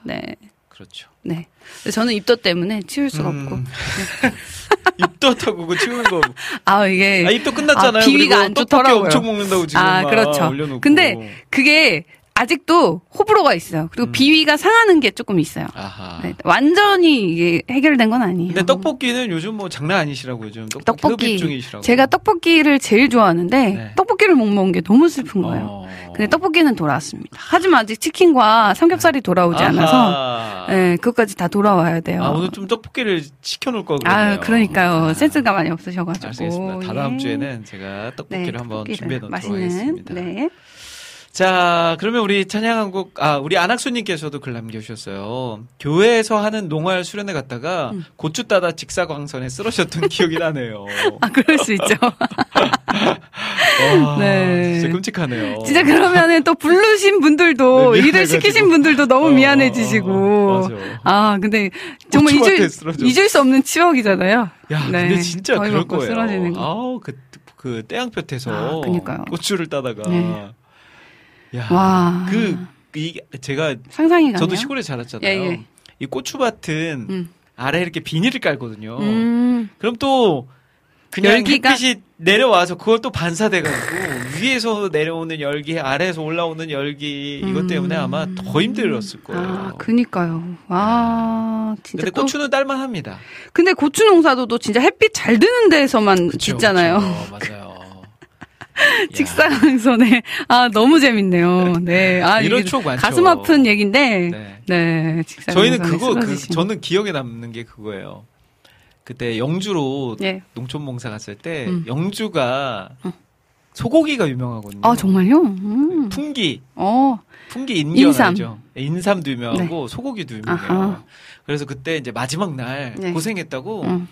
S2: 네.
S1: 그렇죠.
S2: 네. 저는 입덧 때문에 치울 수가
S1: 음.
S2: 없고.
S1: 입덧하고 그거 치우는 거.
S2: 아, 이게.
S1: 아, 입덧 끝났잖아요.
S2: 아, 비위가 안 좋더라고요.
S1: 엄청 먹는다고 지금
S2: 아,
S1: 막
S2: 그렇죠.
S1: 올려놓고.
S2: 근데 그게 아직도 호불호가 있어요. 그리고
S1: 음.
S2: 비위가 상하는 게 조금 있어요.
S1: 아하.
S2: 네, 완전히 이게 해결된 건 아니에요.
S1: 근데 떡볶이는 요즘 뭐 장난 아니시라고 요즘 떡볶이,
S2: 떡볶이. 제가 떡볶이를 제일 좋아하는데
S1: 네.
S2: 떡볶이를 못 먹은 게 너무 슬픈 거예요.
S1: 어.
S2: 근데 떡볶이는 돌아왔습니다. 하지만 아직 치킨과 삼겹살이 돌아오지 않아서
S1: 아하.
S2: 네, 그것까지 다 돌아와야 돼요.
S1: 아, 오늘 좀 떡볶이를 시켜놓을 걸
S2: 아,
S1: 그랬네요.
S2: 그러니까요.
S1: 아.
S2: 센스가 많이 없으셔가지고.
S1: 알겠습니다. 다다음
S2: 예.
S1: 주에는 제가 떡볶이를
S2: 네,
S1: 한번
S2: 떡볶이를
S1: 준비해 놓도록
S2: 맛있는,
S1: 하겠습니다.
S2: 네.
S1: 자, 그러면 우리 찬양한 곡, 아, 우리 안학수님께서도 글 남겨주셨어요. 교회에서 하는 농활 수련회 갔다가
S2: 음.
S1: 고추 따다 직사광선에 쓰러졌던 기억이 나네요.
S2: 아, 그럴 수 있죠.
S1: 와,
S2: 네.
S1: 진짜 끔찍하네요.
S2: 진짜 그러면은 또 부르신 분들도
S1: 네,
S2: 일을. 시키신 분들도 너무
S1: 어,
S2: 미안해지시고.
S1: 어, 맞아.
S2: 아, 근데 정말 잊을. 잊을 수 없는 추억이잖아요.
S1: 야,
S2: 네.
S1: 근데 진짜 그럴 거예요.
S2: 쓰러지는 거.
S1: 아우, 그, 그 떼양볕에서
S2: 아.
S1: 고추를 따다가.
S2: 네.
S1: 야,
S2: 와.
S1: 그, 이게 제가
S2: 상상이 가네요.
S1: 저도 시골에 자랐잖아요.
S2: 예, 예.
S1: 이 고추밭은
S2: 음.
S1: 아래 이렇게 비닐을 깔거든요.
S2: 음.
S1: 그럼 또 그냥
S2: 열기가?
S1: 햇빛이 내려와서 그걸 또 반사돼가지고 위에서 내려오는 열기, 아래에서 올라오는 열기 이것 때문에
S2: 음.
S1: 아마 더 힘들었을 거예요.
S2: 아, 그니까요. 와, 진짜.
S1: 근데
S2: 또-
S1: 고추는 딸만합니다.
S2: 근데 고추 농사도 또 진짜 햇빛 잘 드는 데서만
S1: 그쵸,
S2: 짓잖아요.
S1: 그쵸. 맞아요. 야,
S2: 직사광선에. 아, 너무 재밌네요. 네. 아,
S1: 이런 추억 많죠.
S2: 가슴 아픈 얘기인데.
S1: 네.
S2: 네.
S1: 저희는 그거 그. 저는 기억에 남는 게 그거예요. 그때 영주로
S2: 예.
S1: 농촌 봉사 갔을 때
S2: 음.
S1: 영주가 소고기가 유명하거든요.
S2: 아, 정말요? 음.
S1: 풍기
S2: 어.
S1: 풍기 인견
S2: 인삼.
S1: 알죠? 네, 인삼도 유명하고 소고기도 유명해요.
S2: 아하.
S1: 그래서 그때 이제 마지막 날
S2: 네.
S1: 고생했다고
S2: 음.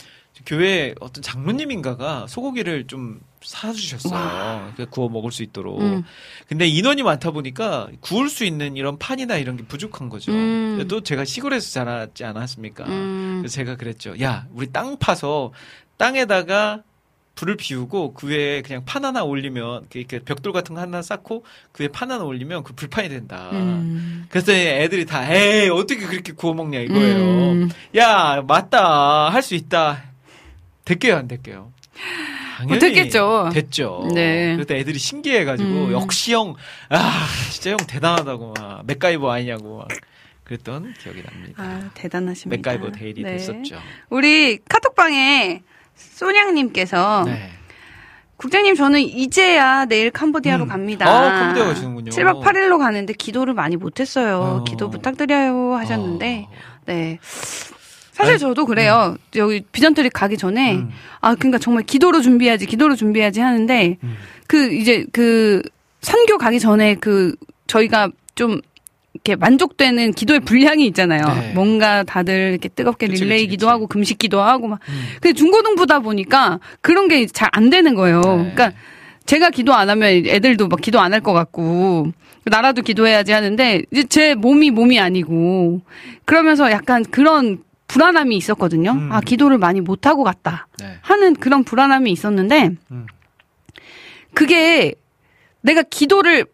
S1: 교회 어떤 장로님인가가 소고기를 좀 사주셨어요. 그 구워 먹을 수 있도록.
S2: 음.
S1: 근데 인원이 많다 보니까 구울 수 있는 이런 판이나 이런 게 부족한 거죠.
S2: 음.
S1: 또 제가 시골에서 자랐지 않았습니까?
S2: 음.
S1: 그래서 제가 그랬죠. 야, 우리 땅 파서 땅에다가 불을 피우고 그 위에 그냥 판 하나 올리면 그 이렇게 벽돌 같은 거 하나 쌓고 그 위에 판 하나 올리면 그 불판이 된다.
S2: 음.
S1: 그래서 애들이 다 에이 어떻게 그렇게 구워 먹냐 이거예요.
S2: 음.
S1: 야 맞다 할 수 있다. 될게요 안 될게요. 당연히
S2: 됐겠죠.
S1: 됐죠.
S2: 네.
S1: 그때 애들이 신기해가지고
S2: 음.
S1: 역시 형, 아 진짜 형 대단하다고 막 맥가이버 아니냐고 막 그랬던 기억이 납니다.
S2: 아, 대단하십니다.
S1: 맥가이버 데일이
S2: 네.
S1: 됐었죠.
S2: 우리 카톡방에 소냥님께서
S1: 네.
S2: 국장님 저는 이제야 내일 캄보디아로
S1: 음.
S2: 갑니다.
S1: 아, 캄보디아 가시는군요.
S2: 7박 8일로 가는데 기도를 많이 못 했어요.
S1: 어.
S2: 기도 부탁드려요 하셨는데
S1: 어.
S2: 네. 사실
S1: 아니,
S2: 저도 그래요. 여기 비전트리 가기 전에
S1: 음.
S2: 아 그러니까 정말 기도로 준비해야지, 기도로 준비해야지 하는데
S1: 음.
S2: 그 이제 그 선교 가기 전에 그 저희가 좀 이렇게 만족되는 기도의 분량이 있잖아요.
S1: 네.
S2: 뭔가 다들 이렇게 뜨겁게
S1: 그치,
S2: 릴레이
S1: 그치,
S2: 기도
S1: 그치.
S2: 하고 금식 기도하고 막.
S1: 음.
S2: 근데 중고등부다 보니까 그런 게 잘 안 되는 거예요.
S1: 네.
S2: 그러니까 제가 기도 안 하면 애들도 막 기도 안 할 것 같고 나라도 기도해야지 하는데 이제 제 몸이 몸이 아니고 그러면서 약간 그런 불안함이 있었거든요.
S1: 음.
S2: 아 기도를 많이 못 하고 갔다
S1: 네.
S2: 하는 그런 불안함이 있었는데
S1: 음.
S2: 그게 내가 기도를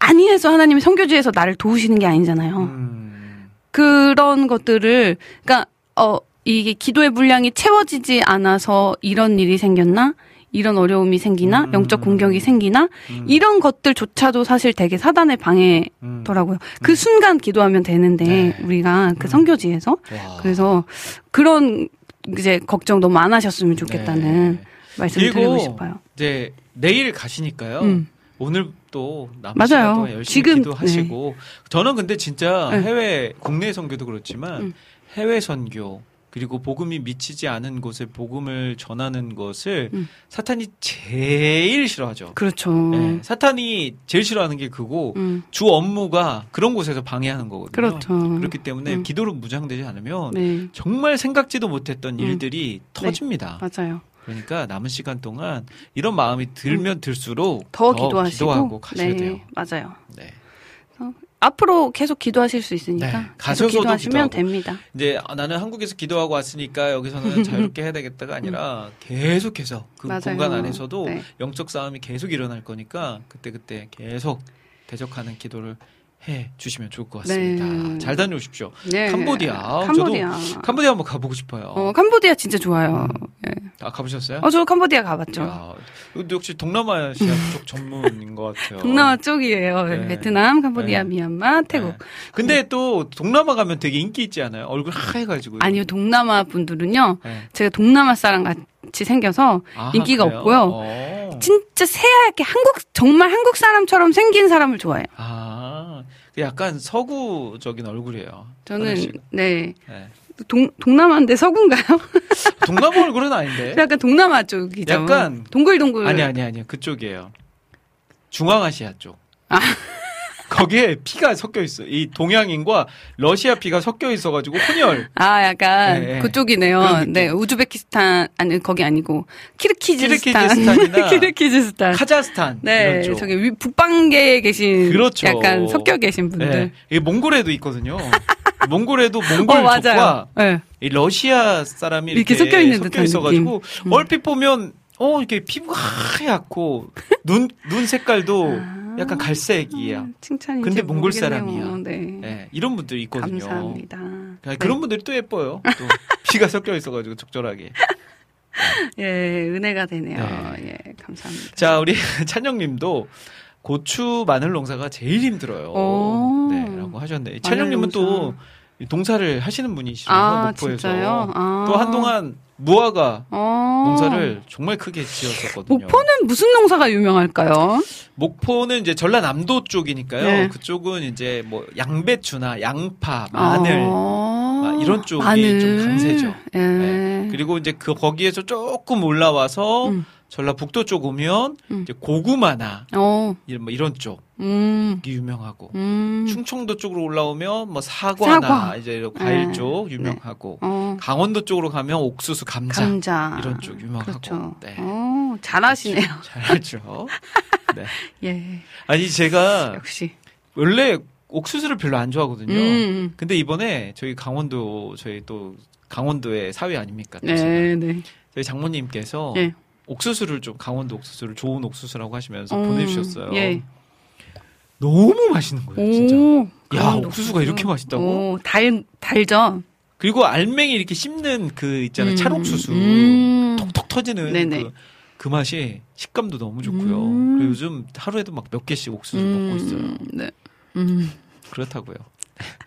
S2: 많이 해서 하나님이 성교지에서 나를 도우시는 게 아니잖아요.
S1: 음.
S2: 그런 것들을 그러니까 어 이게 기도의 분량이 채워지지 않아서 이런 일이 생겼나? 이런 어려움이 생기나?
S1: 음.
S2: 영적 공격이 생기나?
S1: 음.
S2: 이런 것들조차도 사실 되게 사단의 방해더라고요.
S1: 음.
S2: 그 순간 기도하면 되는데
S1: 네.
S2: 우리가 그
S1: 음.
S2: 성교지에서
S1: 와.
S2: 그래서 그런 이제 걱정 너무 안 하셨으면 좋겠다는
S1: 네.
S2: 말씀을 드리고 싶어요.
S1: 이제 내일 가시니까요.
S2: 음.
S1: 오늘 또 남은
S2: 맞아요.
S1: 시간 동안 열심히
S2: 지금,
S1: 기도하시고 저는 근데 진짜
S2: 네.
S1: 해외 국내 선교도 그렇지만
S2: 음.
S1: 해외 선교 그리고 복음이 미치지 않은 곳에 복음을 전하는 것을
S2: 음.
S1: 사탄이 제일 싫어하죠.
S2: 그렇죠.
S1: 네, 사탄이 제일 싫어하는 게 그거
S2: 음.
S1: 주 업무가 그런 곳에서 방해하는 거거든요.
S2: 그렇죠.
S1: 그렇기 때문에
S2: 음.
S1: 기도로 무장되지 않으면
S2: 네.
S1: 정말 생각지도 못했던
S2: 음.
S1: 일들이 터집니다.
S2: 맞아요.
S1: 그러니까 남은 시간 동안 이런 마음이 들면 들수록
S2: 음. 더 기도하시고
S1: 기도하고 가셔야
S2: 네,
S1: 돼요.
S2: 맞아요.
S1: 네.
S2: 앞으로 계속 기도하실 수 있으니까
S1: 네,
S2: 계속 기도하시면
S1: 기도하고.
S2: 됩니다.
S1: 이제 아, 나는 한국에서 기도하고 왔으니까 여기서는 자유롭게 해야 되겠다가 아니라 계속해서 그
S2: 음. 맞아요.
S1: 공간 안에서도
S2: 네.
S1: 영적 싸움이 계속 일어날 거니까 그때 그때 계속 대적하는 기도를 해 주시면 좋을 것 같습니다.
S2: 네.
S1: 잘 다녀오십시오.
S2: 네.
S1: 캄보디아. 아,
S2: 캄보디아.
S1: 캄보디아 한번 가보고 싶어요.
S2: 어, 캄보디아 진짜 좋아요. 예.
S1: 아 가보셨어요?
S2: 어, 저 캄보디아 가봤죠.
S1: 야, 근데 역시 동남아시아 쪽 전문인 것 같아요.
S2: 동남아 쪽이에요.
S1: 네.
S2: 베트남, 캄보디아,
S1: 네.
S2: 미얀마, 태국.
S1: 네. 근데 또 동남아 가면 되게 인기 있지 않아요? 얼굴 하얘가지고.
S2: 아니요, 동남아 분들은요.
S1: 네.
S2: 제가 동남아 사람 같이 생겨서
S1: 아,
S2: 인기가
S1: 그래요?
S2: 없고요.
S1: 어.
S2: 진짜 새하얗게 한국 정말 한국 사람처럼 생긴 사람을 좋아해요.
S1: 아, 그 약간 서구적인 얼굴이에요.
S2: 저는. 네.
S1: 네.
S2: 동 동남아인데 서구인가요?
S1: 동남아 얼굴은 아닌데.
S2: 약간 동남아 쪽이죠.
S1: 약간-
S2: 동글동글.
S1: 아니 아니 아니 그쪽이에요. 중앙아시아 쪽.
S2: 아.
S1: 거기에 피가 섞여 있어. 이 동양인과 러시아 피가 섞여 있어가지고 혼혈.
S2: 아, 약간
S1: 네, 네.
S2: 그쪽이네요. 네, 우즈베키스탄 아니 거기 아니고 키르키즈스탄.
S1: 키르키즈스탄이나
S2: 키르키즈스탄.
S1: 카자흐스탄
S2: 네. 저기 위- 북방계에 계신
S1: 그렇죠.
S2: 약간 섞여 계신 분들.
S1: 네. 이 몽골에도 있거든요. 몽골에도 몽골
S2: 어, 맞아요.
S1: 족과
S2: 네.
S1: 이 러시아 사람이
S2: 이렇게
S1: 이렇게,
S2: 섞여 있는 듯한
S1: 있어가지고.
S2: 음.
S1: 얼핏 보면 어 이렇게 피부가 하얗고 눈 눈 색깔도 약간 갈색이야.
S2: 아, 칭찬인지
S1: 근데 몽골
S2: 모르겠네요.
S1: 사람이야.
S2: 네.
S1: 예, 이런 분들이 있거든요.
S2: 감사합니다.
S1: 그러니까 그런 분들이 또 예뻐요. 또 피가 섞여 있어가지고 적절하게.
S2: 예, 은혜가 되네요.
S1: 네.
S2: 예, 감사합니다.
S1: 자 우리 찬영님도 고추 마늘 농사가 제일 힘들어요.
S2: 오.
S1: 네 라고 하셨네. 찬영님은 또
S2: 농사.
S1: 동사를 하시는 분이시죠
S2: 아,
S1: 목포에서.
S2: 아.
S1: 또 한동안 무화과
S2: 어.
S1: 농사를 정말 크게 지었었거든요.
S2: 목포는 무슨 농사가 유명할까요?
S1: 목포는 이제 전라남도 쪽이니까요.
S2: 네.
S1: 그쪽은 이제 뭐 양배추나 양파, 마늘
S2: 아,
S1: 아, 이런 쪽이
S2: 마늘.
S1: 좀 강세죠.
S2: 예.
S1: 네. 그리고 이제 그 거기에서 조금 올라와서
S2: 음.
S1: 전라북도 쪽 오면
S2: 음.
S1: 이제 고구마나
S2: 어,
S1: 이런 뭐 이런 쪽이
S2: 음,
S1: 유명하고
S2: 음.
S1: 충청도 쪽으로 올라오면 뭐 사과나
S2: 사과.
S1: 이제 이런 과일
S2: 네.
S1: 쪽 유명하고
S2: 어,
S1: 강원도 쪽으로 가면 옥수수, 감자,
S2: 감자.
S1: 이런 쪽 유명하고
S2: 그렇죠.
S1: 네.
S2: 어, 잘하시네요.
S1: 잘알죠. 네.
S2: 예,
S1: 아니 제가
S2: 역시.
S1: 원래 옥수수를 별로 안 좋아하거든요.
S2: 음,
S1: 근데 이번에 저희 강원도 저희 또 강원도의 사위 아닙니까?
S2: 네, 네.
S1: 저희 장모님께서
S2: 예.
S1: 옥수수를 좀 강원도 옥수수를 좋은 옥수수라고 하시면서
S2: 음,
S1: 보내주셨어요.
S2: 예.
S1: 너무 맛있는 거예요, 진짜.
S2: 오,
S1: 야, 옥수수가 이렇게 맛있다고?
S2: 오, 달, 달죠?
S1: 그리고 알맹이 이렇게 씹는 그 있잖아요,
S2: 음,
S1: 찰옥수수.
S2: 음.
S1: 톡톡 터지는. 그, 그 맛이 식감도 너무 좋고요.
S2: 음.
S1: 그리고 요즘 하루에도 막 몇 개씩 옥수수 먹고 있어요.
S2: 네. 음,
S1: 그렇다고요.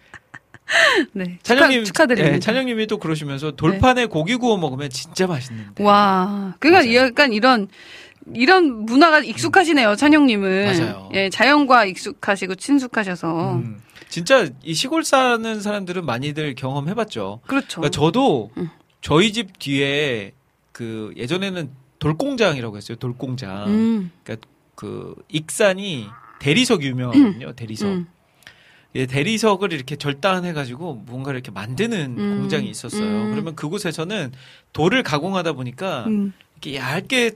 S2: 네.
S1: 찬영님,
S2: 축하, 드립니다 네.
S1: 예, 찬영님이 또 그러시면서 돌판에 고기 구워 먹으면 진짜 맛있는데.
S2: 와, 그러니까
S1: 맞아요.
S2: 약간 이런 이런 문화가 익숙하시네요, 찬영님은.
S1: 맞아요.
S2: 예, 자연과 익숙하시고 친숙하셔서.
S1: 음, 진짜 이 시골 사는 사람들은 많이들 경험해봤죠.
S2: 그렇죠.
S1: 그러니까 저도
S2: 음.
S1: 저희 집 뒤에 그 예전에는 돌공장이라고 했어요. 돌공장.
S2: 음,
S1: 그 익산이 대리석 유명하거든요. 대리석.
S2: 음,
S1: 예, 대리석을 이렇게 절단해가지고 뭔가 이렇게 만드는
S2: 음,
S1: 공장이 있었어요.
S2: 음.
S1: 그러면 그곳에서는 돌을 가공하다 보니까
S2: 음,
S1: 이렇게 얇게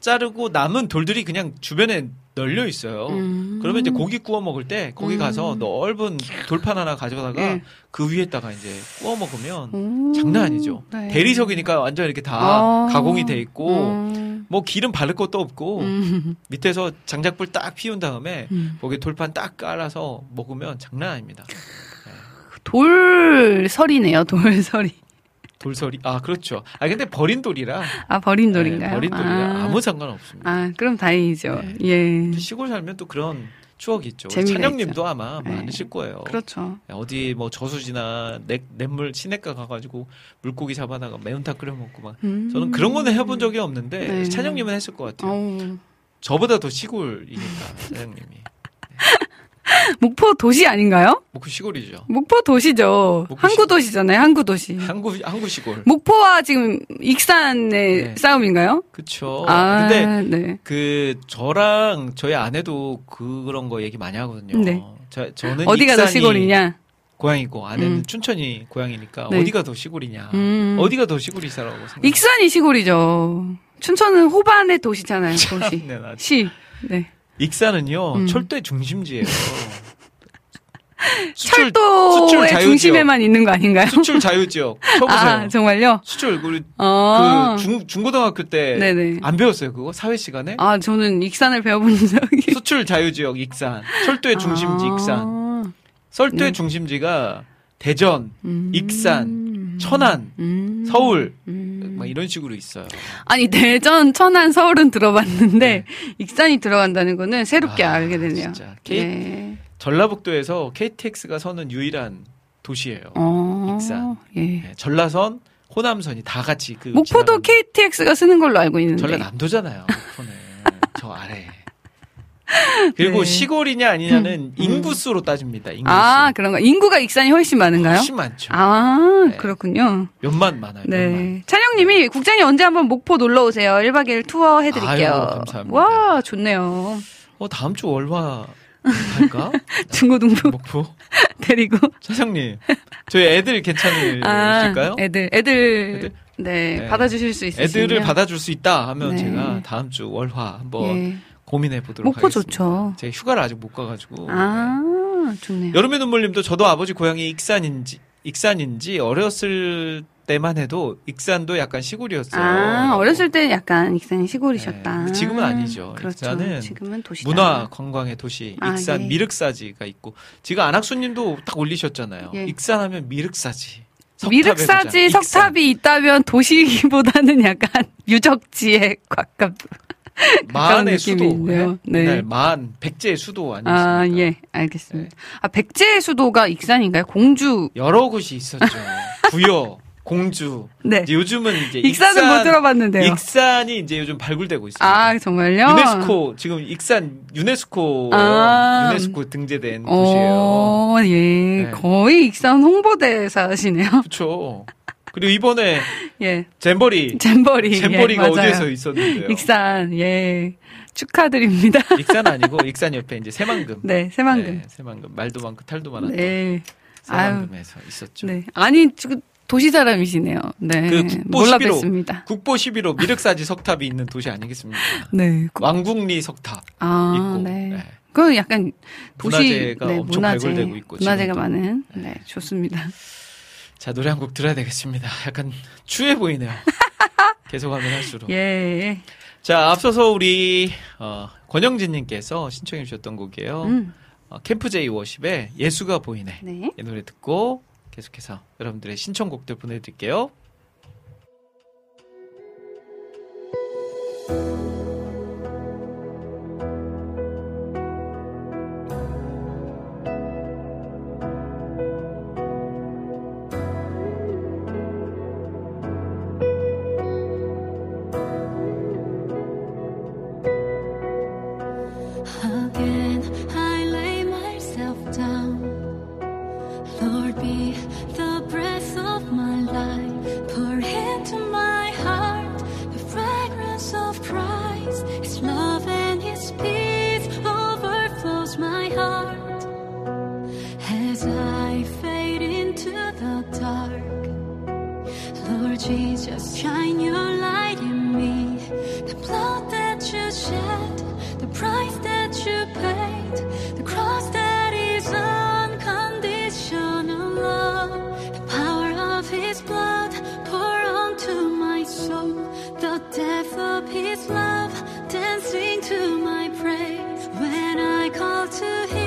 S1: 자르고 남은 돌들이 그냥 주변에 널려 있어요.
S2: 음.
S1: 그러면 이제 고기 구워 먹을 때 거기
S2: 음.
S1: 가서 넓은 돌판 하나 가져다가
S2: 예.
S1: 그 위에다가 이제 구워 먹으면
S2: 오,
S1: 장난 아니죠.
S2: 네.
S1: 대리석이니까 완전 이렇게 다
S2: 아,
S1: 가공이 돼 있고
S2: 음,
S1: 뭐 기름 바를 것도 없고
S2: 음,
S1: 밑에서 장작불 딱 피운 다음에
S2: 음.
S1: 거기 돌판 딱 깔아서 먹으면 장난 아닙니다.
S2: 돌설이네요, 돌설이.
S1: 돌설이 아 그렇죠. 아 근데 버린 돌이라
S2: 아, 버린 돌인가요?
S1: 네, 버린 돌이라
S2: 아,
S1: 아. 무 상관 없습니다.
S2: 아, 그럼 다행이죠.
S1: 네.
S2: 예.
S1: 시골 살면 또 그런 추억이 있죠. 찬영님도 아마
S2: 네.
S1: 많으실 거예요.
S2: 그렇죠.
S1: 어디 뭐 저수지나 냇, 냇물 시냇가 가가지고 물고기 잡아다가 매운탕 끓여 먹고 막
S2: 음.
S1: 저는 그런 거는 해본 적이 없는데
S2: 네.
S1: 찬영님은 했을 것 같아요.
S2: 어우.
S1: 저보다 더 시골이니까 찬영님이
S2: 목포 도시 아닌가요?
S1: 목포 시골이죠.
S2: 목포 도시죠.
S1: 목포
S2: 항구 도시잖아요. 항구 도시.
S1: 한국 한국 시골.
S2: 목포와 지금 익산의
S1: 네.
S2: 싸움인가요?
S1: 그쵸.
S2: 아,
S1: 근데
S2: 네.
S1: 그 저랑 저희 아내도 그런 거 얘기 많이 하거든요.
S2: 네.
S1: 저, 저는
S2: 어디가 더
S1: 익산이
S2: 시골이냐?
S1: 고향이고 아내는
S2: 음.
S1: 춘천이 고향이니까
S2: 네.
S1: 어디가 더 시골이냐?
S2: 음.
S1: 어디가 더 시골이사라고 생각.
S2: 익산이 시골이죠. 춘천은 호반의 도시잖아요. 도시.
S1: 네, 나-
S2: 시. 네.
S1: 익산은요
S2: 음.
S1: 철도의 중심지예요. 수출, 수출
S2: 철도의
S1: 자유지역.
S2: 중심에만 있는 거 아닌가요?
S1: 수출 자유지역.
S2: 아, 정말요?
S1: 수출 우리
S2: 어.
S1: 그 중, 중고등학교 때안
S2: 네네.
S1: 배웠어요 그거 사회 시간에
S2: 아, 저는 익산을 배워본 적이.
S1: 수출 자유지역 익산 철도의 중심지
S2: 아.
S1: 익산 설도의
S2: 네.
S1: 중심지가 대전
S2: 음.
S1: 익산, 천안,
S2: 음.
S1: 서울
S2: 음.
S1: 막 이런 식으로 있어요.
S2: 아니, 대전, 천안, 서울은 들어봤는데,
S1: 네.
S2: 익산이 들어간다는 거는 새롭게
S1: 아,
S2: 알게 되네요.
S1: 진짜. K-
S2: 네.
S1: 전라북도에서 KTX가 서는 유일한 도시예요.
S2: 어,
S1: 익산.
S2: 예.
S1: 네, 전라선, 호남선이 다 같이 그
S2: 목포도 KTX가 쓰는 걸로 알고 있는데.
S1: 전라남도잖아요. 목포는 저 아래. 그리고
S2: 네.
S1: 시골이냐 아니냐는
S2: 음, 음.
S1: 인구수로 따집니다. 인구수.
S2: 아, 그런가. 인구가 익산이 훨씬 많은가요?
S1: 훨씬 많죠.
S2: 아,
S1: 네.
S2: 그렇군요.
S1: 몇만 많아요. 몇만.
S2: 네. 찬영님이 국장님 언제 한번 목포 놀러 오세요. 1박 2일 투어 해드릴게요.
S1: 아유, 감사합니다.
S2: 와, 좋네요.
S1: 어 다음 주 월화 갈까?
S2: 중고등부
S1: 목포
S2: 데리고.
S1: 차장님 저희 애들 괜찮으실까요?
S2: 아, 애들, 애들,
S1: 애들?
S2: 네,
S1: 네.
S2: 받아주실 수 있으시면.
S1: 애들을 받아줄 수 있다 하면
S2: 네.
S1: 제가 다음 주 월화 한번
S2: 예.
S1: 고민해 보도록
S2: 목포
S1: 하겠습니다.
S2: 좋죠.
S1: 제가 휴가를 아직 못 가가지고
S2: 아, 좋네요.
S1: 여름의 눈물님도 저도 아버지 고향이 익산인지 익산인지 어렸을 때만 해도 익산도 약간 시골이었어요.
S2: 아, 어렸을 때 약간 익산이 시골이셨다.
S1: 네, 지금은 아니죠.
S2: 그렇죠.
S1: 익산은
S2: 지금은 도시다.
S1: 문화 관광의 도시
S2: 아,
S1: 익산
S2: 예.
S1: 미륵사지가 있고 지금 안학수님도 딱 올리셨잖아요.
S2: 예.
S1: 익산하면 미륵사지.
S2: 미륵사지. 석탑이 있다면 도시보다는 약간 유적지에 가깝.
S1: 만의 수도. 네.
S2: 네.
S1: 옛날 만 백제의 수도 아니었습니까?
S2: 아, 예, 알겠습니다. 아, 백제 수도가 익산인가요? 공주.
S1: 여러 곳이 있었죠. 부여, 공주.
S2: 네.
S1: 요즘은 이제
S2: 익산은 못 들어봤는데요.
S1: 익산이 이제 요즘 발굴되고 있습니다.
S2: 아, 정말요?
S1: 유네스코 지금 익산 유네스코
S2: 아.
S1: 유네스코 등재된 곳이에요.
S2: 어, 예.
S1: 네.
S2: 거의 익산 홍보대사시네요.
S1: 그렇죠. 그리고 이번에
S2: 예.
S1: 잼버리.
S2: 잼버리.
S1: 잼버리가
S2: 예.
S1: 어디에서 있었는데요?
S2: 익산, 예. 축하드립니다.
S1: 익산 아니고 익산 옆에 이제 새만금.
S2: 네, 새만금.
S1: 네, 새만금. 말도 많고 탈도 많았던
S2: 네. 아유,
S1: 새만금에서 있었죠.
S2: 네. 아니, 지금 도시 사람이시네요. 네.
S1: 그 국보
S2: 몰라
S1: 11호.
S2: 뵀습니다.
S1: 국보 11호 미륵사지 석탑이 있는 도시 아니겠습니까?
S2: 네. 그-
S1: 왕국리 석탑
S2: 아,
S1: 있고.
S2: 네.
S1: 네.
S2: 그 약간 도시
S1: 문화재가
S2: 네,
S1: 엄청
S2: 문화재,
S1: 발굴되고 있고,
S2: 문화재가
S1: 지금도.
S2: 많은 네 좋습니다.
S1: 자 노래 한 곡 들어야 되겠습니다. 약간 추해 보이네요. 계속하면 할수록.
S2: 예.
S1: 자 앞서서 우리 어, 권영진님께서 신청해 주셨던 곡이에요.
S2: 음.
S1: 어, 캠프 제이 워십의 예수가 보이네.
S2: 네.
S1: 이 노래 듣고 계속해서 여러분들의 신청곡들 보내드릴게요.
S5: His love dancing to my praise. When I call to Him,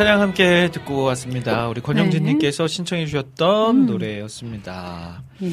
S1: 찬양 함께 듣고 왔습니다. 우리 권영진님께서
S2: 네.
S1: 신청해 주셨던
S2: 음.
S1: 노래였습니다.
S2: 예.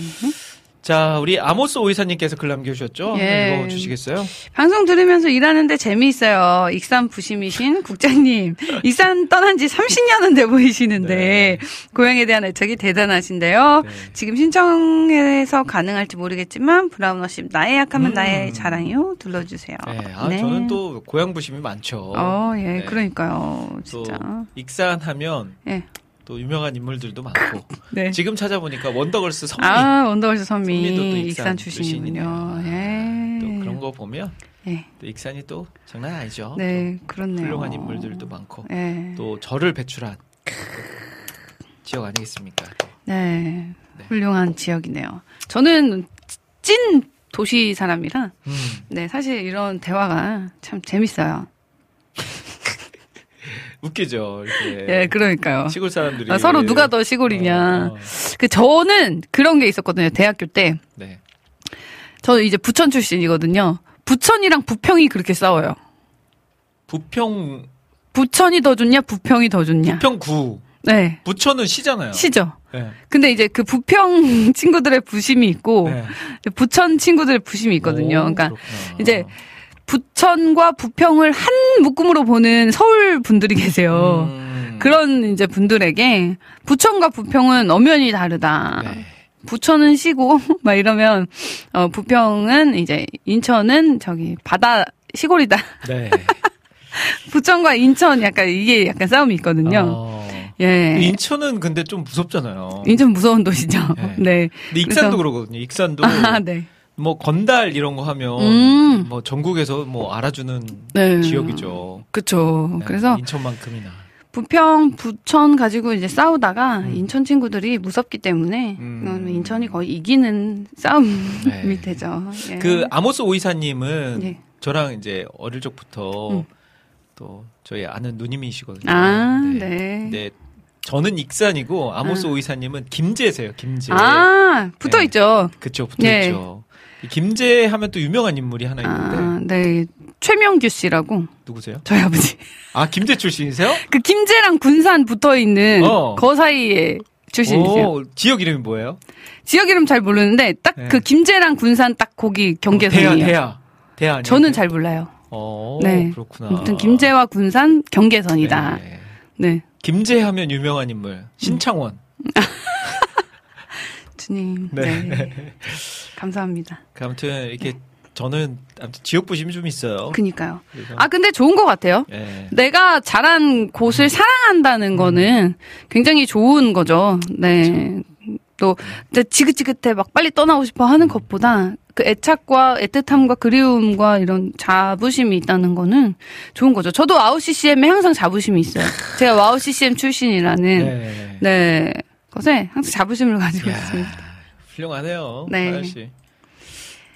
S1: 자, 우리 아모스 오이사님께서 글 남겨주셨죠?
S2: 예.
S1: 읽어주시겠어요?
S2: 방송 들으면서 일하는데 재미있어요. 익산 부심이신 국장님. 익산 떠난 지 30년은 돼 보이시는데, 고향에 대한 애착이 대단하신데요.
S1: 네.
S2: 지금 신청해서 가능할지 모르겠지만, 브라운워십, 나의 약하면
S1: 음.
S2: 나의 자랑이요. 둘러주세요.
S1: 네, 아, 저는 또 고향 부심이 많죠.
S2: 어, 예,
S1: 네.
S2: 그러니까요.
S1: 또
S2: 진짜.
S1: 익산 하면
S2: 예.
S1: 또 유명한 인물들도 많고
S2: 네.
S1: 지금 찾아보니까 원더걸스 선미
S2: 아, 원더걸스 선미.
S1: 선미도 또
S2: 익산,
S1: 익산
S2: 출신이군요. 예.
S1: 또 그런 거 보면
S2: 예.
S1: 또 익산이 또 장난 아니죠.
S2: 네,
S1: 또
S2: 그렇네요.
S1: 훌륭한 인물들도 많고
S2: 예.
S1: 또 저를 배출한 지역 아니겠습니까? 또.
S2: 네.
S1: 네.
S2: 훌륭한 지역이네요. 저는 찐 도시 사람이라
S1: 음,
S2: 네, 사실 이런 대화가 참 재밌어요.
S1: 웃기죠. 이렇게
S2: 예, 그러니까요.
S1: 시골 사람들이
S2: 아, 서로 누가 더 시골이냐.
S1: 어, 어.
S2: 그 저는 그런 게 있었거든요. 대학교 때.
S1: 네.
S2: 저는 이제 부천 출신이거든요. 부천이랑 부평이 그렇게 싸워요.
S1: 부평
S2: 부천이 더 좋냐, 부평이 더 좋냐.
S1: 부평구
S2: 네.
S1: 부천은 시잖아요.
S2: 시죠.
S1: 네.
S2: 근데 이제 그 부평 친구들의 부심이 있고
S1: 네.
S2: 부천 친구들의 부심이 있거든요.
S1: 오,
S2: 그러니까
S1: 그렇구나.
S2: 이제 부천과 부평을 한 묶음으로 보는 서울 분들이 계세요.
S1: 음,
S2: 그런 이제 분들에게 부천과 부평은 엄연히 다르다.
S1: 네.
S2: 부천은 시고 막 이러면 어 부평은 이제 인천은 저기 바다 시골이다.
S1: 네.
S2: 부천과 인천 약간 이게 약간 싸움이 있거든요.
S1: 어.
S2: 예.
S1: 인천은 근데 좀 무섭잖아요.
S2: 인천 무서운 도시죠.
S1: 네.
S2: 네.
S1: 근데 익산도
S2: 그래서-
S1: 그러거든요 익산도
S2: 아, 네.
S1: 뭐 건달 이런 거 하면
S2: 음.
S1: 뭐 전국에서 뭐 알아주는
S2: 네.
S1: 지역이죠.
S2: 그쵸.
S1: 네,
S2: 그래서
S1: 인천만큼이나.
S2: 부평, 부천 가지고 이제 싸우다가 인천 친구들이 무섭기 때문에
S1: 음.
S2: 인천이 거의 이기는 싸움이
S1: 네.
S2: 되죠. 예.
S1: 그 아모스 오이사님은
S2: 예.
S1: 저랑 이제 어릴 적부터
S2: 음.
S1: 또 저희 아는 누님이시거든요.
S2: 아,
S1: 네.
S2: 네.
S1: 저는 익산이고 아모스
S2: 아.
S1: 오이사님은 김제세요. 김제.
S2: 아, 붙어
S1: 네.
S2: 있죠.
S1: 그쵸
S2: 네.
S1: 붙어 있죠. 이 김제 하면 또 유명한 인물이 하나 있는데
S2: 아, 네. 최명규 씨라고
S1: 누구세요?
S2: 저희 아버지.
S1: 아 김제 출신이세요?
S2: 그 김제랑 군산 붙어 있는
S1: 어.
S2: 그 사이에 출신이세요.
S1: 오, 지역 이름이 뭐예요?
S2: 지역 이름 잘 모르는데 딱
S1: 네.
S2: 그 김제랑 군산 딱 거기 경계선이에요.
S1: 대야 대야 대야 아니에요?
S2: 저는 잘 몰라요.
S1: 어,
S2: 네.
S1: 그렇구나.
S2: 아무튼 김제와 군산 경계선이다.
S1: 네.
S2: 네.
S1: 김제 하면 유명한 인물 신창원.
S2: 주님.
S1: 네.
S2: 네. 감사합니다.
S1: 그 아무튼 이렇게 저는 아무튼 지역 부심이 좀 있어요.
S2: 그니까요.
S1: 그래서
S2: 아, 근데 좋은 것 같아요.
S1: 예.
S2: 내가 자란 곳을 사랑한다는 거는 굉장히 좋은 거죠. 네. 또, 이제 지긋지긋해 막 빨리 떠나고 싶어 하는 것보다 그 애착과 애틋함과 그리움과 이런 자부심이 있다는 거는 좋은 거죠. 저도 WOW CCM에 항상 자부심이 있어요. 제가 WOW CCM 출신이라는
S1: 네.
S2: 네. 것에 항상 자부심을 가지고
S1: 이야,
S2: 있습니다.
S1: 훌륭하네요.
S2: 네.
S1: 하연 씨.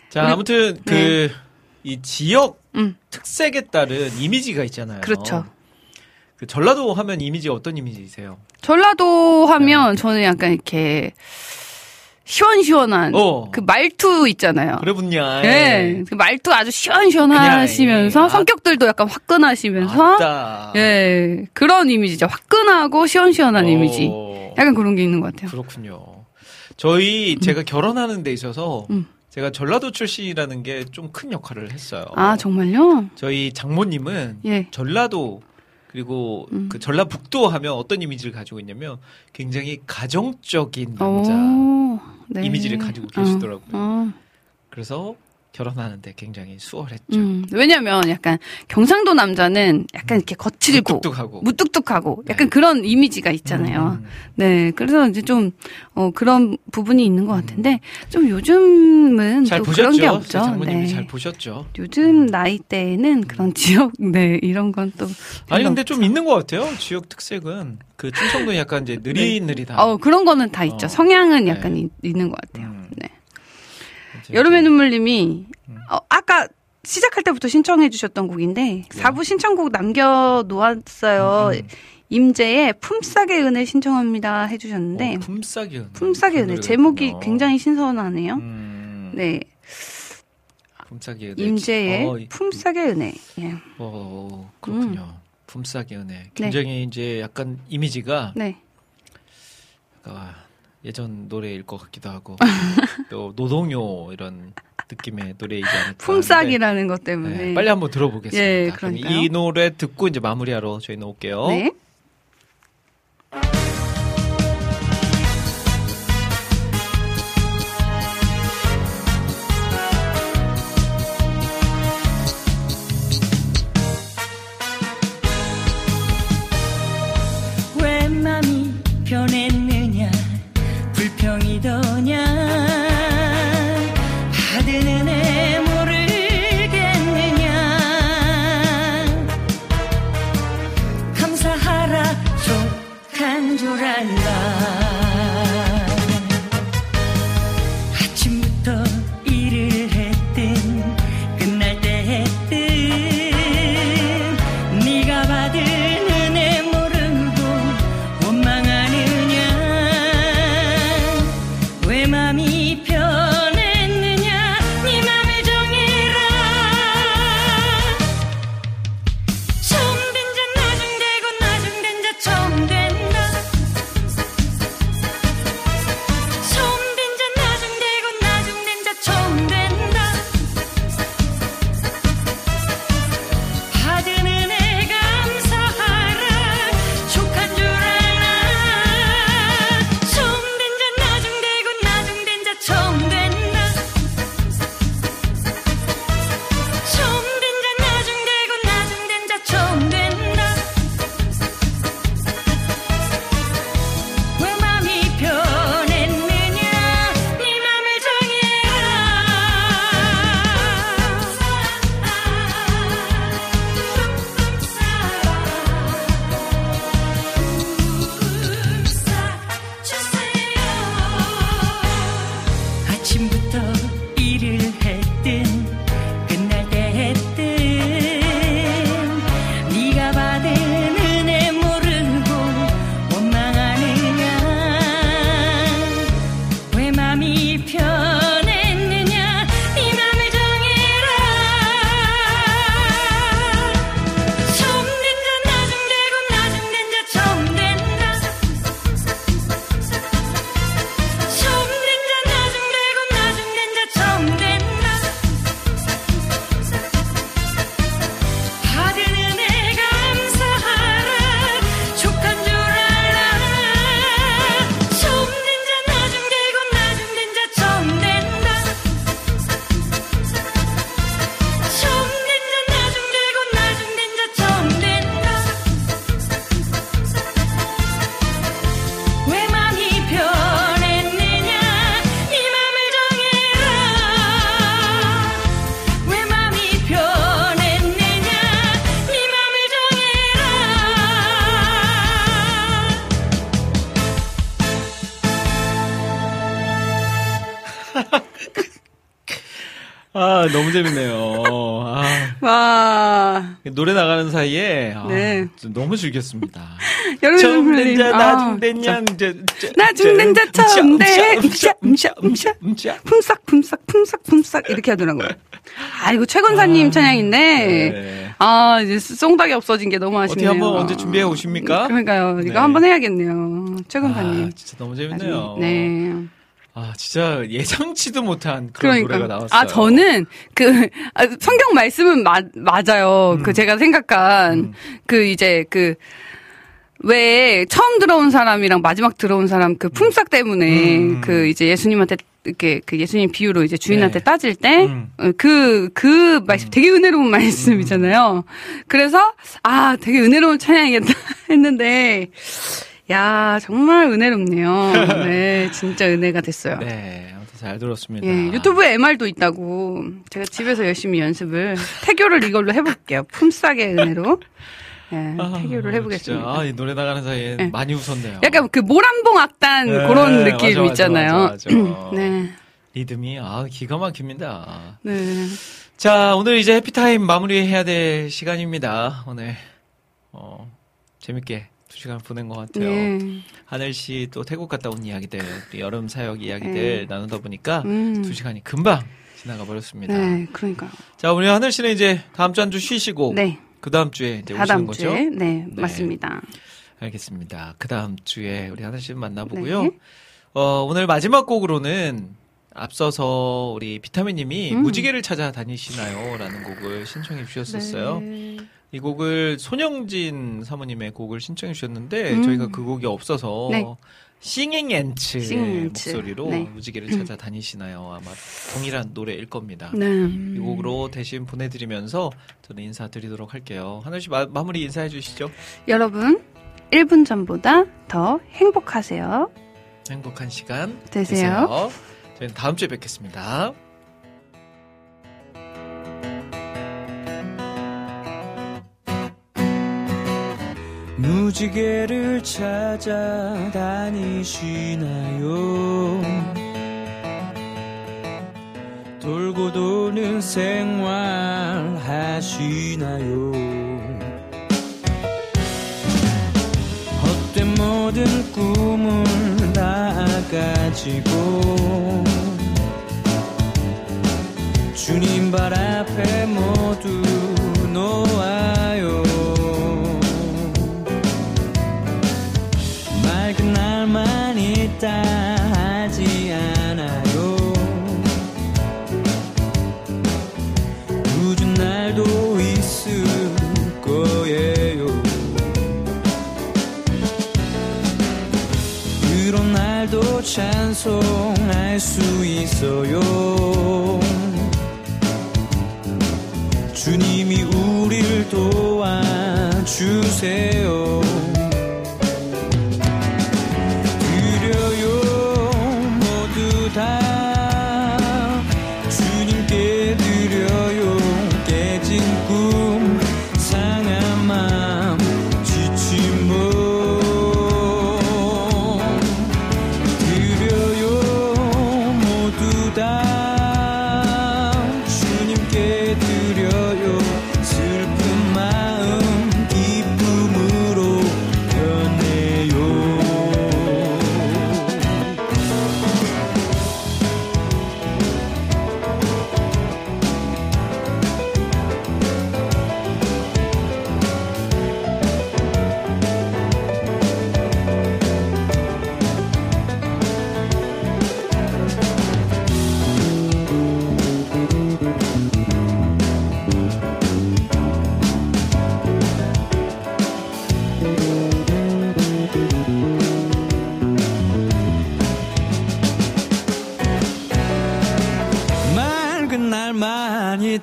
S1: 자,
S2: 우리-
S1: 아무튼 그이 지역
S2: 음.
S1: 특색에 따른 이미지가 있잖아요.
S2: 그렇죠.
S1: 그 전라도 하면 이미지 어떤 이미지세요?
S2: 전라도
S1: 네.
S2: 하면 저는 약간 이렇게 시원시원한
S1: 어.
S2: 그 말투 있잖아요.
S1: 그래 분야.
S2: 예. 그 말투 아주 시원시원하시면서
S1: 아,
S2: 성격들도 약간 화끈하시면서
S1: 맞다.
S2: 예. 그런 이미지죠. 화끈하고 시원시원한 이미지.
S1: 어,
S2: 약간 그런 게 있는 것 같아요.
S1: 그렇군요. 저희 제가 결혼하는 데 있어서
S2: 음.
S1: 제가 전라도 출신이라는 게 좀 큰 역할을 했어요.
S2: 아, 정말요?
S1: 저희 장모님은
S2: 예.
S1: 전라도 그리고
S2: 음.
S1: 그 전라북도 하면 어떤 이미지를 가지고 있냐면 굉장히 가정적인 남자
S2: 오, 네.
S1: 이미지를 가지고 계시더라고요.
S2: 어, 어.
S1: 그래서 결혼하는데 굉장히 수월했죠.
S2: 음. 왜냐면 약간 경상도 남자는 약간 이렇게 거칠고
S1: 무뚝뚝하고.
S2: 무뚝뚝하고 약간
S1: 네.
S2: 그런 이미지가 있잖아요.
S1: 음.
S2: 네, 그래서 이제 좀 어, 그런 부분이 있는 것 같은데 좀 요즘은 잘또
S1: 보셨죠?
S2: 그런 게 없죠.
S1: 장모님이
S2: 네.
S1: 잘 보셨죠.
S2: 요즘 나이 대에는 그런 지역 네 이런 건 또
S1: 아니 근데 좀 있는 것 같아요. 지역 특색은 그 충청도 약간 이제 느릿느릿한.
S2: 어 그런 거는 다 있죠.
S1: 어.
S2: 성향은
S1: 네.
S2: 약간 이- 있는 것 같아요.
S1: 음.
S2: 네.
S1: 이제
S2: 여름의 눈물님이
S1: 음.
S2: 어, 아까 시작할 때부터 신청해 주셨던 곡인데
S1: 네.
S2: 4부 신청곡 남겨 놓았어요.
S1: 음.
S2: 임재의 품삯의 은혜 신청합니다 해주셨는데
S1: 어, 품삯이 은혜.
S2: 품삯의 은혜 제목이. 굉장히 신선하네요.
S1: 음,
S2: 네,
S1: 품삯이 은혜.
S2: 임재의
S1: 어, 이-
S2: 품삯의 은혜. 예.
S1: 어, 그렇군요.
S2: 음.
S1: 품삯의 은혜. 굉장히 이제 약간 이미지가
S2: 네.
S1: 아, 예전 노래일 것 같기도 하고 또 노동요 이런 느낌의 노래이지 않을까.
S2: 품삯이라는 것 때문에.
S1: 네, 빨리 한번 들어보겠습니다.
S2: 예,
S1: 그럼. 이 노래 듣고 이제 마무리하러 저희는 올게요.
S2: 네.
S5: 불평이더냐
S1: 너무 재밌네요. 아,
S2: 와.
S1: 노래 나가는 사이에 아,
S2: 네.
S1: 좀 너무 즐겼습니다.
S2: 여러분
S1: 처음 된 자,
S2: 아,
S1: 나중 된 자, 이제
S2: 나중 된 자, 처음 돼.
S1: 음샤, 음샤, 음샤, 음샤.
S2: 품삯 품삯 품삯 품삯 이렇게 하더라고요. 아 이거 최건사님 찬양인데
S1: 네.
S2: 아 이제 송닥이 없어진 게 너무
S1: 어떻게
S2: 아쉽네요.
S1: 한번 언제 준비해 오십니까?
S2: 그러니까요. 이거
S1: 네.
S2: 한번 해야겠네요. 최건사님.
S1: 아, 진짜 너무 재밌네요.
S2: 네.
S1: 아, 진짜 예상치도 못한 그런
S2: 그러니까.
S1: 노래가 나왔어요.
S2: 아, 저는 그 아, 성경 말씀은 마, 맞아요.
S1: 음.
S2: 그 제가 생각한 그 이제 그 왜 처음 들어온 사람이랑 마지막 들어온 사람 그 품삯 때문에
S1: 음.
S2: 그 이제 예수님한테 이렇게 그 예수님 비유로 이제 주인한테
S1: 네.
S2: 따질 때
S1: 음.
S2: 그, 그 말씀 되게 은혜로운 말씀이잖아요. 그래서, 아, 되게 은혜로운 찬양이겠다 했는데, 야, 정말 은혜롭네요. 네, 진짜 은혜가 됐어요.
S1: 네, 아무튼 잘 들었습니다.
S2: 예, 유튜브에 MR도 있다고. 제가 집에서 열심히 연습을, 태교를 이걸로 해볼게요. 품삯의 은혜로. 예,
S1: 아,
S2: 태교를 해보겠습니다.
S1: 아, 이 노래 나가는 사이에
S2: 네.
S1: 많이 웃었네요.
S2: 약간 그 모란봉 악단
S1: 네,
S2: 그런 느낌
S1: 맞아, 맞아,
S2: 있잖아요.
S1: 맞아.
S2: 네.
S1: 리듬이 아 기가 막힙니다.
S2: 네.
S1: 자 오늘 이제 해피타임 마무리해야 될 시간입니다. 오늘 어 재밌게 두 시간 보낸 것 같아요.
S2: 네.
S1: 하늘 씨 또 태국 갔다 온 이야기들, 또 여름 사역 이야기들
S2: 네.
S1: 나누다 보니까
S2: 음.
S1: 두 시간이 금방 지나가 버렸습니다.
S2: 네, 그러니까요.
S1: 자 우리 하늘 씨는 이제 다음 주 한 주 쉬시고
S2: 네.
S1: 그 다음 주에 이제
S2: 다
S1: 오시는 거죠?
S2: 주에. 네,
S1: 네.
S2: 맞습니다.
S1: 알겠습니다. 그 다음 주에 우리 하나씩 만나보고요.
S2: 네.
S1: 어, 오늘 마지막 곡으로는 앞서서 우리 비타민님이
S2: 음.
S1: 무지개를 찾아 다니시나요? 라는 곡을 신청해 주셨었어요.
S2: 네.
S1: 이 곡을 손영진 사모님의 곡을 신청해 주셨는데
S2: 음.
S1: 저희가 그 곡이 없어서
S2: 네.
S1: 싱잉
S2: 싱잉 앤츠.
S1: 목소리로
S2: 네.
S1: 무지개를 찾아 다니시나요? 아마 동일한 노래일 겁니다.
S2: 네.
S1: 이 곡으로 대신 보내드리면서 저는 인사드리도록 할게요. 하나씩 마, 마무리 인사해 주시죠.
S2: 여러분, 1분 전보다 더 행복하세요.
S1: 행복한 시간
S2: 되세요.
S1: 되세요. 저희는 다음 주에 뵙겠습니다.
S8: 무지개를 찾아다니시나요? 돌고 도는 생활 하시나요? 헛된 모든 꿈을 다 가지고 주님 발 앞에 모두 찬송할 수 있어요. 주님이 우릴 도와주세요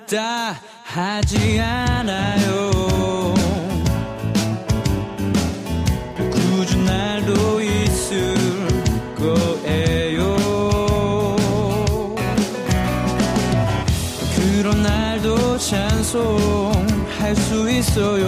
S8: 있다 하지 않아요. 굳은 날도 있을 거예요. 그런 날도 찬송할 수 있어요